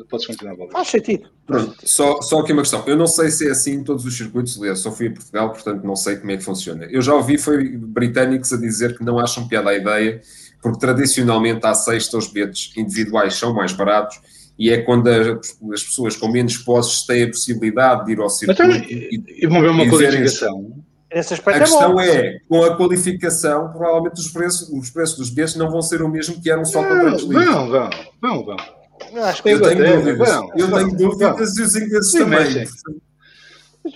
Podes continuar, Valdir. Faz sentido. Pronto, só, só aqui uma questão. Eu não sei se é assim em todos os circuitos, aliás, só fui a Portugal, portanto não sei como é que funciona. Eu já ouvi foi britânicos a dizer que não acham piada a ideia, porque tradicionalmente à sexta os bilhetes individuais são mais baratos e é quando as, as pessoas com menos posses têm a possibilidade de ir ao Mas circuito também, e, e vão ver uma qualificação. Nesse A aspecto questão é bom. é, com a qualificação, provavelmente os preços, os preços dos bilhetes não vão ser o mesmo que eram só para Não, treinos livres. vão, vão, vão, vão. Eu acho que Eu tenho Inglaterra, dúvidas. não, Eu não, tenho dúvidas e os ingleses Sim, também. mas Mas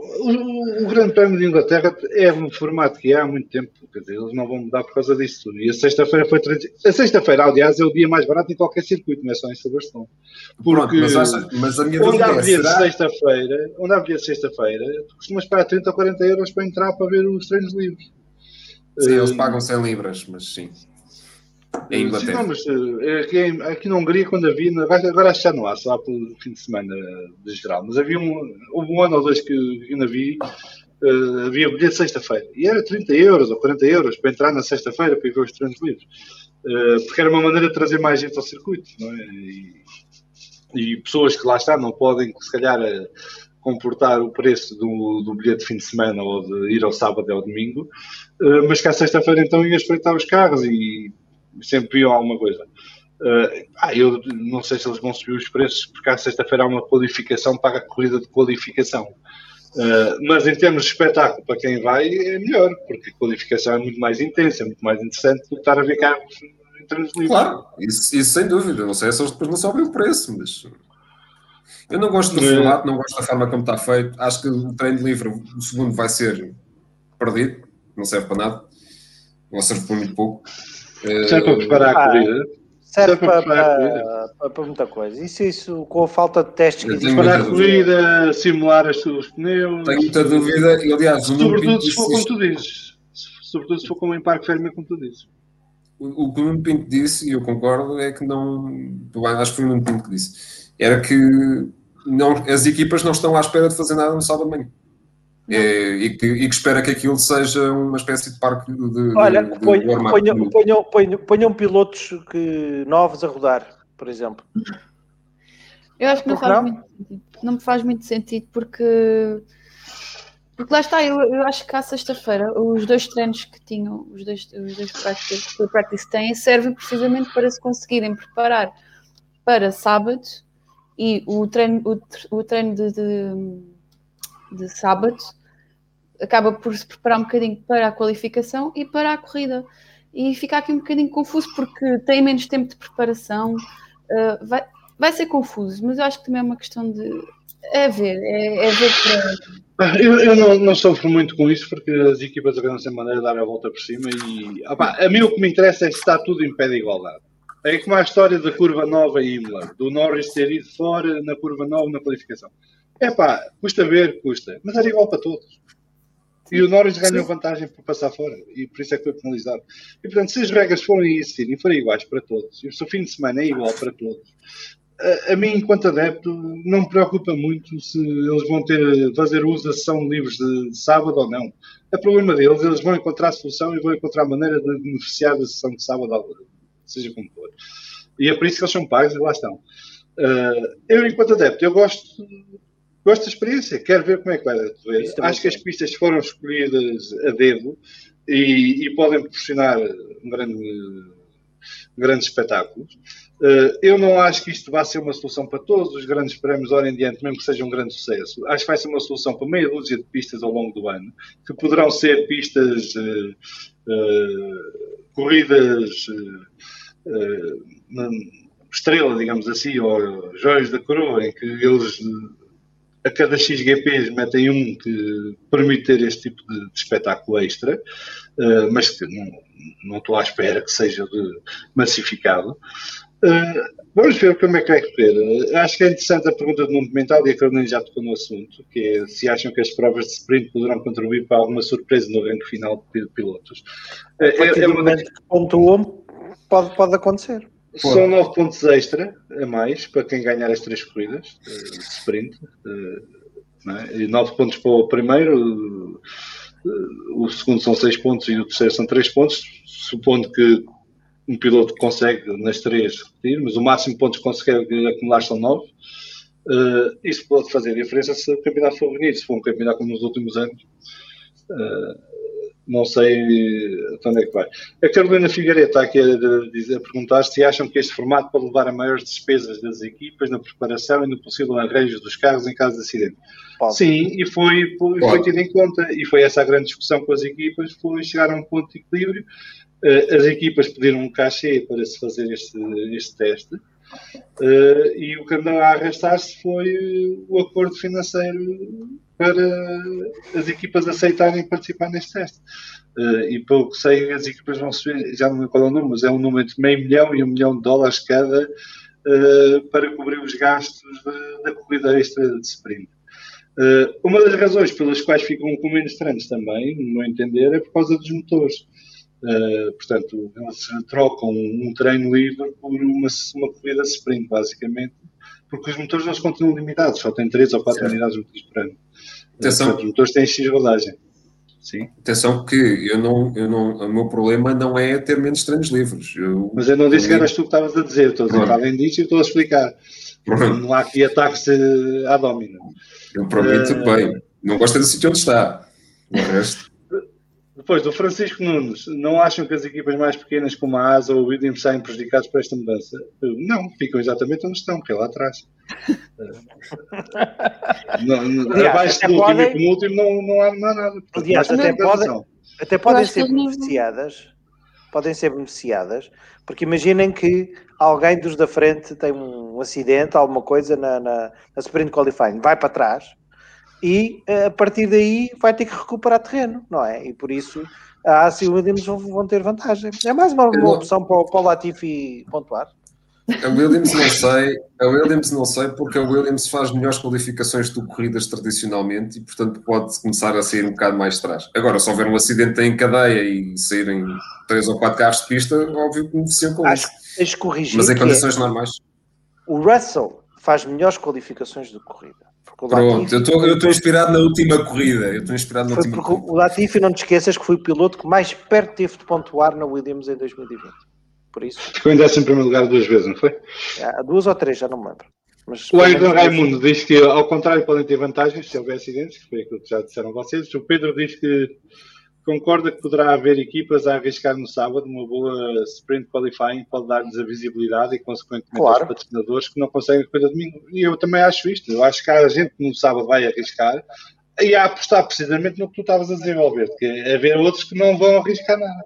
o, o- Grande Prémio de Inglaterra é um formato que há há muito tempo, quer dizer, eles não vão mudar por causa disso. E a sexta-feira foi. A sexta-feira, aliás, é o dia mais barato em qualquer circuito, não é só em Silverstone. Pronto, Porque mas, acha- mas a minha onde há é, bilhete de será sexta-feira, onde há bilhete de sexta-feira, tu costumas pagar 30 ou 40 euros para entrar para ver os treinos livres. Sim, eles Eh, pagam 100 libras, mas sim. Em Sim, Inglaterra. não, mas eh, aqui, aqui na Hungria, quando havia, agora acho que já não há, só há pelo fim de semana de geral, mas havia um, houve um ano ou dois que ainda vi, eh, havia bilhete sexta-feira, e era 30 euros ou 40 euros para entrar na sexta-feira para ir ver os treinos livres, Eh, porque era uma maneira de trazer mais gente ao circuito, não é? E, e pessoas que lá está não podem, se calhar, eh, comportar o preço do, do bilhete de fim de semana ou de ir ao sábado ou ao domingo, eh, mas que à sexta-feira então ia espreitar os carros e sempre viam alguma coisa. Eh, ah, eu não sei se eles vão subir os preços, porque à sexta-feira há uma qualificação para a corrida de qualificação. Eh, mas em termos de espetáculo, para quem vai, é melhor, porque a qualificação é muito mais intensa, é muito mais interessante do que estar a ver carros em treinos livres. Claro, isso, isso sem dúvida. Não sei se eles depois não sobem o preço, mas. Eu não gosto do É. formato, não gosto da forma como está feito. Acho que o treino livre, o segundo, vai ser perdido, não serve para nada, ou serve para muito pouco. Eh, Serve para preparar a Ah, corrida. serve para para, para, para- para muita coisa. Isso, isso, com a falta de testes que existe. Preparar a corrida, simular as suas pneus. Tenho muita dúvida, e aliás, o Sobretudo Pinto se for como tu dizes. Sobretudo se for como em Parque Ferme, como tu dizes. O o que o Nuno Pinto disse, e eu concordo, é que não. Acho que foi o Nuno Pinto que disse. Era que não, as equipas não estão à espera de fazer nada no sábado de manhã. É, e, que, e que espera que aquilo seja uma espécie de parque de, Olha, de ponham, warm-up. ponham, ponham, ponham, ponham pilotos que, novos a rodar, por exemplo. Eu acho que não faz não? muito sentido. Não me faz muito sentido porque. Porque lá está, eu, eu acho que à sexta-feira os dois treinos que tinham, os dois, os dois practice, que o practice têm, servem precisamente para se conseguirem preparar para sábado e o treino, o, tre- o treino de, de, de sábado acaba por se preparar um bocadinho para a qualificação e para a corrida. E fica aqui um bocadinho confuso porque tem menos tempo de preparação. uh, vai, vai ser confuso, mas eu acho que também é uma questão de. É ver, é, é ver para. Ah, Eu, eu não, não sofro muito com isso porque as equipas arranjam sempre maneira de dar a volta por cima e opá, a mim o que me interessa é se está tudo em pé de igualdade. É como a história da curva nova em Imola, do Norris ter ido fora na curva nova na qualificação. É pá, custa ver, custa, mas era igual para todos. E o Norris ganhou vantagem por passar fora e por isso é que foi penalizado. E portanto, se as regras forem existirem e forem iguais para todos, e o fim de semana é igual para todos, a, a mim, enquanto adepto, não me preocupa muito se eles vão ter fazer uso da sessão de livros de, de sábado ou não. É problema deles, eles vão encontrar a solução e vão encontrar a maneira de beneficiar da sessão de sábado, seja como for. E é por isso que eles são pagos e lá estão. Uh, eu, enquanto adepto, eu gosto, gosto da experiência, quero ver como é que vai também Acho que as pistas foram escolhidas a dedo e, e podem proporcionar um grande, grandes espetáculos. Uh, eu não acho que isto vá ser uma solução para todos os grandes prémios hora em diante, mesmo que seja um grande sucesso. Acho que vai ser uma solução para meia dúzia de pistas ao longo do ano, que poderão ser pistas, uh, uh, corridas uh, estrela, digamos assim, ou joias da coroa, em que eles a cada XGPs metem um que permite ter este tipo de, de espetáculo extra, uh, mas que não, não estou à espera que seja de, massificado. Uh, vamos ver como é que vai correr. Acho que é interessante a pergunta do mundo mental e a Carolina já tocou no assunto, que é se acham que as provas de sprint poderão contribuir para alguma surpresa no ranking final de pilotos. Uh, é, é uma... que pontuam, pode, pode acontecer. São 9 pontos extra a mais para quem ganhar as três corridas de sprint. É? E 9 pontos para o primeiro, o segundo são 6 pontos e o terceiro são 3 pontos, supondo que um piloto consegue nas três repetir, mas o máximo de pontos que consegue acumular são 9. Uh, isso pode fazer diferença se o campeonato for bonito, se for um campeonato como nos últimos anos. Uh, não sei onde é que vai. A Carolina Figueiredo está aqui a, dizer, a perguntar se acham que este formato pode levar a maiores despesas das equipas na preparação e no possível arranjo dos carros em caso de acidente. Pode. Sim, e foi, foi, foi tido em conta, e foi essa a grande discussão com as equipas, foi chegar a um ponto de equilíbrio. As equipas pediram um cachê para se fazer este, este teste. Uh, e o que andou a arrastar-se foi o acordo financeiro para as equipas aceitarem participar neste teste. Uh, e pelo que sei, as equipas vão subir, já não me qual é o número, mas é um número de meio milhão e um milhão de dólares cada uh, para cobrir os gastos da, da corrida extra de sprint. Uh, uma das razões pelas quais ficam com menos treinos também, no meu entender, é por causa dos motores. Uh, portanto, eles trocam um treino livre por uma, uma corrida sprint, basicamente, porque os motores não continuam limitados, só têm 3 ou 4 unidades por ano. Atenção. Os motores têm X rodagem. Sim. Atenção que eu não, eu não, o meu problema não é ter menos treinos livres. Eu, Mas eu não disse eu... que eras tu que estavas a dizer, estou a dizer, além disso, e estou a explicar. Não há aqui ataques à domina. Eu prometo uh... bem. Não gosta do sítio onde está. O resto. Depois, do Francisco Nunes, não acham que as equipas mais pequenas como a ASA ou o Williams saem prejudicados por esta mudança? Não, ficam exatamente onde estão, que é lá atrás. não, não, aliás, abaixo do último e penúltimo não, não, há, não há nada. Portanto, aliás, até, pode, até podem ser beneficiadas, podem ser beneficiadas, porque imaginem que alguém dos da frente tem um acidente, alguma coisa na, na, na sprint qualifying, vai para trás e eh, a partir daí vai ter que recuperar terreno, não é? E por isso a ASI e o Williams vão, ter vantagem. É mais uma, uma opção para, para o Latifi pontuar. A Williams não sei, a Williams não sei, porque a Williams faz melhores qualificações do corridas tradicionalmente e, portanto, pode começar a sair um bocado mais atrás. Agora, se houver um acidente em cadeia e saírem três ou quatro carros de pista, óbvio que beneficiam com Acho isso. Que Mas em condições é, normais. O Russell faz melhores qualificações do corrida. Pronto, Latifi, eu estou inspirado na última corrida. Eu estou inspirado na última corrida. O Latifi, não te esqueças que foi o piloto que mais perto teve de pontuar na Williams em 2020. Por isso. Ficou em décimo primeiro lugar duas vezes, não foi? É, duas ou três, já não me lembro. Mas, o Ayrton Raimundo diz que, ao contrário, podem ter vantagens se houver acidentes, que foi aquilo que já disseram vocês. O Pedro diz que concorda que poderá haver equipas a arriscar no sábado uma boa sprint qualifying pode dar-lhes a visibilidade e, consequentemente, claro. aos patrocinadores que não conseguem correr domingo. E eu também acho isto. Eu acho que há gente que no sábado vai arriscar e a apostar precisamente no que tu estavas a desenvolver, que é haver outros que não vão arriscar nada.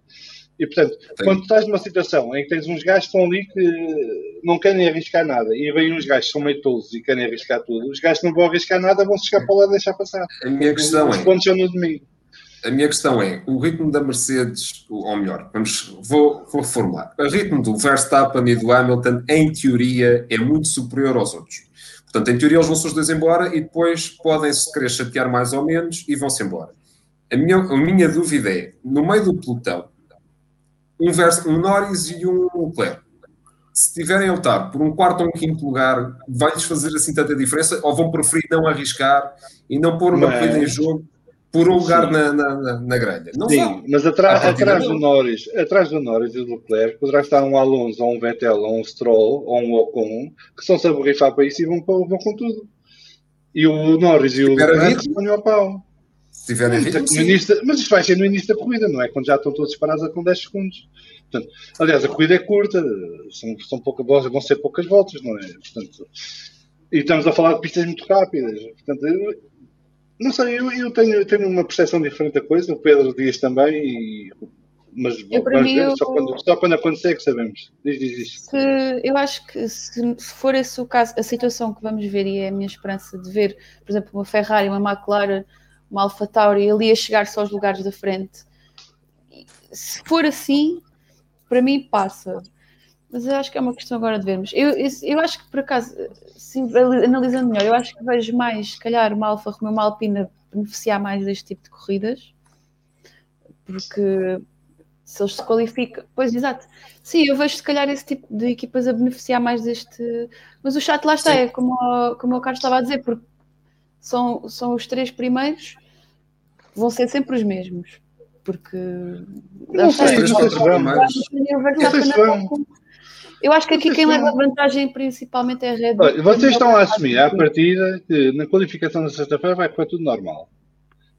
E, portanto, Sim. quando tu estás numa situação em que tens uns gajos que estão ali que não querem arriscar nada e vêm uns gajos que são meio tolos e querem arriscar tudo, os gajos que não vão arriscar nada vão se chegar para lá e deixar passar. A minha questão os é. pontos são no domingo. A minha questão é: o ritmo da Mercedes, ou melhor, vamos, vou, vou reformular. O ritmo do Verstappen e do Hamilton, em teoria, é muito superior aos outros. Portanto, em teoria, eles vão-se os dois embora e depois podem-se querer chatear mais ou menos e vão-se embora. A minha, a minha dúvida é: no meio do pelotão, um, verso, um Norris e um Leclerc. Se tiverem a lutar por um quarto ou um quinto lugar, vai-lhes fazer assim tanta diferença? Ou vão preferir não arriscar e não pôr uma corrida em jogo por um lugar na, na, na, grelha? Não Sim, sabe. mas atrás, atrás do Norris, atrás do Norris e do Leclerc poderá estar um Alonso, ou um Vettel, ou um Stroll, ou um Ocon, que são se a borrifar para isso e vão, vão com tudo. E o Norris e o Leclerc vão ao pau. Se tiverem ritmo, início, mas isto vai ser no início da corrida, não é? Quando já estão todos parados com 10 segundos. Portanto, aliás, a corrida é curta, são, são poucas, vão ser poucas voltas, não é? Portanto, e estamos a falar de pistas muito rápidas. Portanto, não sei, eu, eu, tenho, eu tenho uma percepção diferente da coisa, o Pedro diz também, e, mas eu, vamos ver, eu, só, quando, só quando acontecer é que sabemos. Diz, diz, diz. Se, eu acho que se, se, for esse o caso, a situação que vamos ver, e é a minha esperança de ver, por exemplo, uma Ferrari, uma McLaren uma Alpha Tauri ali a chegar só aos lugares da frente. Se for assim, para mim passa. Mas eu acho que é uma questão agora de vermos. Eu, eu, eu acho que, por acaso, sim, analisando melhor, eu acho que vejo mais, se calhar, uma Alfa Romeo, uma Alpina beneficiar mais deste tipo de corridas. Porque se eles se qualificam. Pois, exato. Sim, eu vejo, se calhar, esse tipo de equipas a beneficiar mais deste. Mas o chato lá está, sim. é como, o, como o Carlos estava a dizer, porque são, são os três primeiros vão ser sempre os mesmos. Porque. Não sei, não sei Eu acho que aqui quem leva vantagem principalmente é a Red Bull. Vocês estão a assumir à partida que na qualificação da sexta-feira vai correr tudo normal.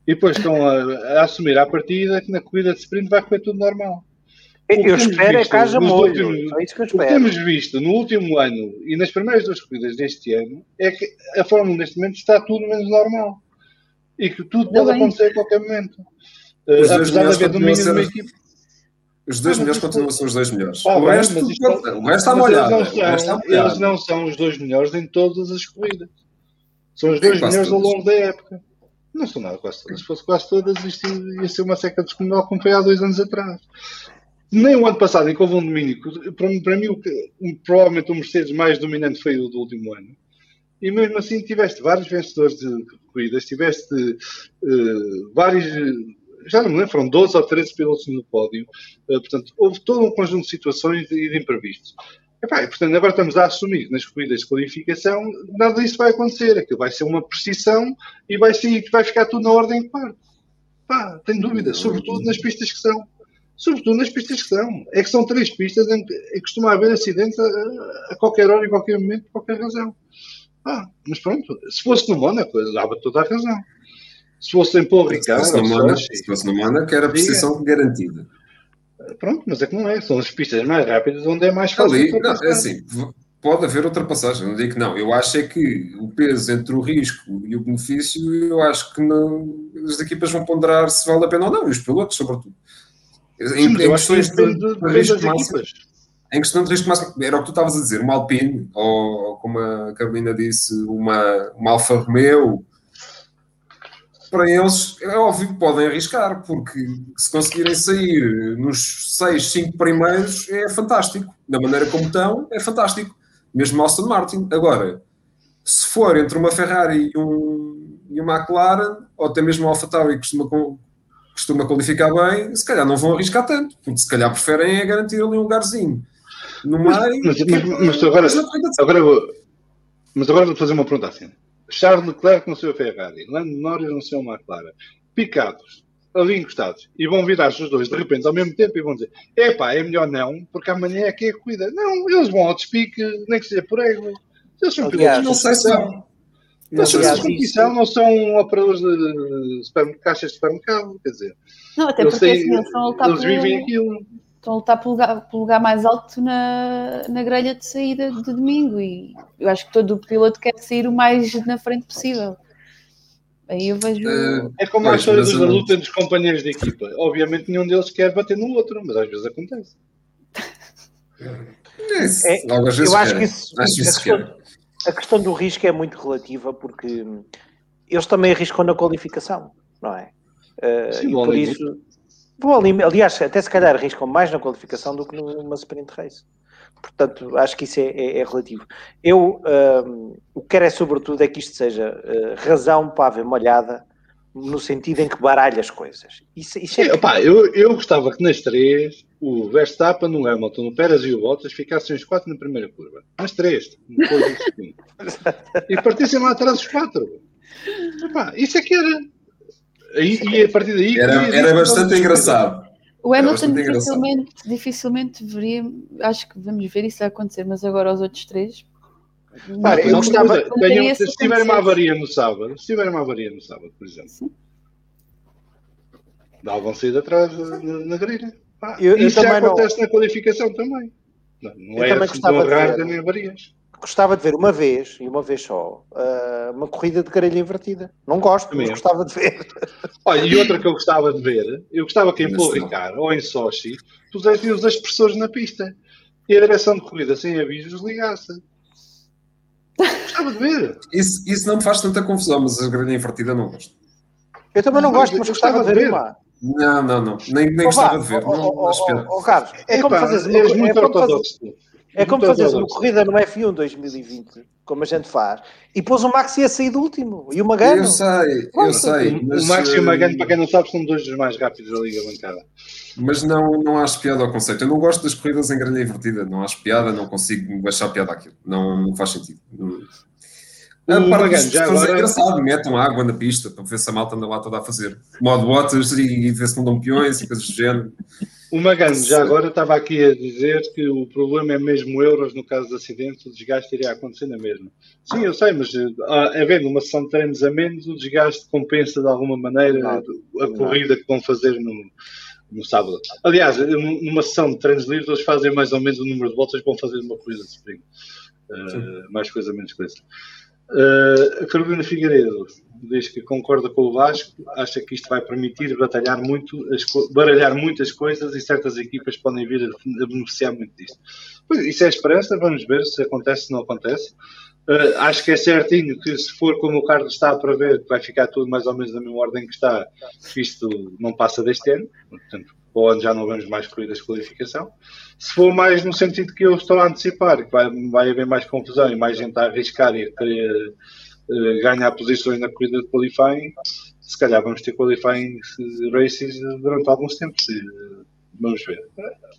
E depois estão a, a, assumir à partida que na corrida de sprint vai correr tudo normal. Eu espero é que haja molho. Últimos, é isso que eu espero. O que temos visto no último ano e nas primeiras duas corridas deste ano é que a Fórmula neste momento está tudo menos normal e que tudo pode acontecer a qualquer momento. Uh, apesar de haver domínio de uma equipe. Os dois melhores Ah, melhores continuam a ser os dois melhores. O, resto, mas isto- o resto está Mas eles molhado. não, são, molhado. eles não são os dois melhores em todas as corridas. São os dois melhores ao longo da época. Não são nada quase todas. Se fosse quase todas, isto ia ser uma seca descomunal como foi há dois anos atrás. Nem o ano passado, em que houve um domínio, para, mim- para mim, o que- provavelmente o Mercedes mais dominante foi o do último ano. E mesmo assim tiveste vários vencedores de corridas, tiveste eh, vários, já não me lembro, foram 12 ou 13 pilotos no pódio. Eh, portanto, houve todo um conjunto de situações e de imprevistos. Epá, e, portanto, agora estamos a assumir nas corridas de qualificação nada disso vai acontecer. Aquilo vai ser uma precisão e vai, ser, vai ficar tudo na ordem de parte. Pá, tenho dúvida, sobretudo nas pistas que são. Sobretudo nas pistas que são. É que são três pistas em que costuma haver acidentes a, a qualquer hora, em qualquer momento, por qualquer razão. Ah, mas pronto, se fosse no Mónaco, dava toda a razão. Se fosse em Paul Se Ricard, fosse Mónaco, Sochi, se fosse no Mónaco, era precisão garantida. pronto, mas é que não é. São as pistas mais rápidas onde é mais fácil. Ali, não, é assim, pode haver ultrapassagem, não digo que não. Eu acho é que o peso entre o risco e o benefício, eu acho que não, as equipas vão ponderar se vale a pena ou não, e os pilotos, sobretudo. Em, Sim, em que questões depende de, de- de risco máximo, em questão de risco máximo, era o que tu estavas a dizer, uma Alpine, ou, ou como a Carolina disse, uma, uma Alfa Romeo, para eles é óbvio que podem arriscar, porque se conseguirem sair nos 6, 5 primeiros é fantástico. Da maneira como estão, é fantástico. Mesmo Aston Martin. Agora, se for entre uma Ferrari e, um, e uma McLaren, ou até mesmo a AlphaTauri que costuma, costuma qualificar bem, se calhar não vão arriscar tanto, porque se calhar preferem é garantir ali um lugarzinho no meio. Mas, que- mas, mas agora, mas de agora vou, mas agora vou fazer uma pergunta assim. Charles Leclerc no seu Ferrari, Lando Norris no seu McLaren, picados, ali encostados, e vão virar-se os dois de repente ao mesmo tempo e vão dizer: epá, é melhor não, porque amanhã é que é a corrida. Não, eles vão ao despique, nem que seja por ego. Eles são pilotos não de sei se competição. vão. Eles são Aliás, competição, não são operadores de caixas de supermercado, quer dizer. Não, até Eles, porque têm- assim, eles lutar, eles vivem aquilo. Estão a lutar pelo, lugar, pelo lugar mais alto na, na grelha de saída de domingo e eu acho que todo o piloto quer sair o mais na frente possível. Aí eu vejo. Eh, É como a história dos- luta dos companheiros de equipa. Obviamente nenhum deles quer bater no outro, mas às vezes acontece. É. É, Logo, às vezes eu acho que isso, Acho a, isso questão, querem. a questão do risco é muito relativa porque eles também arriscam na qualificação, não é? Uh, Sim, e por isso, bom, aliás, até se calhar arriscam mais na qualificação do que numa sprint race. Portanto, acho que isso é, é- é relativo. Eu hum, o que quero é, sobretudo, é que isto seja uh, razão para haver molhada no sentido em que baralha as coisas. Isso, isso é opá, eu, eu gostava que nas três o Verstappen, o Hamilton, o Pérez e o Bottas ficassem os quatro na primeira curva. Nas três, depois do segundo. E partissem lá atrás os quatro. Opá, isso é que era. Aí, e a partir daí. Era, era bastante de engraçado. O Hamilton dificilmente, dificilmente deveria. Acho que vamos ver isso a acontecer, mas agora os outros três. Eu gostava- tenham- se tiver uma avaria no sábado, se tiver uma avaria no sábado, por exemplo, davam sair atrás na, na grelha. Pá, Eu- eu isso já também não- acontece na qualificação também. Não, não Eu é também assim gostava tão de raro ver. nem avarias. Gostava de ver uma vez, e uma vez só, uh, uma corrida de grelha invertida. Não gosto, Também mas gostava de ver. Olha, e outra que eu gostava de ver, eu gostava que em. Ricard ou em Sochi pusessem os expressores na pista e a direção de corrida sem avisos ligasse. Gostava de ver. Isso, isso não me faz tanta confusão, mas a grelha invertida não gosto. Eu também não Não, gosto, mas gostava gostava de ver uma. Não, não, não. Nem, nem gostava de ver. ó, ó, ó, Carlos, é como Epá, fazeres uma, és co- é muito como fazer- ortodoxo. tu. É como fazeres uma corrida no F1 2020, como a gente faz, e pôs o Max ia sair do último, e o Magano. Eu sei, eu sei. O- Mas, o Max e o eh, Magano, para quem não sabe, são dois dos mais rápidos da Liga Bancada. Mas não, não acho piada ao conceito. Eu não gosto das corridas em grelha invertida. Não acho piada, não consigo achar piada aquilo. Não, não faz sentido. Não- A O parte Magano, dos já pessoas é agora- engraçado, metam água na pista para ver se a malta anda lá toda a fazer modo botas e ver se não dão peões e coisas do género. O Magano, já agora, estava aqui a dizer que o problema é mesmo euros no caso de acidentes, o desgaste iria acontecer na mesma. Sim, eu sei, mas ah, havendo uma sessão de treinos a menos, o desgaste compensa de alguma maneira Não. a corrida que vão fazer no, no sábado. Aliás, num- numa sessão de treinos livres, eles fazem mais ou menos o número de voltas que vão fazer numa corrida de sprint. Eh, mais coisa, menos coisa. Uh, Carolina Figueiredo diz que concorda com o Vasco, acha que isto vai permitir batalhar muito, baralhar muitas coisas e certas equipas podem vir a, beneficiar muito disto. Pois, isso é esperança, vamos ver se acontece ou não acontece. Uh, acho que é certinho que se for como o Carlos está a prever, vai ficar tudo mais ou menos na mesma ordem que está, isto não passa deste ano, portanto, para o ano já não vemos mais corridas de qualificação. Se for mais no sentido que eu estou a antecipar, que vai, vai haver mais confusão e mais gente a arriscar e a querer uh, ganhar posições na corrida de qualifying, se calhar vamos ter qualifying races durante alguns tempos. Vamos ver.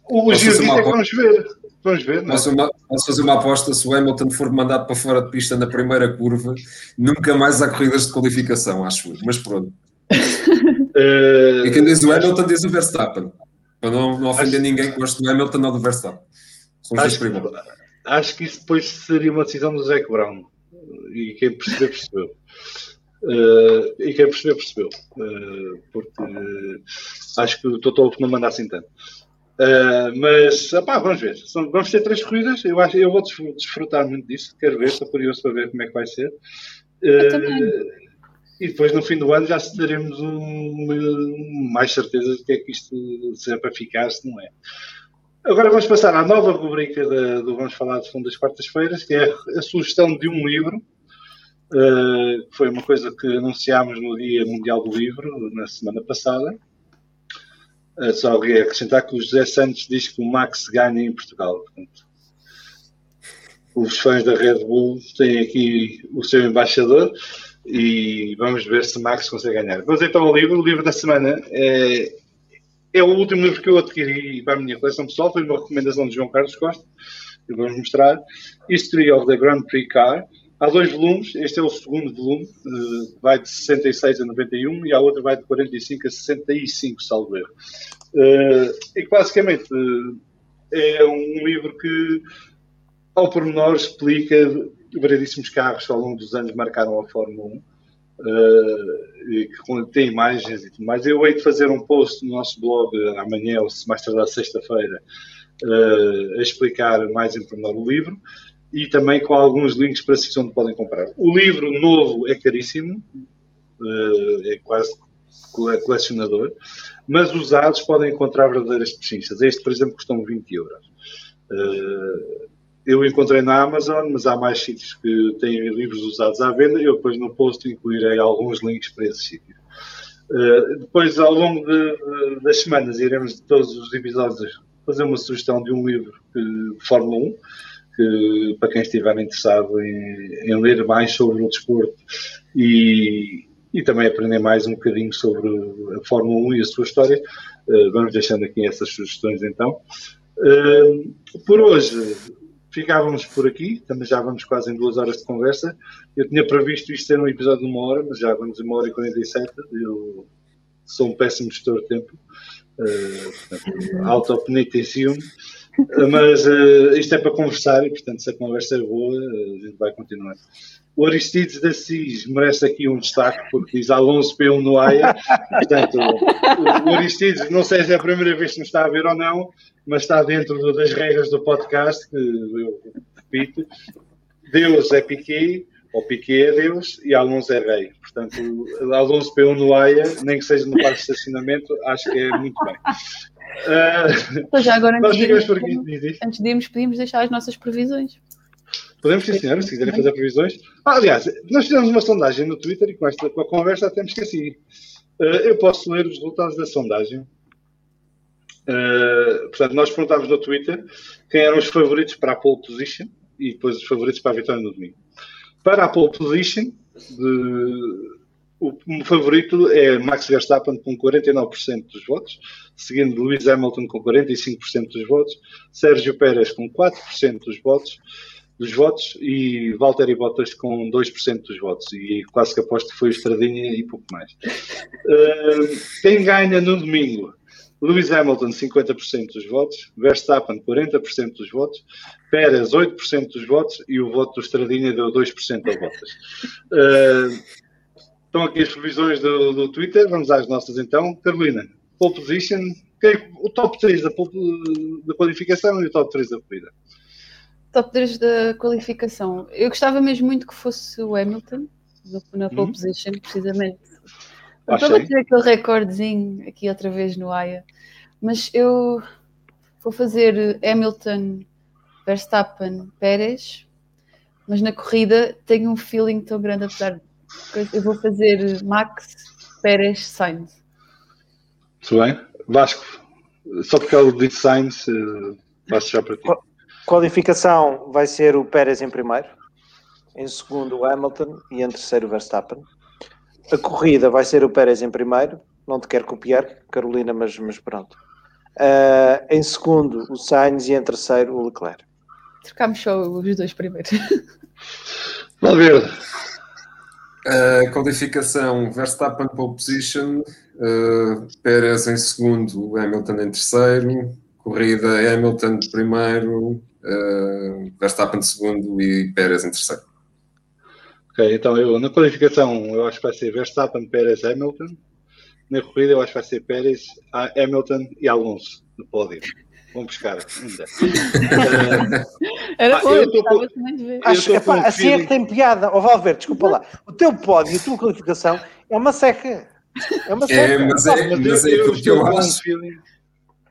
O giro é que vamos ver. Vamos ver, não é? uma, posso fazer uma aposta: se o Hamilton for mandado para fora de pista na primeira curva, nunca mais há corridas de qualificação, acho eu. Mas pronto. Uh, e quem diz o Hamilton diz o Verstappen. Para não, não ofender acho, ninguém que goste do Hamilton ou do Verstappen. Acho que, acho que isso depois seria uma decisão do Zac Brown. E quem perceber, percebeu. Uh, e quem perceber, percebeu. Uh, porque acho que o Toto não manda assim tanto. Uh, mas, opá, vamos ver. São, vamos ter três corridas. Eu, acho, eu vou desfrutar muito disso. Quero ver, estou curioso para ver como é que vai ser. Uh, e depois, no fim do ano, já teremos um, mais certeza de que é que isto se é para ficar, se não é. Agora vamos passar à nova rubrica de, do Vamos Falar de Fundo das Quartas-Feiras, que é a sugestão de um livro. Uh, foi uma coisa que anunciámos no Dia Mundial do Livro, na semana passada. Uh, só alguém acrescentar que o José Santos diz que o Max ganha em Portugal. Portanto, os fãs da Red Bull têm aqui o seu embaixador e vamos ver se Max consegue ganhar. Vamos então ao livro. O livro da semana é, é o último livro que eu adquiri para a minha coleção pessoal. Foi uma recomendação de João Carlos Costa. Eu vou mostrar. History of the Grand Prix Car. Há dois volumes, este é o segundo volume, uh, vai de 66 a 91 e a outra vai de 45 a 65, salvo erro. Uh, e que basicamente é um livro que, ao pormenor, explica variedíssimos carros que ao longo dos anos marcaram a Fórmula 1. e que tem imagens e tudo mais. Eu hei de fazer um post no nosso blog amanhã, ou se mais tardar sexta-feira, a explicar mais em pormenor o livro e também com alguns links para si onde podem comprar. O livro novo é caríssimo, eh, é quase colecionador, mas usados podem encontrar verdadeiras pechinchas. Este, por exemplo, custam 20 euros. Eh, eu encontrei na Amazon, mas há mais sítios que têm livros usados à venda. Eu depois no post incluirei alguns links para esses sítios. Uh, depois, ao longo de, das semanas, iremos de todos os episódios fazer uma sugestão de um livro de Fórmula 1 que, para quem estiver interessado em, em ler mais sobre o desporto e, e também aprender mais um bocadinho sobre a Fórmula 1 e a sua história, uh, vamos deixando aqui essas sugestões então. Uh, por hoje ficávamos por aqui, também já vamos quase em duas horas de conversa. Eu tinha previsto isto ser um episódio de uma hora, mas já vamos em uma hora e 47. Eu sou um péssimo gestor de tempo. Uh, auto-penitencium. Mas uh, isto é para conversar e, portanto, se a conversa é boa, uh, a gente vai continuar. O Aristides da CIS merece aqui um destaque, porque diz Alonso P1 no AIA. Portanto, o, o Aristides, não sei se é a primeira vez que nos está a ver ou não, mas está dentro das regras do podcast, que eu repito. Deus é Piquet, ou Piquet é Deus, e Alonso é rei. Portanto, Alonso P1 no AIA, nem que seja no parque de estacionamento, acho que é muito bem. Uh, já agora, antes de, irmos, antes de irmos, podíamos deixar as nossas previsões. Podemos, sim, se quiserem fazer previsões. Ah, aliás, nós fizemos uma sondagem no Twitter e com, esta, com a conversa até me esqueci. Uh, eu posso ler os resultados da sondagem. Uh, portanto, nós perguntámos no Twitter quem eram os favoritos para a pole position e depois os favoritos para a vitória no domingo. Para a pole position, de, o favorito é Max Verstappen com 49% dos votos, seguindo Lewis Hamilton com 45% dos votos, Sérgio Pérez com 4% dos votos, dos votos e Valtteri Bottas com 2% dos votos. E quase que aposto que foi o Estradinha e pouco mais. Uh, quem ganha no domingo? Lewis Hamilton, 50% dos votos, Verstappen, 40% dos votos, Pérez, 8% dos votos e o voto do Estradinha deu 2% a Bottas. Uh, Estão aqui as previsões do, do Twitter, vamos às nossas então. Carolina, pole position, é o top 3 da, da qualificação e o top 3 da corrida. Top 3 da qualificação. Eu gostava mesmo muito que fosse o Hamilton, na pole Uhum. position, precisamente. Para bater aquele recordezinho aqui outra vez no AIA. Mas eu vou fazer Hamilton, Verstappen, Pérez, mas na corrida tenho um feeling tão grande, apesar de eu vou fazer Max, Pérez, Sainz. Muito bem. Vasco, só porque ele disse Sainz, eh, passo já para ti. Qualificação vai ser o Pérez em primeiro, em segundo o Hamilton e em terceiro o Verstappen. A corrida vai ser o Pérez em primeiro, não te quero copiar, Carolina, mas, mas pronto. Ah, em segundo o Sainz e em terceiro o Leclerc. Trocámos só os dois primeiros. Valverde, A qualificação Verstappen pole position, uh, Pérez em segundo, Hamilton em terceiro, corrida Hamilton primeiro, uh, Verstappen segundo e Pérez em terceiro. ok, então eu na qualificação eu acho que vai ser Verstappen, Pérez, Hamilton. Na corrida eu acho que vai ser Pérez, A- Hamilton e Alonso no pódio. Vamos buscar ainda. Era Ah, bom, eu eu com- gostava também de ver. Eu Acho, epá, com um assim é feeling- que tem piada. Ó Valverde, desculpa lá. O teu pódio a tua qualificação é uma seca. É uma seca. É, mas é, Mas mas eu, é eu eu com um acho. feeling.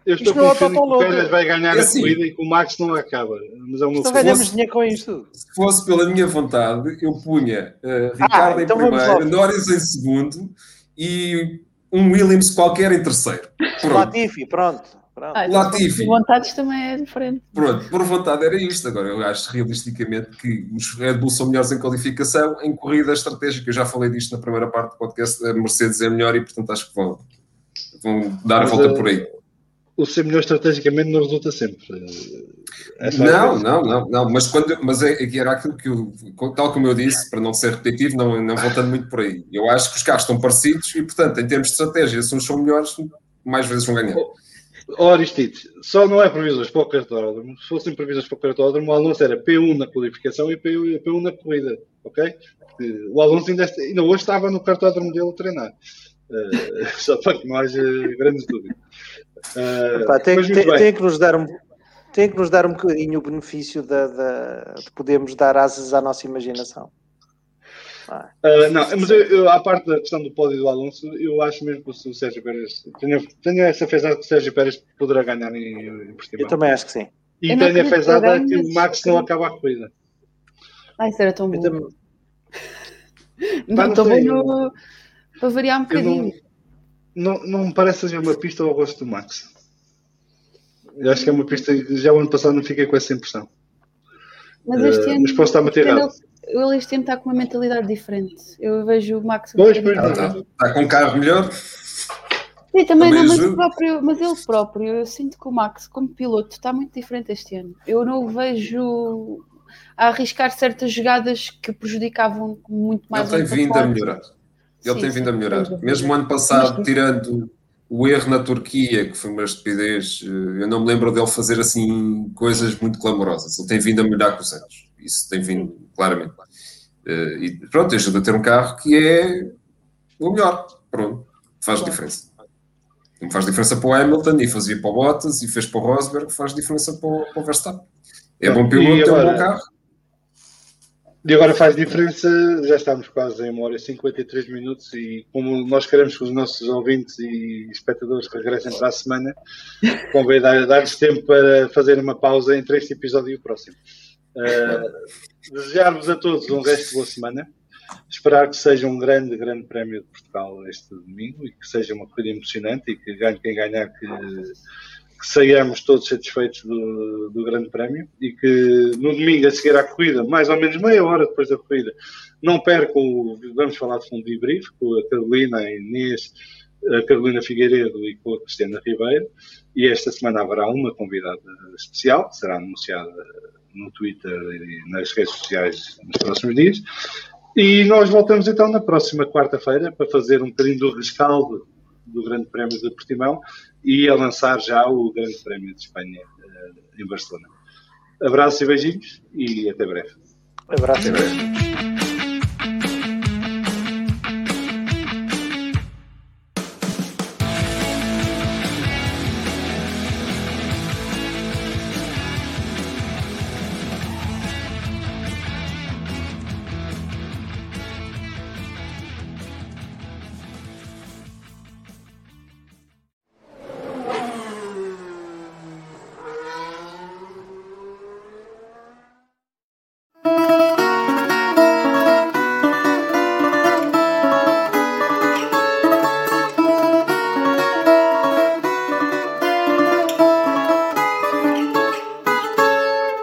Eu estou é feeling que o Pérez vai ganhar É a assim. corrida e que o Max não acaba. Mas é Então feeling. ganhamos dinheiro com isto. Se fosse pela minha vontade, eu punha uh, Ricardo então em primeiro. Norris em segundo e um Williams qualquer em terceiro. Pronto, Latifi, pronto. pronto. Ah, Latifi. de vontades também é diferente. pronto, por vontade era isto. Agora, eu acho realisticamente que os Red Bull são melhores em qualificação, em corrida estratégica. Eu já falei disto na primeira parte do podcast. A Mercedes é melhor e, portanto, acho que vão, vão dar a volta eh, por aí. O ser melhor estrategicamente não resulta sempre. É só Não, vezes. não, não, não, mas, quando, mas é, é era aquilo que eu, tal como eu disse, para não ser repetitivo, não, não voltando muito por aí. Eu acho que os carros estão parecidos e, portanto, em termos de estratégia, se uns são melhores, mais vezes vão ganhar. Ó, Aristides, só não é previsões para o cartódromo. Se fossem previsões para o cartódromo, o Alonso era P1 na qualificação e P1, P1 na corrida, ok? O Alonso ainda, ainda hoje estava no cartódromo dele a treinar. Eh, só para que não haja grandes dúvidas. Epá, tem, mas tem- tem que nos dar um, tem que nos dar um bocadinho o benefício da, da- de podermos dar asas à nossa imaginação. Ah, Uh, não, mas eu, eu, à parte da questão do pódio do Alonso, eu acho mesmo que o Sérgio Pérez. Tenho, tenho essa fezada que o Sérgio Pérez poderá ganhar em, em Portimão. eu também acho que sim. E Eu tenho a fezada que o Max não acaba a corrida. Ai, isso era tão Eu bom. também- Não, não estou bem no... para variar um Eu não, bocadinho. Não, não me parece seja uma pista ao gosto do Max. Eu acho que é uma pista que já o ano passado não fiquei com essa impressão. Mas este Eh, ano, mas posso estar ano errado. ele, ele este ano está com uma mentalidade diferente. Eu vejo o Max Pois, Está, está com um carro melhor? Sim, também, Também não, mas, ajuda. próprio, mas ele próprio, eu sinto que o Max, como piloto, está muito diferente este ano. Eu não o vejo a arriscar certas jogadas que prejudicavam muito mais Ele o tem vindo a melhorar. Ele Sim, tem vindo a melhorar. Mesmo ano passado, tirando o erro na Turquia, que foi uma estupidez, eh, eu não me lembro dele fazer assim coisas muito clamorosas. Ele tem vindo a melhorar com os anos. Isso tem vindo claramente. Eh, E pronto, ajuda a ter um carro que é o melhor. Pronto, faz Claro. diferença. Como faz diferença para o Hamilton e fazia para o Bottas e fez para o Rosberg, faz diferença para o, para o Verstappen. É bom piloto, E tem um agora- bom carro. E agora faz diferença, já estamos quase em uma hora e 53 minutos e como nós queremos que os nossos ouvintes e espectadores regressem para a semana, convém dar- dar-lhes tempo para fazer uma pausa entre este episódio e o próximo. Uh, Desejar-vos a todos um resto de boa semana. Esperar que seja um grande, grande prémio de Portugal este domingo e que seja uma corrida emocionante e que ganhe quem ganhar, que, que saiamos todos satisfeitos do, do grande prémio e que no domingo a seguir à corrida, mais ou menos meia hora depois da corrida, não percam, o, vamos falar de fundo de debrief com a Carolina, a Inês, a Carolina Figueiredo e com a Cristiana Ribeiro e esta semana haverá uma convidada especial, será anunciada no Twitter e nas redes sociais nos próximos dias. E nós voltamos então na próxima quarta-feira para fazer um bocadinho do rescaldo do Grande Prémio de Portimão e a lançar já o Grande Prémio de Espanha eh, em Barcelona. Abraços e beijinhos e até breve. Abraço. Até breve.